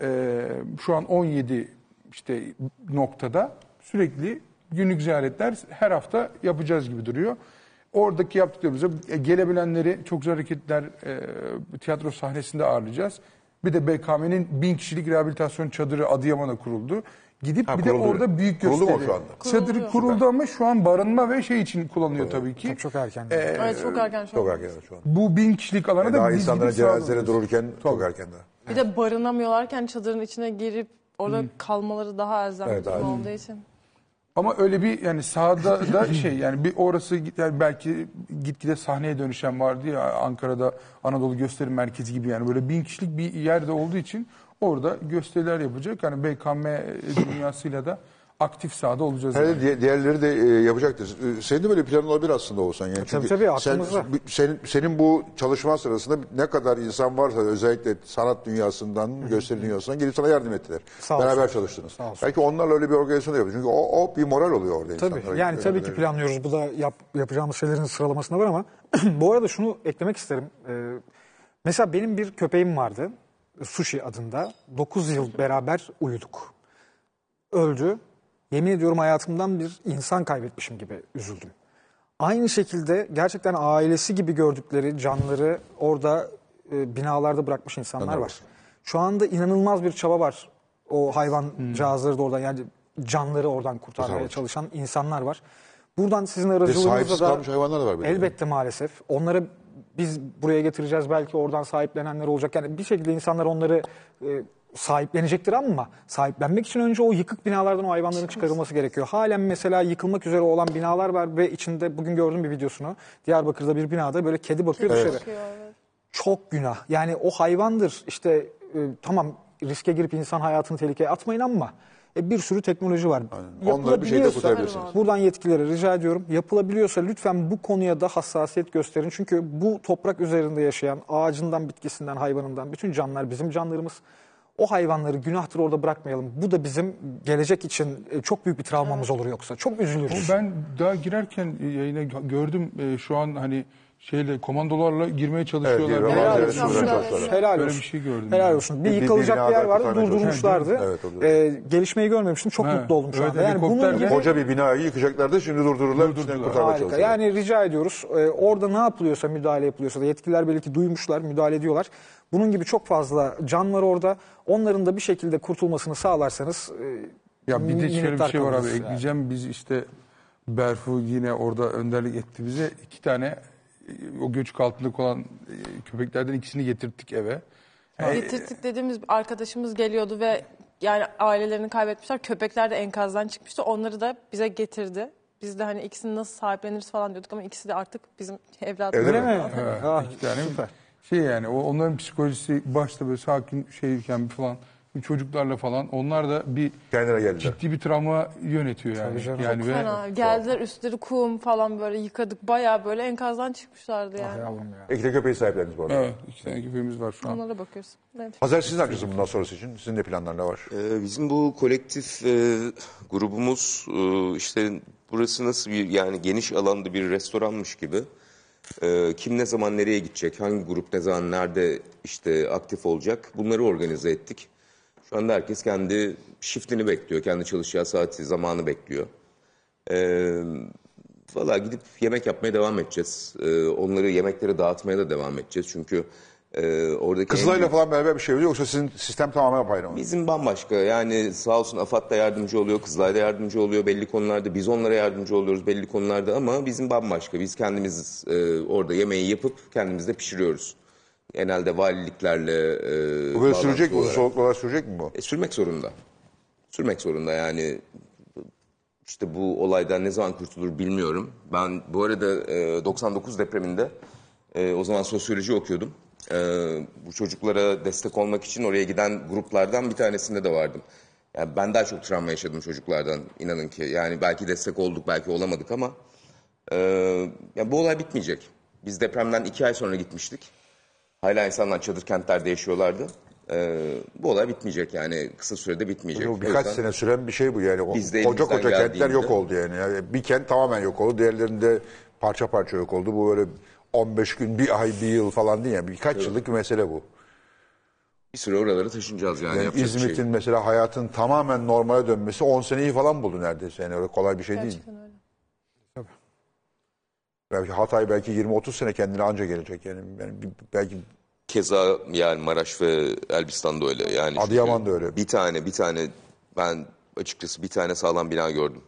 e, şu an 17 işte noktada sürekli günlük ziyaretler her hafta yapacağız gibi duruyor. Oradaki yaptıklarımızı e, gelebilenleri çok güzel hareketler e, tiyatro sahnesinde ağırlayacağız. Bir de BKM'nin bin kişilik rehabilitasyon çadırı Adıyaman'a kuruldu. Gidip Ha, bir de kuruldu. orada büyük Kuruldu mu gösteri. şu anda? Çadırı kuruldu ama şu an barınma ve şey için kullanılıyor tabii ki. Çok çok erken. E, Evet çok erken şu an. Çok erken şu an. bu bin kişilik alana da Daha biz insanların gidip cenazeleri sağlıyoruz. dururken çok erken daha. Bir de barınamıyorlarken çadırın içine girip orada kalmaları daha elzem Evet, bir durum daha- olduğu için. Ama öyle bir yani sahada da [laughs] şey yani bir orası yani belki gitgide sahneye dönüşen vardı ya Ankara'da Anadolu Gösteri Merkezi gibi yani böyle bin kişilik bir yerde olduğu için orada gösteriler yapacak. Yani BKM dünyasıyla da aktif sahada olacağız. yani. Herhalde diğer- diğerleri de e, yapacaktır. E, Senin de böyle planın olabilir aslında olsan. Yani. Çünkü tabii, sen, aklımızda. bi- senin, senin bu çalışman sırasında ne kadar insan varsa özellikle sanat dünyasından, gösteri dünyasından gelip sana yardım ettiler. Sağ Beraber olsun. çalıştınız. Sağ olsun. Belki onlarla öyle bir organizasyon da yapıyor. Çünkü o, o bir moral oluyor orada Tabii insanlara. yani tabii ki planlıyoruz. Bu da yap, yapacağımız şeylerin sıralamasında var ama [clears throat] bu arada şunu eklemek isterim. Ee, mesela benim bir köpeğim vardı. Sushi adında. 9 yıl beraber uyuduk. Öldü. Yemin ediyorum hayatımdan bir insan kaybetmişim gibi üzüldüm. Aynı şekilde gerçekten ailesi gibi gördükleri canları orada e, binalarda bırakmış insanlar var. Şu anda inanılmaz bir çaba var. O hayvancağızları da oradan yani canları oradan kurtarmaya Tabii. çalışan insanlar var. Buradan sizin sahipsiz da hayvanlar da var. elbette maalesef onları biz buraya getireceğiz belki oradan sahiplenenler olacak. Yani bir şekilde insanlar onları e, sahiplenecektir ama sahiplenmek için önce o yıkık binalardan o hayvanların çıkarılması gerekiyor. Halen mesela yıkılmak üzere olan binalar var ve içinde bugün gördüm bir videosunu. Diyarbakır'da bir binada böyle kedi bakıyor dışarı. Bakıyor, evet. Çok günah. Yani o hayvandır. İşte e, tamam riske girip insan hayatını tehlikeye atmayın ama e, bir sürü teknoloji var. Onları bir şeyde kurtarabilirsiniz. Buradan yetkililere rica ediyorum. Yapılabiliyorsa lütfen bu konuya da hassasiyet gösterin. Çünkü bu toprak üzerinde yaşayan ağacından, bitkisinden, hayvanından bütün canlılar bizim canlarımız. O hayvanları günahtır orada bırakmayalım. Bu da bizim gelecek için e, çok büyük bir travmamız olur yoksa. Çok üzülürüz. Ben daha girerken yayına gö- gördüm e, şu an hani şeyle komandolarla girmeye çalışıyorlar. Evet, Helal olsun. Helal Böyle olsun. bir şey gördüm. Helal olsun. Bir Bir yıkılacak bir yer binada vardı kurtarmaya durdurmuşlardı. Evet. Ee, gelişmeyi görmemiştim. Çok Evet. mutlu oldum şu Evet, anda. Yani bunun gibi Koca bir binayı yıkacaklardı şimdi durdururlar. Durdurdular. Harika. Yani rica ediyoruz. Ee, orada ne yapılıyorsa müdahale yapılıyorsa da yetkililer belki duymuşlar, müdahale ediyorlar. Bunun gibi çok fazla can var orada. Onların da bir şekilde kurtulmasını sağlarsanız e, Ya bir de şöyle bir şey var abi yani. ekleyeceğim. Biz işte Berfu yine orada önderlik etti bize. iki tane e, o göçük altında olan e, köpeklerden ikisini getirttik eve. Getirttik dediğimiz bir arkadaşımız geliyordu ve yani ailelerini kaybetmişler. Köpekler de enkazdan çıkmıştı. Onları da bize getirdi. Biz de hani ikisini nasıl sahipleniriz falan diyorduk ama ikisi de artık bizim evlatlarımız. Öyle mi? mi? Evet, Ah, iki tane süper. Şey yani o onların psikolojisi başta böyle sakin şeyken falan çocuklarla falan onlar da bir Kendine geldiler. ciddi bir travma yönetiyor yani. canım. yani ve Fena. Geldiler üstleri kum falan böyle yıkadık. Bayağı böyle enkazdan çıkmışlardı Ah yani. yavrum ya. İki de köpeği sahiplendiniz bu arada. evet iki tane köpeğimiz var şu an. Onlara bakıyoruz. Evet. Hazar siz ne yapacaksınız bundan sonrası için? Sizin de planlar ne var? Ee, bizim bu kolektif e, grubumuz e, işte burası nasıl bir yani geniş alanda bir restoranmış gibi. E, kim ne zaman nereye gidecek, hangi grup ne zaman nerede işte aktif olacak bunları organize ettik. Şu anda herkes kendi shiftini bekliyor, kendi çalışacağı saati, zamanı bekliyor. Ee, Valla gidip yemek yapmaya devam edeceğiz. Ee, onları yemekleri dağıtmaya da devam edeceğiz. Çünkü e, oradaki... en Kızılay'la büyük- falan beraber bir şey oluyor yoksa sizin sistem tamamen apayrı mı? Bizim bambaşka yani sağ olsun AFAD da yardımcı oluyor, Kızılay da yardımcı oluyor belli konularda. Biz onlara yardımcı oluyoruz belli konularda ama bizim bambaşka. Biz kendimiz e, orada yemeği yapıp kendimiz de pişiriyoruz. Genelde valiliklerle e, Bu böyle sürecek mi? olarak. Soluklu olarak sürecek mi bu? E, sürmek zorunda. Sürmek zorunda yani işte bu olaydan ne zaman kurtulur bilmiyorum. Ben bu arada e, 99 depreminde e, o zaman sosyoloji okuyordum. E, bu çocuklara destek olmak için oraya giden gruplardan bir tanesinde de vardım. Yani ben daha çok travma yaşadım çocuklardan inanın ki. Yani belki destek olduk belki olamadık ama e, yani bu olay bitmeyecek. Biz depremden iki ay sonra gitmiştik. Hala insanlar çadır kentlerde yaşıyorlardı. E, bu olay bitmeyecek yani kısa sürede bitmeyecek. Bu birkaç yüzden- sene süren bir şey bu yani. Biz de koca koca kentler yok oldu yani. yani. Bir kent tamamen yok oldu. Diğerlerinde parça parça yok oldu. Bu böyle 15 gün, bir ay, bir yıl falan değil yani. Birkaç yıllık bir mesele bu. Bir süre oralara taşınacağız yani. Yani şey İzmit'in yok. mesela hayatın tamamen normale dönmesi 10 seneyi falan buldu neredeyse. Yani öyle kolay bir şey değil. Gerçekten öyle. Belki Hatay belki 20-30 sene kendine anca gelecek yani. yani belki Keza yani Maraş ve Elbistan'da öyle. Yani çünkü Adıyaman da öyle. Bir tane bir tane ben açıkçası bir tane sağlam bina gördüm.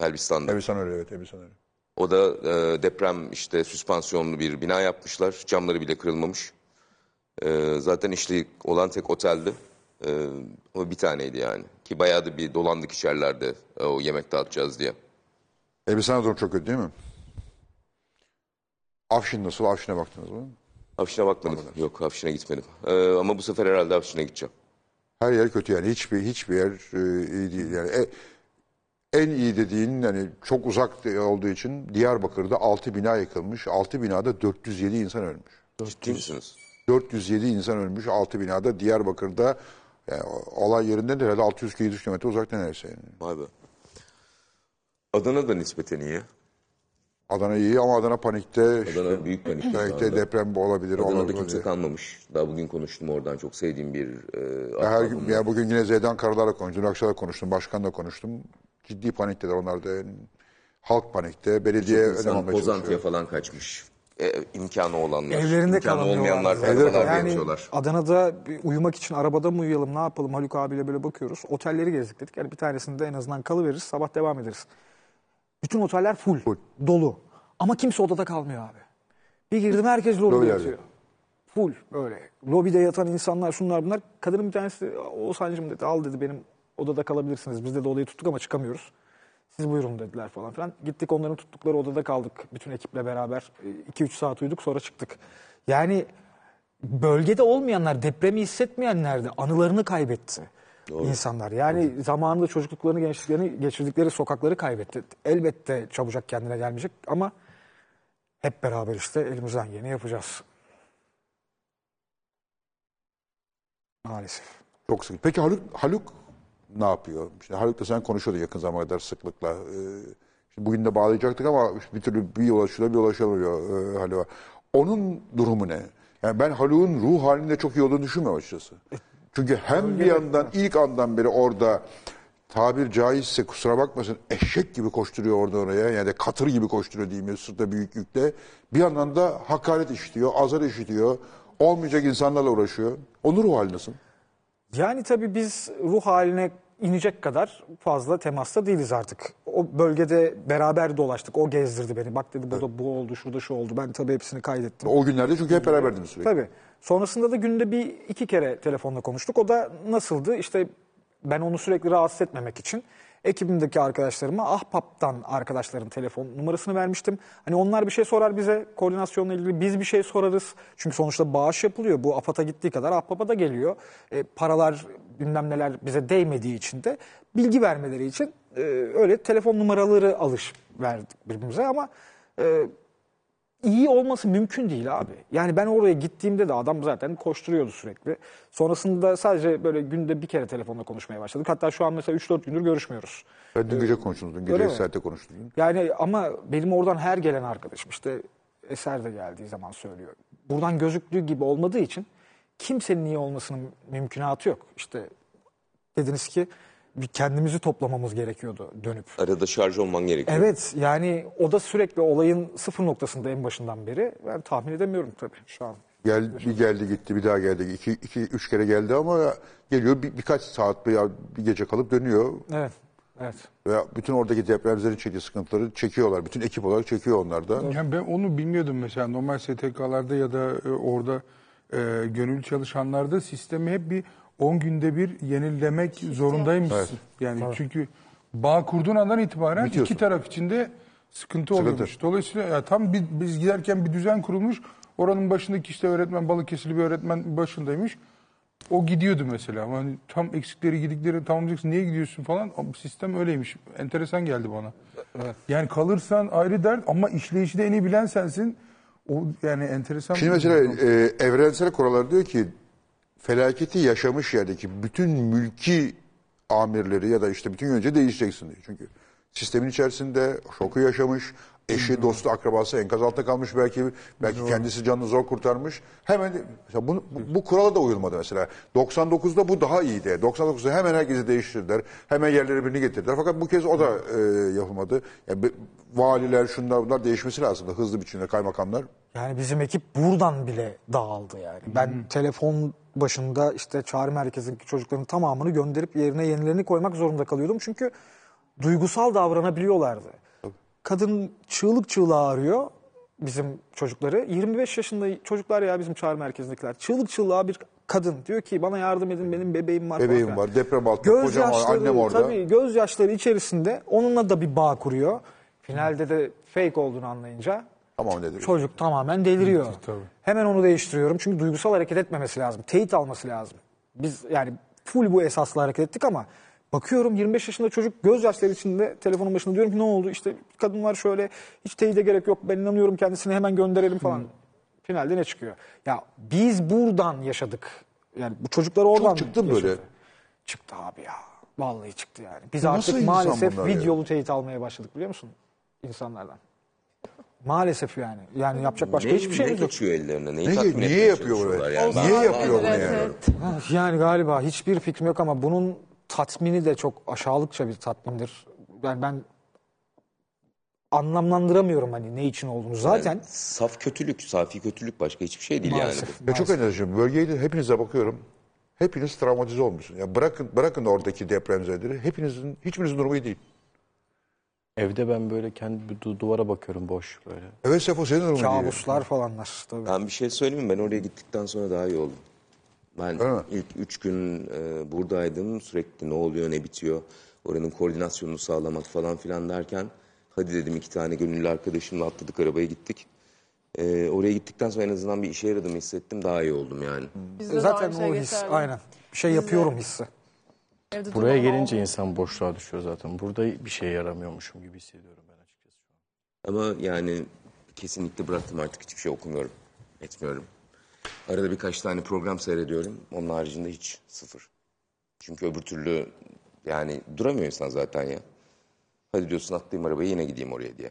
Elbistan'da. Elbistan öyle evet Elbistan öyle. O da e, deprem işte süspansiyonlu bir bina yapmışlar. Camları bile kırılmamış. E, zaten işte olan tek oteldi. E, o bir taneydi yani. Ki bayağı da bir dolandık içerilerde e, o yemek dağıtacağız diye. Elbistan'da durum çok kötü değil mi? Afşin nasıl? Afşin'e baktınız mı? Afşin'e bakmadım. Yok Afşin'e gitmedim. E, ama bu sefer herhalde Afşin'e gideceğim. Her yer kötü yani. Hiçbir hiçbir yer e, iyi değil. Yani e- en iyi dediğin hani çok uzak olduğu için Diyarbakır'da 6 bina yıkılmış. 6 binada 407 insan ölmüş. Ciddi misiniz? 407 insan ölmüş 6 binada Diyarbakır'da yani olay yerinden de herhalde 600-700 kilometre uzakta neredeyse. Yani. Vay be. Adana da nispeten iyi. Adana iyi ama Adana panikte. Adana büyük panik. şu Panikte anda. deprem olabilir. Adana'da olabilir kimse kalmamış. Daha bugün konuştum oradan çok sevdiğim bir e, her gün, var. ya bugün yine Zeydan Karalar'la konuştum. Dün akşam da konuştum. Başkanla konuştum. Ciddi panikteler onlar da. Halk panikte. Belediye önlem İnsan Pozantı'ya falan kaçmış. E, imkanı olanlar. Evlerinde imkanı olmayanlar fermalar yani geçiyorlar. Adana'da bir uyumak için arabada mı uyuyalım ne yapalım Haluk abiyle böyle bakıyoruz. Otelleri gezdik dedik. Yani bir tanesinde en azından kalıveririz sabah devam ederiz. Bütün oteller full, dolu. Ama kimse odada kalmıyor abi. Bir girdim herkes lobide Lobilerde. yatıyor. Full böyle. Lobide yatan insanlar şunlar bunlar. Kadının bir tanesi o sancım dedi al dedi benim odada kalabilirsiniz. Biz de odayı tuttuk ama çıkamıyoruz. Siz buyurun dediler falan filan. Gittik onların tuttukları odada kaldık. Bütün ekiple beraber 2-3 saat uyuduk sonra çıktık. Yani bölgede olmayanlar, depremi hissetmeyenler de anılarını kaybetti. insanlar. Yani zamanında çocukluklarını, gençliklerini geçirdikleri sokakları kaybetti. Elbette çabucak kendine gelmeyecek ama hep beraber işte elimizden geleni yapacağız. Maalesef. Çok sık. Peki Haluk, Haluk ne yapıyor? İşte Haluk da sen konuşuyordun yakın zamana kadar sıklıkla. Ee, Bugün de bağlayacaktık ama bir türlü bir ulaşılıyor bir ulaşamıyor e, hali var. Onun durumu ne? Yani ben Haluk'un ruh halinde çok iyi olduğunu düşünmüyorum açıkçası. Çünkü hem bir yandan ilk andan beri orada tabir caizse kusura bakmasın eşek gibi koşturuyor orada oraya yani katır gibi koşturuyor diyeyim sırtta büyük yükle. Bir yandan da hakaret işitiyor, azar işitiyor, olmayacak insanlarla uğraşıyor. Onun ruh hali nasıl? Yani tabii biz ruh haline inecek kadar fazla temasta değiliz artık. O bölgede beraber dolaştık. O gezdirdi beni. Bak dedi burada bu oldu, şurada şu oldu. Ben tabii hepsini kaydettim. O günlerde çünkü hep beraberdiniz sürekli. Tabii. Sonrasında da günde bir iki kere telefonla konuştuk. O da nasıldı? İşte ben onu sürekli rahatsız etmemek için ekibimdeki arkadaşlarıma Ahbap'tan arkadaşların telefon numarasını vermiştim. Hani onlar bir şey sorar bize koordinasyonla ilgili biz bir şey sorarız. Çünkü sonuçta bağış yapılıyor. Bu AFAD'a gittiği kadar Ahbap'a da geliyor. E, paralar bilmem neler bize değmediği için de bilgi vermeleri için e, öyle telefon numaraları alış verdik birbirimize ama e, iyi olması mümkün değil abi. Yani ben oraya gittiğimde de adam zaten koşturuyordu sürekli. Sonrasında sadece böyle günde bir kere telefonla konuşmaya başladık. Hatta şu an mesela 3-4 gündür görüşmüyoruz. Ben dün gece konuştunuz, dün Öyle gece mi? saatte konuştunuz. Yani ama benim oradan her gelen arkadaşım işte Eser de geldiği zaman söylüyor. Buradan gözüktüğü gibi olmadığı için kimsenin iyi olmasının mümkünatı yok. İşte dediniz ki bir kendimizi toplamamız gerekiyordu dönüp. Arada şarj olman gerekiyor. Evet yani o da sürekli olayın sıfır noktasında en başından beri. Ben tahmin edemiyorum tabii şu an. Gel, bir geldi gitti bir daha geldi. İki, iki üç kere geldi ama geliyor bir, birkaç saat veya bir gece kalıp dönüyor. Evet. Evet. Ve bütün oradaki depremzerin çektiği sıkıntıları çekiyorlar. Bütün ekip olarak çekiyor onlar da. Yani ben onu bilmiyordum mesela normal STK'larda ya da e, orada e, gönüllü çalışanlarda sistemi hep bir 10 günde bir yenilemek zorundaymışsın. Evet. Yani çünkü bağ kurduğun andan itibaren Bitiyorsun. iki taraf içinde sıkıntı oluyormuş. Dolayısıyla ya tam bir, biz giderken bir düzen kurulmuş. Oranın başındaki işte öğretmen Balıkesirli bir öğretmen başındaymış. O gidiyordu mesela. Ama Hani tam eksikleri gidikleri tamamlayacaksın. Niye gidiyorsun falan. Ama Sistem öyleymiş. Enteresan geldi bana. Yani kalırsan ayrı dert ama işleyişi de en iyi bilen sensin. O yani enteresan. Şimdi bir mesela durum. e, evrensel kurallar diyor ki felaketi yaşamış yerdeki bütün mülki amirleri ya da işte bütün yönetici değişeceksin diyor. Çünkü sistemin içerisinde şoku yaşamış, eşi, dostu, akrabası enkaz altında kalmış belki belki kendisi canını zor kurtarmış. Hemen mesela bu, bu, bu kurala da uyulmadı mesela. 99'da bu daha iyiydi. 99'da hemen herkesi değiştirdiler. Hemen yerleri birini getirdiler. Fakat bu kez o da e, yapılmadı. Yani valiler şunlar bunlar değişmesi lazımdı hızlı biçimde kaymakamlar. Yani bizim ekip buradan bile dağıldı yani. Ben telefon başında işte çağrı merkezindeki çocukların tamamını gönderip yerine yenilerini koymak zorunda kalıyordum. Çünkü duygusal davranabiliyorlardı. Kadın çığlık çığlığa arıyor bizim çocukları. 25 yaşında çocuklar ya bizim çağrı merkezindekiler. Çığlık çığlığa bir kadın diyor ki bana yardım edin benim bebeğim var. Bebeğim var, deprem altında, kocam var, Gözyaşları, annem orada. Tabii gözyaşları içerisinde onunla da bir bağ kuruyor. Finalde de fake olduğunu anlayınca Tamam nedir? Çocuk tamamen deliriyor. Tabii. Hemen onu değiştiriyorum çünkü duygusal hareket etmemesi lazım. Teyit alması lazım. Biz yani full bu esasla hareket ettik ama bakıyorum 25 yaşında çocuk gözyaşları içinde telefonun başında diyorum ki ne oldu işte kadın var şöyle hiç teyide gerek yok ben inanıyorum kendisine hemen gönderelim falan. Finalde ne çıkıyor? Ya biz buradan yaşadık. Yani bu çocuklar oradan çıktı mı yaşadı. böyle? Çıktı abi ya. Vallahi çıktı yani. Biz Ya nasıl artık maalesef bunlar ya? videolu teyit almaya başladık biliyor musun? insanlardan. Maalesef yani. Yani yapacak başka ne, hiçbir ne şeyimiz yok. geçiyor ellerine? Neyi Ne- tatmin niye etmeye yapıyor bunu? Yani? Niye Ben- yapıyor bunu Evet, yani? evet. Yani galiba hiçbir fikrim yok ama bunun tatmini de çok aşağılıkça bir tatmindir. Yani ben anlamlandıramıyorum hani ne için olduğunu. Zaten Saf kötülük, safi kötülük başka hiçbir şey değil maalesef. yani. Ya çok enerjim. Bölgeyi de hepinize bakıyorum. Hepiniz travmatize olmuşsunuz. Ya bırakın bırakın oradaki depremzedeleri. Hepinizin hiçbirinizin durumu iyi değil. Evde ben böyle kendi bir du- duvara bakıyorum boş böyle. Evet Sefo senin durumun iyi. Kabuslar falanlar tabii. Ben bir şey söyleyeyim mi? Ben oraya gittikten sonra daha iyi oldum. Ben Öyle mi? ilk üç gün e, buradaydım. Sürekli ne oluyor, ne bitiyor. Oranın koordinasyonunu sağlamak falan filan derken... Hadi dedim iki tane gönüllü arkadaşımla atladık arabaya gittik. E, oraya gittikten sonra en azından bir işe yaradığımı hissettim. Daha iyi oldum yani. Bizde de Zaten aynı şey o his geçerli. aynen. Bir şey yapıyorum hissi. Evde Buraya gelince oldu. insan boşluğa düşüyor zaten. Burada bir şeye yaramıyormuşum gibi hissediyorum ben açıkçası şu an. Ama yani kesinlikle bıraktım artık hiçbir şey okumuyorum. Etmiyorum. Arada birkaç tane program seyrediyorum. Onun haricinde hiç sıfır. Çünkü öbür türlü yani duramıyor insan zaten ya. Hadi diyorsun atlayayım arabaya yine gideyim oraya diye.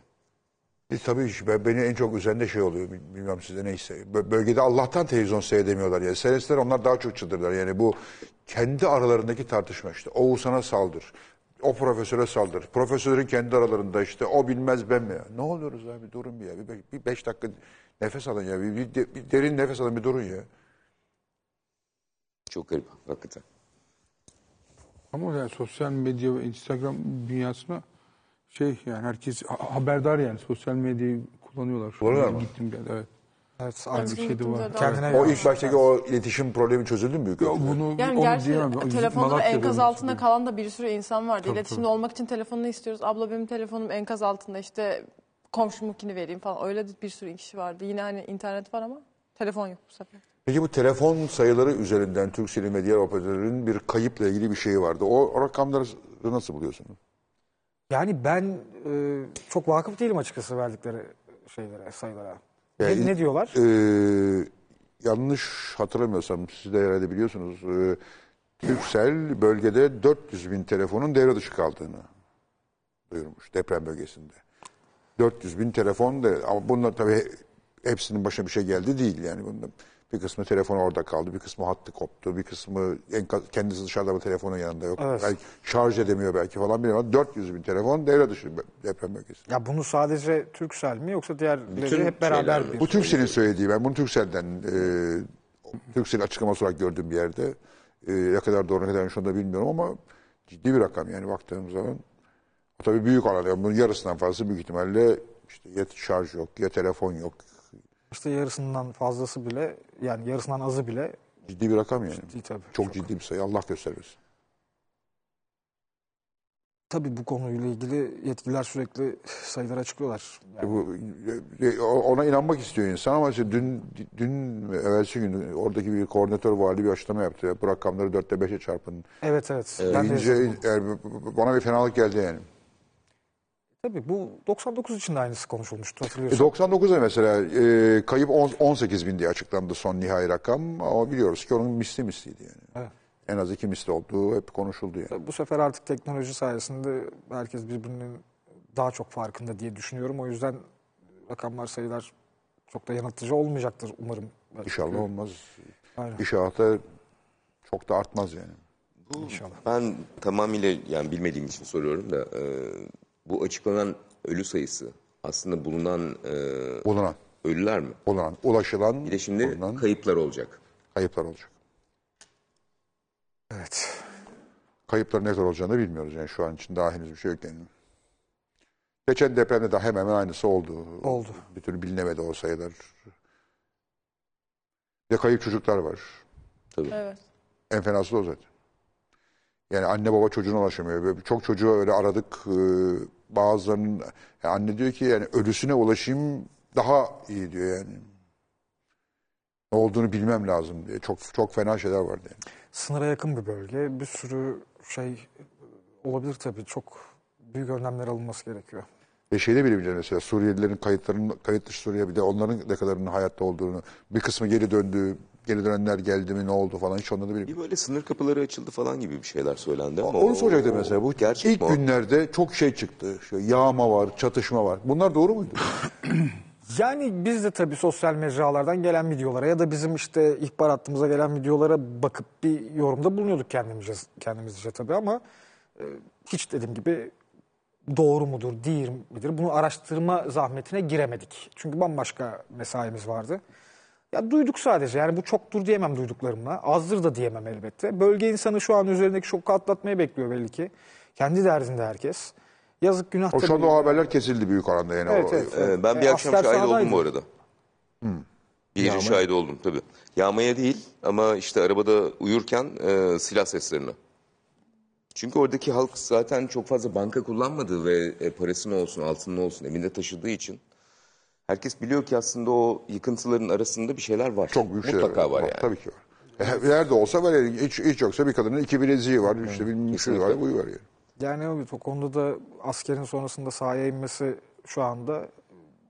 E, tabii beni en çok üzen de şey oluyor. bil- Bilmem size neyse. Bö- Bölgede Allah'tan televizyon seyredemiyorlar. Yani. Seyretseler onlar daha çok çıldırırlar. Yani bu kendi aralarındaki tartışma işte. Oğuzhan'a saldır. O profesöre saldır. Profesörlerin kendi aralarında işte o bilmez ben mi? Ne oluyoruz abi durun bir ya. Bir, bir beş dakika nefes alın ya. Bir, bir de- bir derin nefes alın bir durun ya. Çok garip hakikaten. Ama yani sosyal medya ve Instagram dünyasına şey yani herkes ha- haberdar yani sosyal medyayı kullanıyorlar. Şu Kullanıyorlar an? Gittim geldi evet. Evet, Aynı bir şey de var. Kendine O ilk baştaki o iletişim problemi çözüldü mü büyük Ya ölçüde? bunu Yani onu gerçi diyemem. Malatya'da enkaz öyle altında kalan da bir sürü insan vardı. Tabii, İletişimde tabii. olmak için telefonunu istiyoruz. Abla benim telefonum enkaz altında işte komşumunkini vereyim falan. Öyle de bir sürü kişi vardı. Yine hani internet var ama telefon yok bu sefer. Peki bu telefon sayıları üzerinden Turkcell'in ve diğer operatörlerin bir kayıpla ilgili bir şeyi vardı. O, o rakamları nasıl buluyorsunuz? Yani ben e, çok vakıf değilim açıkçası verdikleri şeylere, sayılara. Yani- ne, ne diyorlar? Ee, yanlış hatırlamıyorsam siz de herhalde biliyorsunuz. E, Türksel bölgede 400 bin telefonun devre dışı kaldığını duyurmuş deprem bölgesinde. 400 bin telefon da ama bunlar tabii hepsinin başına bir şey geldi değil yani. Bunda bir kısmı telefon orada kaldı, bir kısmı hattı koptu, bir kısmı enkaz, kendisi dışarıda ama telefonun yanında yok. Evet. Belki şarj edemiyor belki falan bilmiyorum. 400 bin telefon devre dışı deprem bölgesinde. Ya bunu sadece Türksel mi yoksa diğerleri Bütün hep beraber şeyler mi? Bu Türkcell'in söylediği ben bunu Türkcell'den e, Türkcell açıklaması olarak gördüğüm bir yerde e, ne kadar doğru ne kadar yanlış onu da bilmiyorum ama ciddi bir rakam yani baktığım zaman. O tabii büyük alan yani bunun yarısından fazlası büyük ihtimalle işte ya şarj yok ya telefon yok. İşte yarısından fazlası bile yani yarısından azı bile Ciddi bir rakam yani. ciddi tabii. Çok ciddi bir sayı Allah göstermesin. Tabii bu konuyla ilgili yetkililer sürekli sayılar açıklıyorlar. Yani Bu, e, ona inanmak istiyor insan ama işte dün dün ve evvelsi gün oradaki bir koordinatör vali bir açıklama yaptı. Bu rakamları dörtte beşe çarpın. evet evet. Ben de Deyince yazdım. yani bana bir fenalık geldi yani. Tabii bu 99 için de aynısı konuşulmuştu E, hatırlıyorsun. 99'da mesela e, kayıp on- 18 bin diye açıklandı son nihai rakam ama biliyoruz ki onun misli misliydi yani. Evet. En az iki misli olduğu hep konuşuldu yani. Bu sefer artık teknoloji sayesinde herkes birbirinin daha çok farkında diye düşünüyorum. O yüzden rakamlar sayılar çok da yanıltıcı olmayacaktır umarım. Belki. İnşallah olmaz. Aynen. İnşallah da çok da artmaz yani. İnşallah. Ben tamamıyla yani bilmediğim için soruyorum da e, bu açıklanan ölü sayısı aslında bulunan e, Bulunan, ölüler mi? bulunan, ulaşılan, Bir de şimdi bulunan kayıplar olacak. kayıplar olacak. Evet. Kayıpların ne kadar olacağını da bilmiyoruz yani şu an için daha henüz bir şey yok yani. Geçen depremde de hemen hemen aynısı oldu. Oldu. Bir türlü bilinemedi o sayılar. Bir de kayıp çocuklar var. Evet. En fenası da o zaten. Yani anne baba çocuğuna ulaşamıyor. Böyle Çok çocuğu öyle aradık. Ee, Bazılarının yani anne diyor ki yani ölüsüne ulaşayım daha iyi diyor yani. Ne olduğunu bilmem lazım diye. Çok çok fena şeyler vardı yani. Sınıra yakın bir bölge. Bir sürü şey olabilir tabii. Çok büyük önlemler alınması gerekiyor. Ve şeyde bile bilir mesela Suriyelilerin kayıtlarının kayıt dışı Suriye bir de onların ne kadarının hayatta olduğunu. Bir kısmı geri döndü. Geri dönenler geldi mi ne oldu falan hiç onları da bilmiyorum. Bir böyle sınır kapıları açıldı falan gibi bir şeyler söylendi ama Onu soracaktım mesela. Bu gerçek ilk mi o? günlerde çok şey çıktı. Şu yağma var, çatışma var. Bunlar doğru muydu? [clears throat] Yani biz de tabii sosyal mecralardan gelen videolara ya da bizim işte ihbar hattımıza gelen videolara bakıp bir yorumda bulunuyorduk kendimizce, kendimizce tabii ama e, hiç dediğim gibi doğru mudur, değil midir bunu araştırma zahmetine giremedik. Çünkü bambaşka mesaimiz vardı. Ya duyduk sadece yani bu çoktur diyemem duyduklarımla. Azdır da diyemem elbette. Bölge insanı şu an üzerindeki şoku atlatmayı bekliyor belli ki. Kendi derdinde herkes. Yazık günah O şu tabii. anda o haberler kesildi büyük oranda yani. Evet, o, evet. Ee, ben bir E, akşam asker şahit oldum sahadaydı. bu arada. Bir gece şahit oldum tabii. Yağmaya değil ama işte arabada uyurken e, silah seslerine. Çünkü oradaki halk zaten çok fazla banka kullanmadığı ve e, parasını olsun altını olsun evinde taşıdığı için herkes biliyor ki aslında o yıkıntıların arasında bir şeyler var. Çok büyük şeyler Mutlaka var yani. Tabii ki var. E, Nerede olsa var yani. Hiç, hiç yoksa bir kadının iki bileziği var. işte bilmem bir şey var. Bu var yani. Yani evet o konuda da askerin sonrasında sahaya inmesi şu anda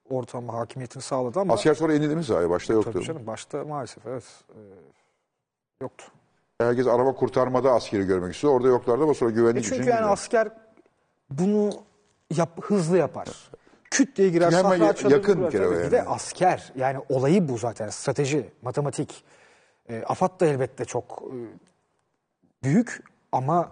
ortama hakimiyetini sağladı ama Asker sonra indi değil mi sahaya? Başta yoktu. tabii canım başta maalesef evet e, yoktu. Herkes araba kurtarmada askeri görmek istiyor. Orada yoklardı ama sonra E güvenlik için. çünkü yani girdiler. asker bunu yap, hızlı yapar. Küt diye girer, hemen sahra açılır, yakın bir kere Tabii. Bir yani. de asker. Yani olayı bu zaten. Strateji, matematik. E, AFAD da elbette çok e, büyük ama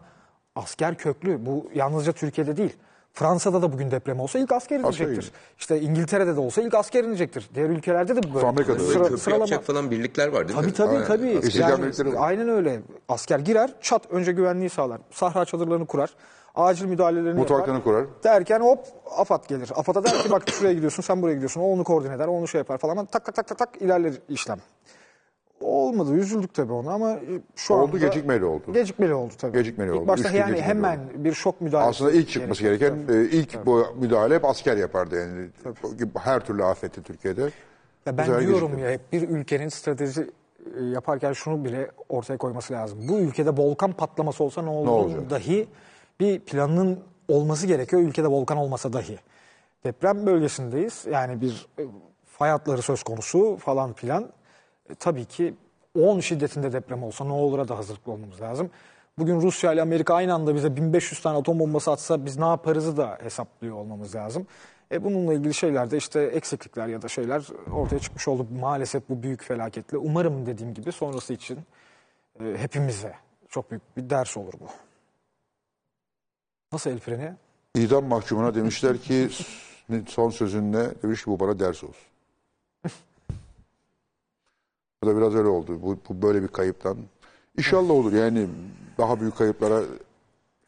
asker köklü. Bu yalnızca Türkiye'de değil. Fransa'da da bugün deprem olsa ilk asker Asker inecektir. İşte İngiltere'de de olsa ilk asker inecektir. Diğer ülkelerde de böyle. Amerika'da da. Sıra- Köprü sıralama. yapacak falan birlikler var değil Tabii mi? tabii Aynen. tabii. Yani, aynen öyle. Asker girer, çat önce güvenliği sağlar. Sahra çadırlarını kurar. Acil müdahalelerini Mutfaklarını yapar. kurar. Derken hop AFAD gelir. AFAD'a der ki bak şuraya gidiyorsun, sen buraya gidiyorsun. O onu koordine eder, o onu şey yapar falan. Tak tak tak tak tak ilerler işlem. Olmadı. Üzüldük tabii ona ama şu Oldu, anda... gecikmeli oldu. Gecikmeli oldu tabii. Gecikmeli İlk oldu. başta Üç yani hemen bir şok müdahalesi. Aslında ilk çıkması gereken e, ilk bu müdahale hep asker yapardı yani. Her türlü afeti Türkiye'de. Ya ben sefer diyorum gecikti. ya hep bir ülkenin strateji e, yaparken şunu bile ortaya koyması lazım. Bu ülkede volkan patlaması olsa ne olur olacak? dahi bir planının olması gerekiyor. Ülkede volkan olmasa dahi. Deprem bölgesindeyiz. Yani bir e, fay hatları söz konusu falan filan. E, tabii ki 10 şiddetinde deprem olsa ne olur'a da hazırlıklı olmamız lazım. Bugün Rusya ile Amerika aynı anda bize 1500 tane atom bombası atsa biz ne yaparızı da hesaplıyor olmamız lazım. E bununla ilgili şeyler de işte eksiklikler ya da şeyler ortaya çıkmış oldu maalesef bu büyük felaketle. Umarım dediğim gibi sonrası için e, hepimize çok büyük bir ders olur bu. Nasıl el freni? İdam mahkumuna demişler ki [laughs] son sözünle demiş ki bu bana ders olsun. [laughs] bu da biraz öyle oldu. Bu, bu böyle bir kayıptan. İnşallah olur yani daha büyük kayıplara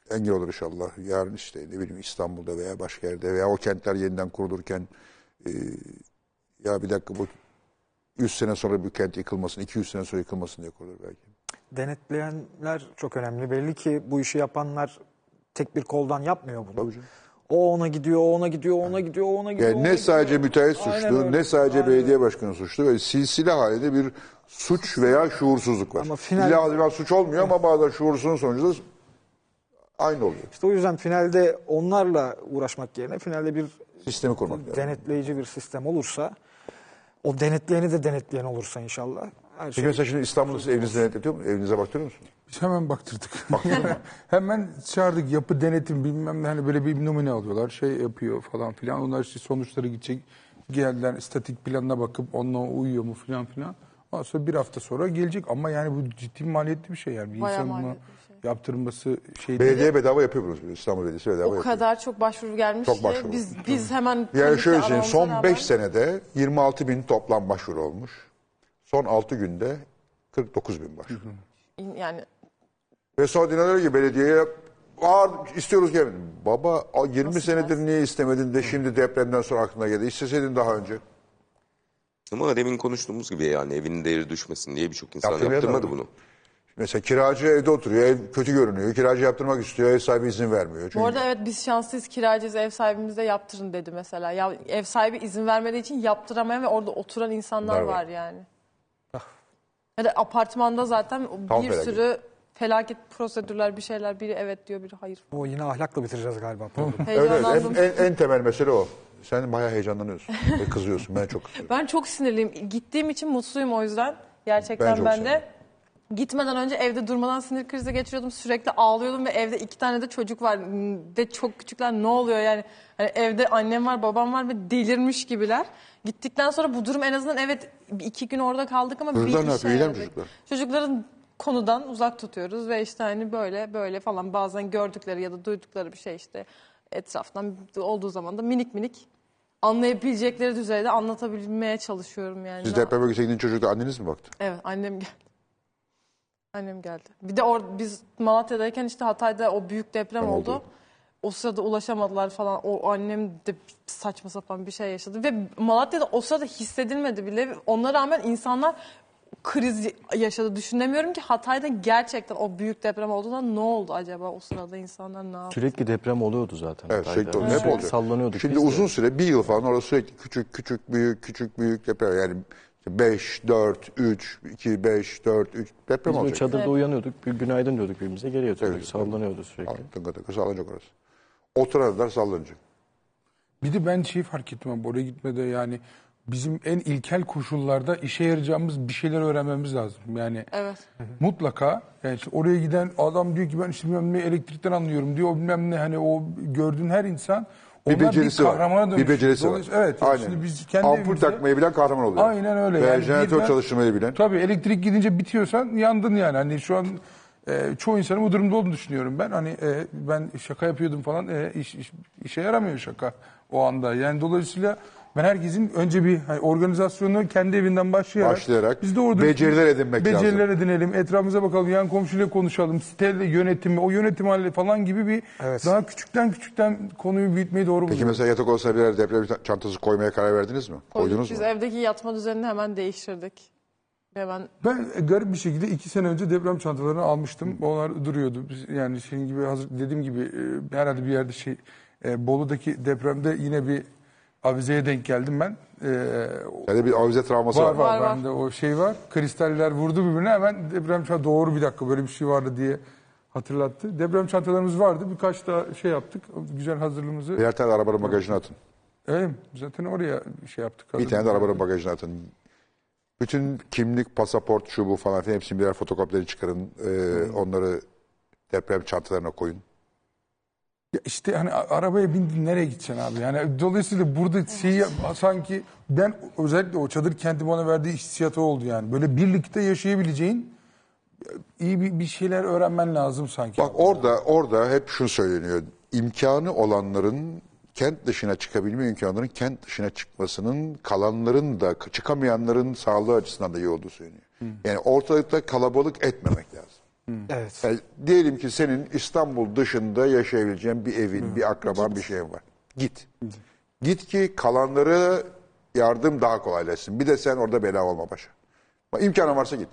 engel olur inşallah. Yarın işte ne bileyim İstanbul'da veya başka yerde veya o kentler yeniden kurulurken e, ya bir dakika bu 100 sene sonra bir kent yıkılmasın, 200 sene sonra yıkılmasın diye kurulur belki. Denetleyenler çok önemli. Belli ki bu işi yapanlar tek bir koldan yapmıyor bunu. Tabii canım. O ona gidiyor, o ona gidiyor, o ona gidiyor, o ona gidiyor. Yani o ne ona sadece gidiyor. müteahhit Aynen suçlu, öyle. ne sadece Aynen belediye başkanı suçlu. Böyle silsile halinde bir suç veya şuursuzluk var. Ama final- İlla suç olmuyor ama bazen şuursuzun sonucu da aynı oluyor. İşte o yüzden finalde onlarla uğraşmak yerine finalde bir Sistemi kurmak denetleyici bir sistem olursa, o denetleyeni de denetleyen olursa inşallah her Peki şey mesela şimdi İstanbul'da siz evinizi denetletiyor musunuz? Evinize baktırıyor musunuz? Biz hemen baktırdık. [laughs] hemen çağırdık yapı denetim bilmem ne hani böyle bir numune alıyorlar şey yapıyor falan filan. Onlar işte sonuçları gidecek geldiler statik planına bakıp onunla uyuyor mu filan filan. Ondan sonra bir hafta sonra gelecek ama yani bu ciddi maliyetli bir şey yani. Bir Bayağı insanın buna maliyetli bir şey. yaptırılması şey değil. Belediye bedava yapıyor bunu. İstanbul Belediyesi bedava O yapıyor. kadar çok başvuru gelmiş Çok ki başvuru. biz biz hemen Yani şöyle söyleyeyim son rağmen- 5 senede 26 bin toplam başvuru olmuş. Son 6 günde 49 bin başvuru. yani Ve sonra diyorlar ki belediyeye Ağır istiyoruz ki. Baba a- 20 senedir niye istemedin de şimdi depremden sonra aklına geldi. İsteseydin daha önce. Ama demin konuştuğumuz gibi yani evinin değeri düşmesin diye birçok insan Yaptırmaya yaptırmadı da var. bunu. Mesela kiracı evde oturuyor. Ev kötü görünüyor. Kiracı yaptırmak istiyor. Ev sahibi izin vermiyor. Çünkü bu arada evet biz şanslıyız kiracıyız ev sahibimize yaptırın dedi mesela. Ya ev sahibi izin vermediği için yaptıramayan ve orada oturan insanlar Bunlar var. var yani. Ya da apartmanda zaten Tam bir felaket. sürü felaket prosedürler bir şeyler biri evet diyor biri hayır. O yine ahlakla bitireceğiz galiba. programı. Evet, evet. Heyecanlandım. En, en, en temel mesele o. Sen bayağı heyecanlanıyorsun. Ve kızıyorsun. Ben çok [laughs] kızıyorum. Ben çok sinirliyim. Gittiğim için mutluyum o yüzden. Ben Gerçekten çok ben, sinirliyim. De gitmeden önce evde durmadan sinir krizi geçiriyordum. Sürekli ağlıyordum ve evde iki tane de çocuk var. De çok küçükler ne oluyor yani? Hani evde annem var babam var ve delirmiş gibiler. Gittikten sonra bu durum en azından evet iki gün orada kaldık ama Çocuklar bir ne işe yapıyor? İyiler mi yaradı. çocuklar? Çocukların konudan uzak tutuyoruz ve işte hani böyle böyle falan bazen gördükleri ya da duydukları bir şey işte etraftan olduğu zaman da minik minik anlayabilecekleri düzeyde anlatabilmeye çalışıyorum yani. Siz Ne- deprem bölgesine gidince çocuklar anneniz mi baktı? Evet annem geldi. Annem geldi. Bir de or biz Malatya'dayken işte Hatay'da o büyük deprem Tam oldu. oldu. O sırada ulaşamadılar falan. O annem de saçma sapan bir şey yaşadı. Ve Malatya'da o sırada hissedilmedi bile. Ona rağmen insanlar kriz yaşadı. Düşünemiyorum ki Hatay'da gerçekten o büyük deprem olduğunda ne oldu acaba o sırada insanlar ne yaptı? Sürekli deprem oluyordu zaten. Evet Hatay'da. sürekli oldu. Hep olacak. Sallanıyorduk Şimdi biz de. uzun süre bir yıl falan orada sürekli küçük küçük büyük küçük büyük deprem. Yani 5, 4, 3, 2, 5, 4, 3 deprem Biz olacak. çadırda uyanıyorduk, bir günaydın diyorduk birbirimize, geri yatıyorduk, Evet. sallanıyordu sürekli. Tıngır tıngır sallanacak orası. Oturanlar sallanacak. Bir de ben şeyi fark ettim abi oraya gitmede yani bizim en ilkel koşullarda işe yarayacağımız bir şeyler öğrenmemiz lazım. Yani Evet. mutlaka yani işte oraya giden adam diyor ki ben işte bilmem ne elektrikten anlıyorum diyor. O bilmem ne hani o gördüğün her insan Bir becerisi kahramana var. Bir becerisi var. Evet. Aynen. Şimdi biz kendi Ampul evimizde- takmayı bilen kahraman oluyor. Aynen öyle. Ve Yani jeneratör birden- çalıştırmayı bilen. Tabii elektrik gidince bitiyorsan yandın yani. Hani şu an e, çoğu insanın bu durumda olduğunu düşünüyorum ben. Hani e, ben şaka yapıyordum falan. E, iş, iş- işe yaramıyor şaka o anda. Yani dolayısıyla ben herkesin önce bir hani, organizasyonu kendi evinden başlayarak, Başlayarak biz de orada beceriler edinmek beceriler lazım. edinelim, etrafımıza bakalım, yan komşuyla konuşalım, siteyle yönetimi, o yönetim hali falan gibi bir Evet. daha küçükten küçükten konuyu büyütmeyi doğru Peki buluyorum. mesela yatak olsa birer deprem çantası koymaya karar verdiniz mi? Koyduk. Koydunuz Biz mu? evdeki yatma düzenini hemen değiştirdik. Hemen Ben garip bir şekilde iki sene önce deprem çantalarını almıştım. Onlar duruyordu. Biz, yani senin gibi hazır dediğim gibi e, herhalde bir yerde şey e, Bolu'daki depremde yine bir avizeye denk geldim ben. E, Yani bir avize travması var var. var, Var, var. bende o şey var. Kristaller vurdu birbirine hemen deprem çantası doğru bir dakika böyle bir şey vardı diye hatırlattı. Deprem çantalarımız vardı. Birkaç da şey yaptık. Güzel hazırlığımızı. Birer tane de arabanın bagajına atın. Evet, zaten oraya şey yaptık. Bir tane de arabanın bagajına atın. Bütün kimlik, pasaport, şu bu falan filan hepsini birer fotokopileri çıkarın. Ee, onları deprem çantalarına koyun. Ya işte hani arabaya bindin nereye gideceksin abi? Yani dolayısıyla burada şeyi sanki ben özellikle o çadır kenti bana verdiği hissiyatı oldu yani. Böyle birlikte yaşayabileceğin e, iyi bir, bir şeyler öğrenmen lazım sanki. Bak orada orada hep şu söyleniyor. İmkanı olanların kent dışına çıkabilme imkanlarının kent dışına çıkmasının kalanların da çıkamayanların sağlığı açısından da iyi olduğu söyleniyor. Yani ortalıkta kalabalık etmemek lazım. Evet. Yani diyelim ki senin İstanbul dışında yaşayabileceğin bir evin, bir akraban, bir şeyin var. Git. Git ki kalanları yardım daha kolaylaşsın. Bir de sen orada bela olma başa. Bak, İmkanın varsa git.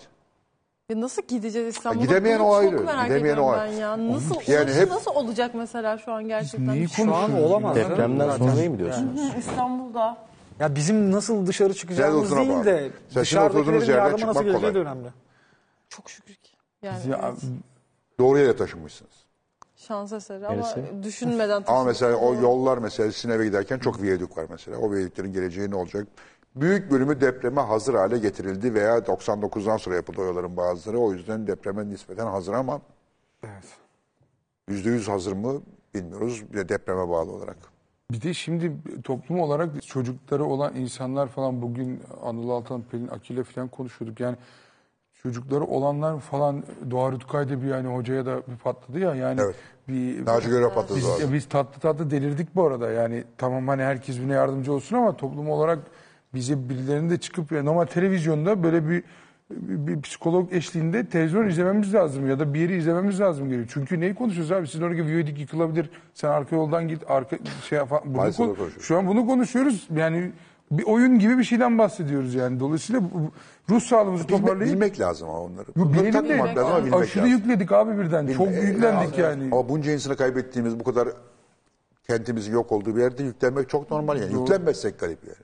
Ya nasıl gideceğiz İstanbul'a? gidemeyen Bunu o çok ayrı. merak Gidemeyen ediyorum o ben ayrı. ya. Nasıl, Yani hep- nasıl olacak mesela şu an gerçekten? Neyi Şu an konuşuyoruz? olamaz. Depremden zaten. sonrayı mı diyorsunuz? [laughs] Hı, İstanbul'da. Ya bizim nasıl dışarı Nerede çıkacağımız olduğuna değil bağlı. de oturduğunuz dışarıdakilerin yerden yardıma nasıl çıkmak geleceği de kolay. önemli. Çok şükür ki. Yani Ya, evet, Doğru yere taşınmışsınız. şans eseri ama Neresi? düşünmeden Ama mesela o yollar mesela sizin eve giderken çok viyadük var mesela. O viyadüklerin geleceği ne olacak? Büyük bölümü depreme hazır hale getirildi veya 99'dan sonra yapıldı o yolların bazıları. O yüzden depreme nispeten hazır ama Evet. %100 hazır mı bilmiyoruz. Bir de depreme bağlı olarak. Bir de şimdi toplum olarak çocukları olan insanlar falan bugün Anadolu Altan, Pelin Akile falan konuşuyorduk. Yani çocukları olanlar falan Doğa Rutkay'da bir yani hocaya da bir patladı ya yani Evet. bir Naci Göre patladı biz, abi. biz tatlı tatlı delirdik bu arada yani tamam hani herkes birine yardımcı olsun ama toplum olarak bize birilerinin de çıkıp yani normal televizyonda böyle bir bir psikolog eşliğinde televizyon izlememiz lazım ya da bir yeri izlememiz lazım geliyor. Çünkü neyi konuşuyoruz abi? Sizin oradaki viyodik yıkılabilir. Sen arka yoldan git. Arka şey yap- bunu Maalesef kon- onu konuşuyoruz. şu an bunu konuşuyoruz. Yani bir oyun gibi bir şeyden bahsediyoruz yani. Dolayısıyla bu- ruh sağlığımızı Bilme- toparlayıp bilmek lazım ama onları. Yok, Bunları bilelim de takmamak lazım ama bilmek aşırı lazım. yükledik abi birden. Çok Bilme- yüklendik e, yani. Ama bunca insanı kaybettiğimiz bu kadar kentimizin yok olduğu bir yerde yüklenmek çok normal yani. Yüklenmezsek garip yani.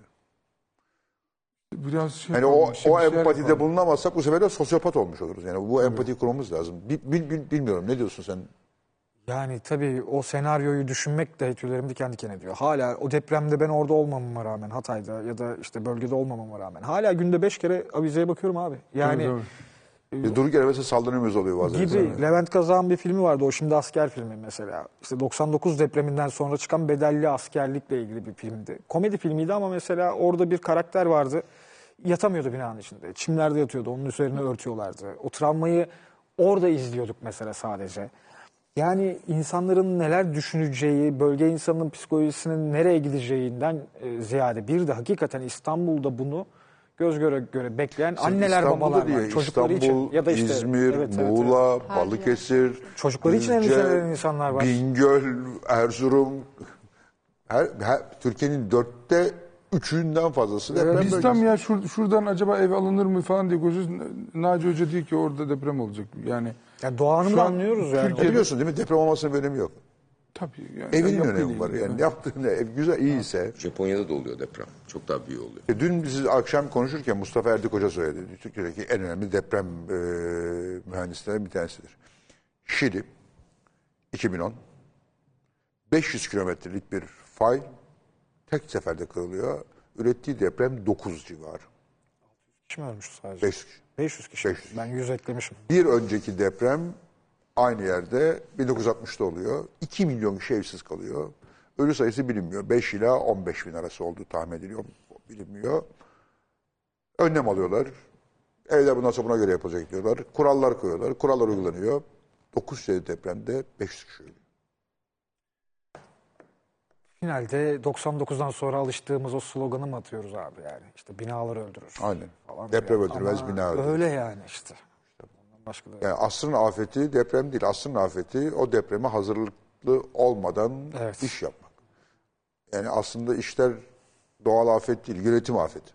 Biraz şey Yani o, yapalım, işte o bir şeyler empatide yapalım. bulunamazsak bu sefer de sosyopat olmuş oluruz. Yani bu empati kurmamız lazım. Bil, bil- bil- bilmiyorum ne diyorsun sen? Yani tabii o senaryoyu düşünmek de tüylerim diken diken ediyor. Hala o depremde ben orada olmamama rağmen Hatay'da ya da işte bölgede olmamama rağmen hala günde beş kere avizeye bakıyorum abi. Yani Tabii, tabii. Bir durduk yere mesela saldırımız oluyor bazen. gibi Levent Kazak'ın bir filmi vardı o şimdi asker filmi mesela. İşte 99 depreminden sonra çıkan bedelli askerlikle ilgili bir filmdi. Komedi filmiydi ama mesela orada bir karakter vardı. Yatamıyordu binanın içinde. Çimlerde yatıyordu. Onun üzerine örtüyorlardı. O travmayı orada izliyorduk mesela sadece. Yani insanların neler düşüneceği, bölge insanının psikolojisinin nereye gideceğinden e, ziyade bir de hakikaten İstanbul'da bunu göz göre göre bekleyen anneler İstanbul'da babalar diye, var. Çocukları İstanbul, için ya da işte İzmir, evet, evet, evet. Muğla, Her Balıkesir, Çocukları için Düzce, endişelenen insanlar var. Bingöl, Erzurum. Her, her- Türkiye'nin dörtte üçünden fazlası deprem Biz bölgesi. tam ya şur- şuradan acaba ev alınır mı falan diye konuşuyoruz. Naci Hoca diyor ki orada deprem olacak. Yani Yani da an anlıyoruz yani. E biliyorsun değil mi? Deprem olmasının bir önemi yok. tabii. Yani Evinin önemi var. Yani yaptığın ev güzel, iyiyse. Japonya'da da oluyor deprem. Çok daha büyük oluyor. E, Dün siz akşam konuşurken Mustafa Erdik Hoca söyledi. Türkiye'deki en önemli deprem e, mühendislerinden bir tanesidir. Şili 2010 500 kilometrelik bir fay tek seferde kırılıyor. Ürettiği deprem 9 civarı. kişi mi ölmüş sadece? 500 kişi. 500 kişi. 500. Ben 100 eklemişim. Bir önceki deprem aynı yerde 1960'da oluyor. 2 milyon kişi evsiz kalıyor. Ölü sayısı bilinmiyor. 5 ila 15 bin arası olduğu tahmin ediliyor. Bilinmiyor. Önlem alıyorlar. Evde bundan sonra buna göre yapılacak diyorlar. Kurallar koyuyorlar. Kurallar uygulanıyor. 9 şehir depremde 500 kişi ölüyor. Finalde 99'dan sonra alıştığımız o sloganı mı atıyoruz abi yani? İşte binalar öldürür. Aynen. falan Deprem öldürmez, Ama bina öldürür. Öyle yani işte. Ondan başka da Yani asrın afeti deprem değil. Asrın afeti o depreme hazırlıklı olmadan Evet. iş yapmak. Yani aslında işler doğal afet değil, yönetim afeti.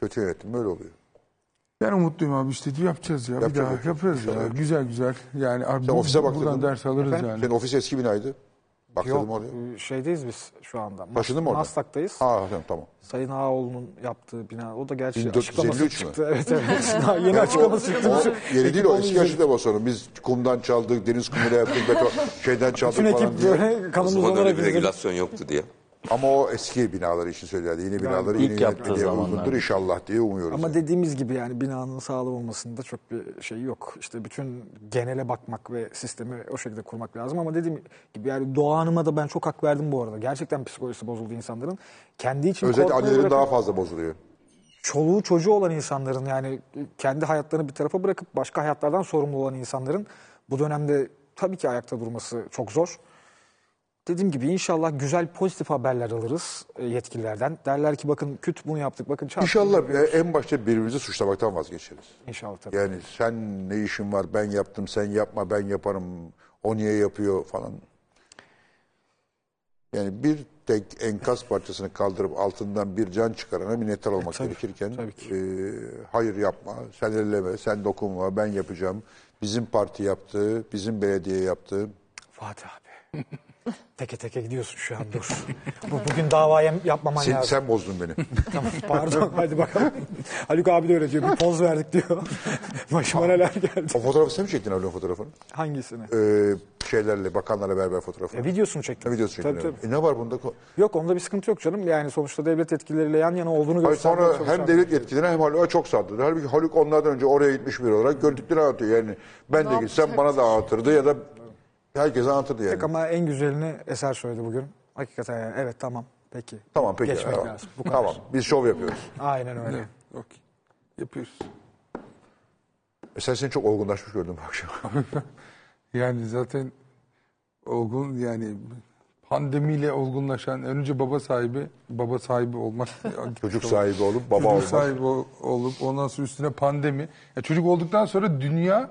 Kötü yönetim böyle oluyor. Ben umutluyum abi işte yapacağız ya. Yapacağız, bir daha yapacağız. yaparız ya. İnşallah. Güzel güzel. Yani abi Sen bu- ofise baktırdın buradan mı? ders alırız Efendim? yani. Senin ofis eski binaydı. Baktırdım Yok, oraya. e, şeydeyiz biz şu anda. Taşındın mı oradan? Maslak'tayız. Ha tamam tamam. Sayın Ağaoğlu'nun yaptığı bina. O da gerçi 1453 açıklaması mü? çıktı. Evet evet. [laughs] Daha yeni açıklaması çıktı. O yeni değil o eski açıklaması onun. Biz kumdan çaldık, deniz kumuyla yaptık, beton, şeyden çaldık Bütün falan ekip diye. böyle [laughs] O kanımız zaman öyle olarak regülasyon yoktu diye. Ama o eski binaları için söyledi. Yeni binaları ilk yeni yaptığı yönetmeliğe uygundur inşallah diye umuyoruz. Ama yani. dediğimiz gibi yani binanın sağlam olmasında çok bir şey yok. İşte bütün genele bakmak ve sistemi o şekilde kurmak lazım. Ama dediğim gibi yani Doğa Hanım'a da ben çok hak verdim bu arada. Gerçekten psikolojisi bozuldu insanların. Kendi için Özellikle korkmayı annelerin bırakıp daha fazla bozuluyor. çoluğu çocuğu olan insanların yani kendi hayatlarını bir tarafa bırakıp başka hayatlardan sorumlu olan insanların bu dönemde tabii ki ayakta durması çok zor. Dediğim gibi inşallah güzel pozitif haberler alırız e, yetkililerden. Derler ki bakın küt bunu yaptık bakın çarptık. İnşallah e, en başta birbirimizi suçlamaktan vazgeçeriz. İnşallah tabii. Yani sen ne işin var ben yaptım sen yapma ben yaparım o niye yapıyor falan. Yani bir tek enkaz parçasını kaldırıp altından bir can çıkarana minnettar olmak gerekirken tabii ki. e, hayır yapma sen elleme sen dokunma ben yapacağım. Bizim parti yaptı bizim belediye yaptı. Fatih abi. [laughs] teke teke gidiyorsun şu an dur. [laughs] Bu, bugün davaya yapmaman Sen, lazım. sen bozdun beni. [laughs] Tamam, pardon [laughs] hadi bakalım. Haluk abi de öyle diyor. Bir poz verdik diyor. Başıma neler geldi. o fotoğrafı sen mi çektin Avrupa fotoğrafını? Hangisini? Ee, şeylerle bakanlarla beraber fotoğrafını. E, videosunu çektim. Ha, videosu çektin. Tabii, tabii. E, ne var bunda? Yok onda bir sıkıntı yok canım. Yani sonuçta devlet yetkilileriyle yan yana olduğunu göstermeye sonra hem devlet birisi. yetkililerine hem Haluk'a çok saldırdı. Halbuki Haluk onlardan önce oraya gitmiş biri olarak gördüklerini anlatıyor. Yani ben de gitsem bana da anlatırdı ya da herkese anlatırdı yani. Ama en güzelini Eser söyledi bugün. Hakikaten yani evet tamam peki. Tamam peki. Geçmek tamam. lazım. Bu kadar. Tamam biz şov yapıyoruz. Aynen öyle. Okey. Yapıyoruz. E sen seni çok olgunlaşmış gördüm bu akşam. [laughs] Yani zaten olgun yani pandemiyle olgunlaşan önce baba sahibi, baba sahibi olmak. [laughs] Çocuk sahibi olup baba Çocuk olmak. sahibi ol- olup ondan sonra üstüne pandemi. Ya çocuk olduktan sonra dünya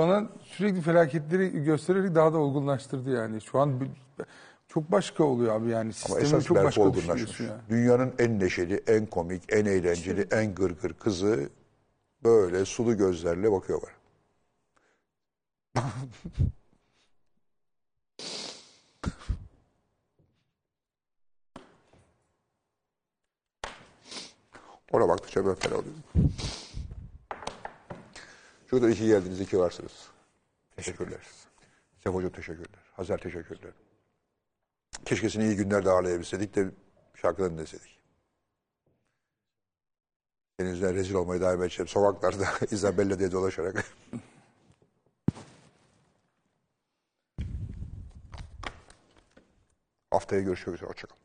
bana sürekli felaketleri göstererek daha da olgunlaştırdı yani. Şu an çok başka oluyor abi yani. Ama Sistemi esas çok başka olgunlaşmış. düşünüyorsun ya. Dünyanın en neşeli, en komik, en eğlenceli, en gırgır kızı böyle sulu gözlerle bakıyor bana. [laughs] Ona baktıkça ben fena oluyorum. Şurada iki geldiniz, iki varsınız. Teşekkürler. Sef Hocam teşekkürler. Hazar teşekkürler. Keşke seni iyi günlerde ağırlayabilseydik de şarkılarını dinleseydik. Senin yüzünden rezil olmayı daim edeceğim. Sokaklarda [laughs] Isabella diye dolaşarak. Haftaya görüşmek üzere. Hoşçakalın.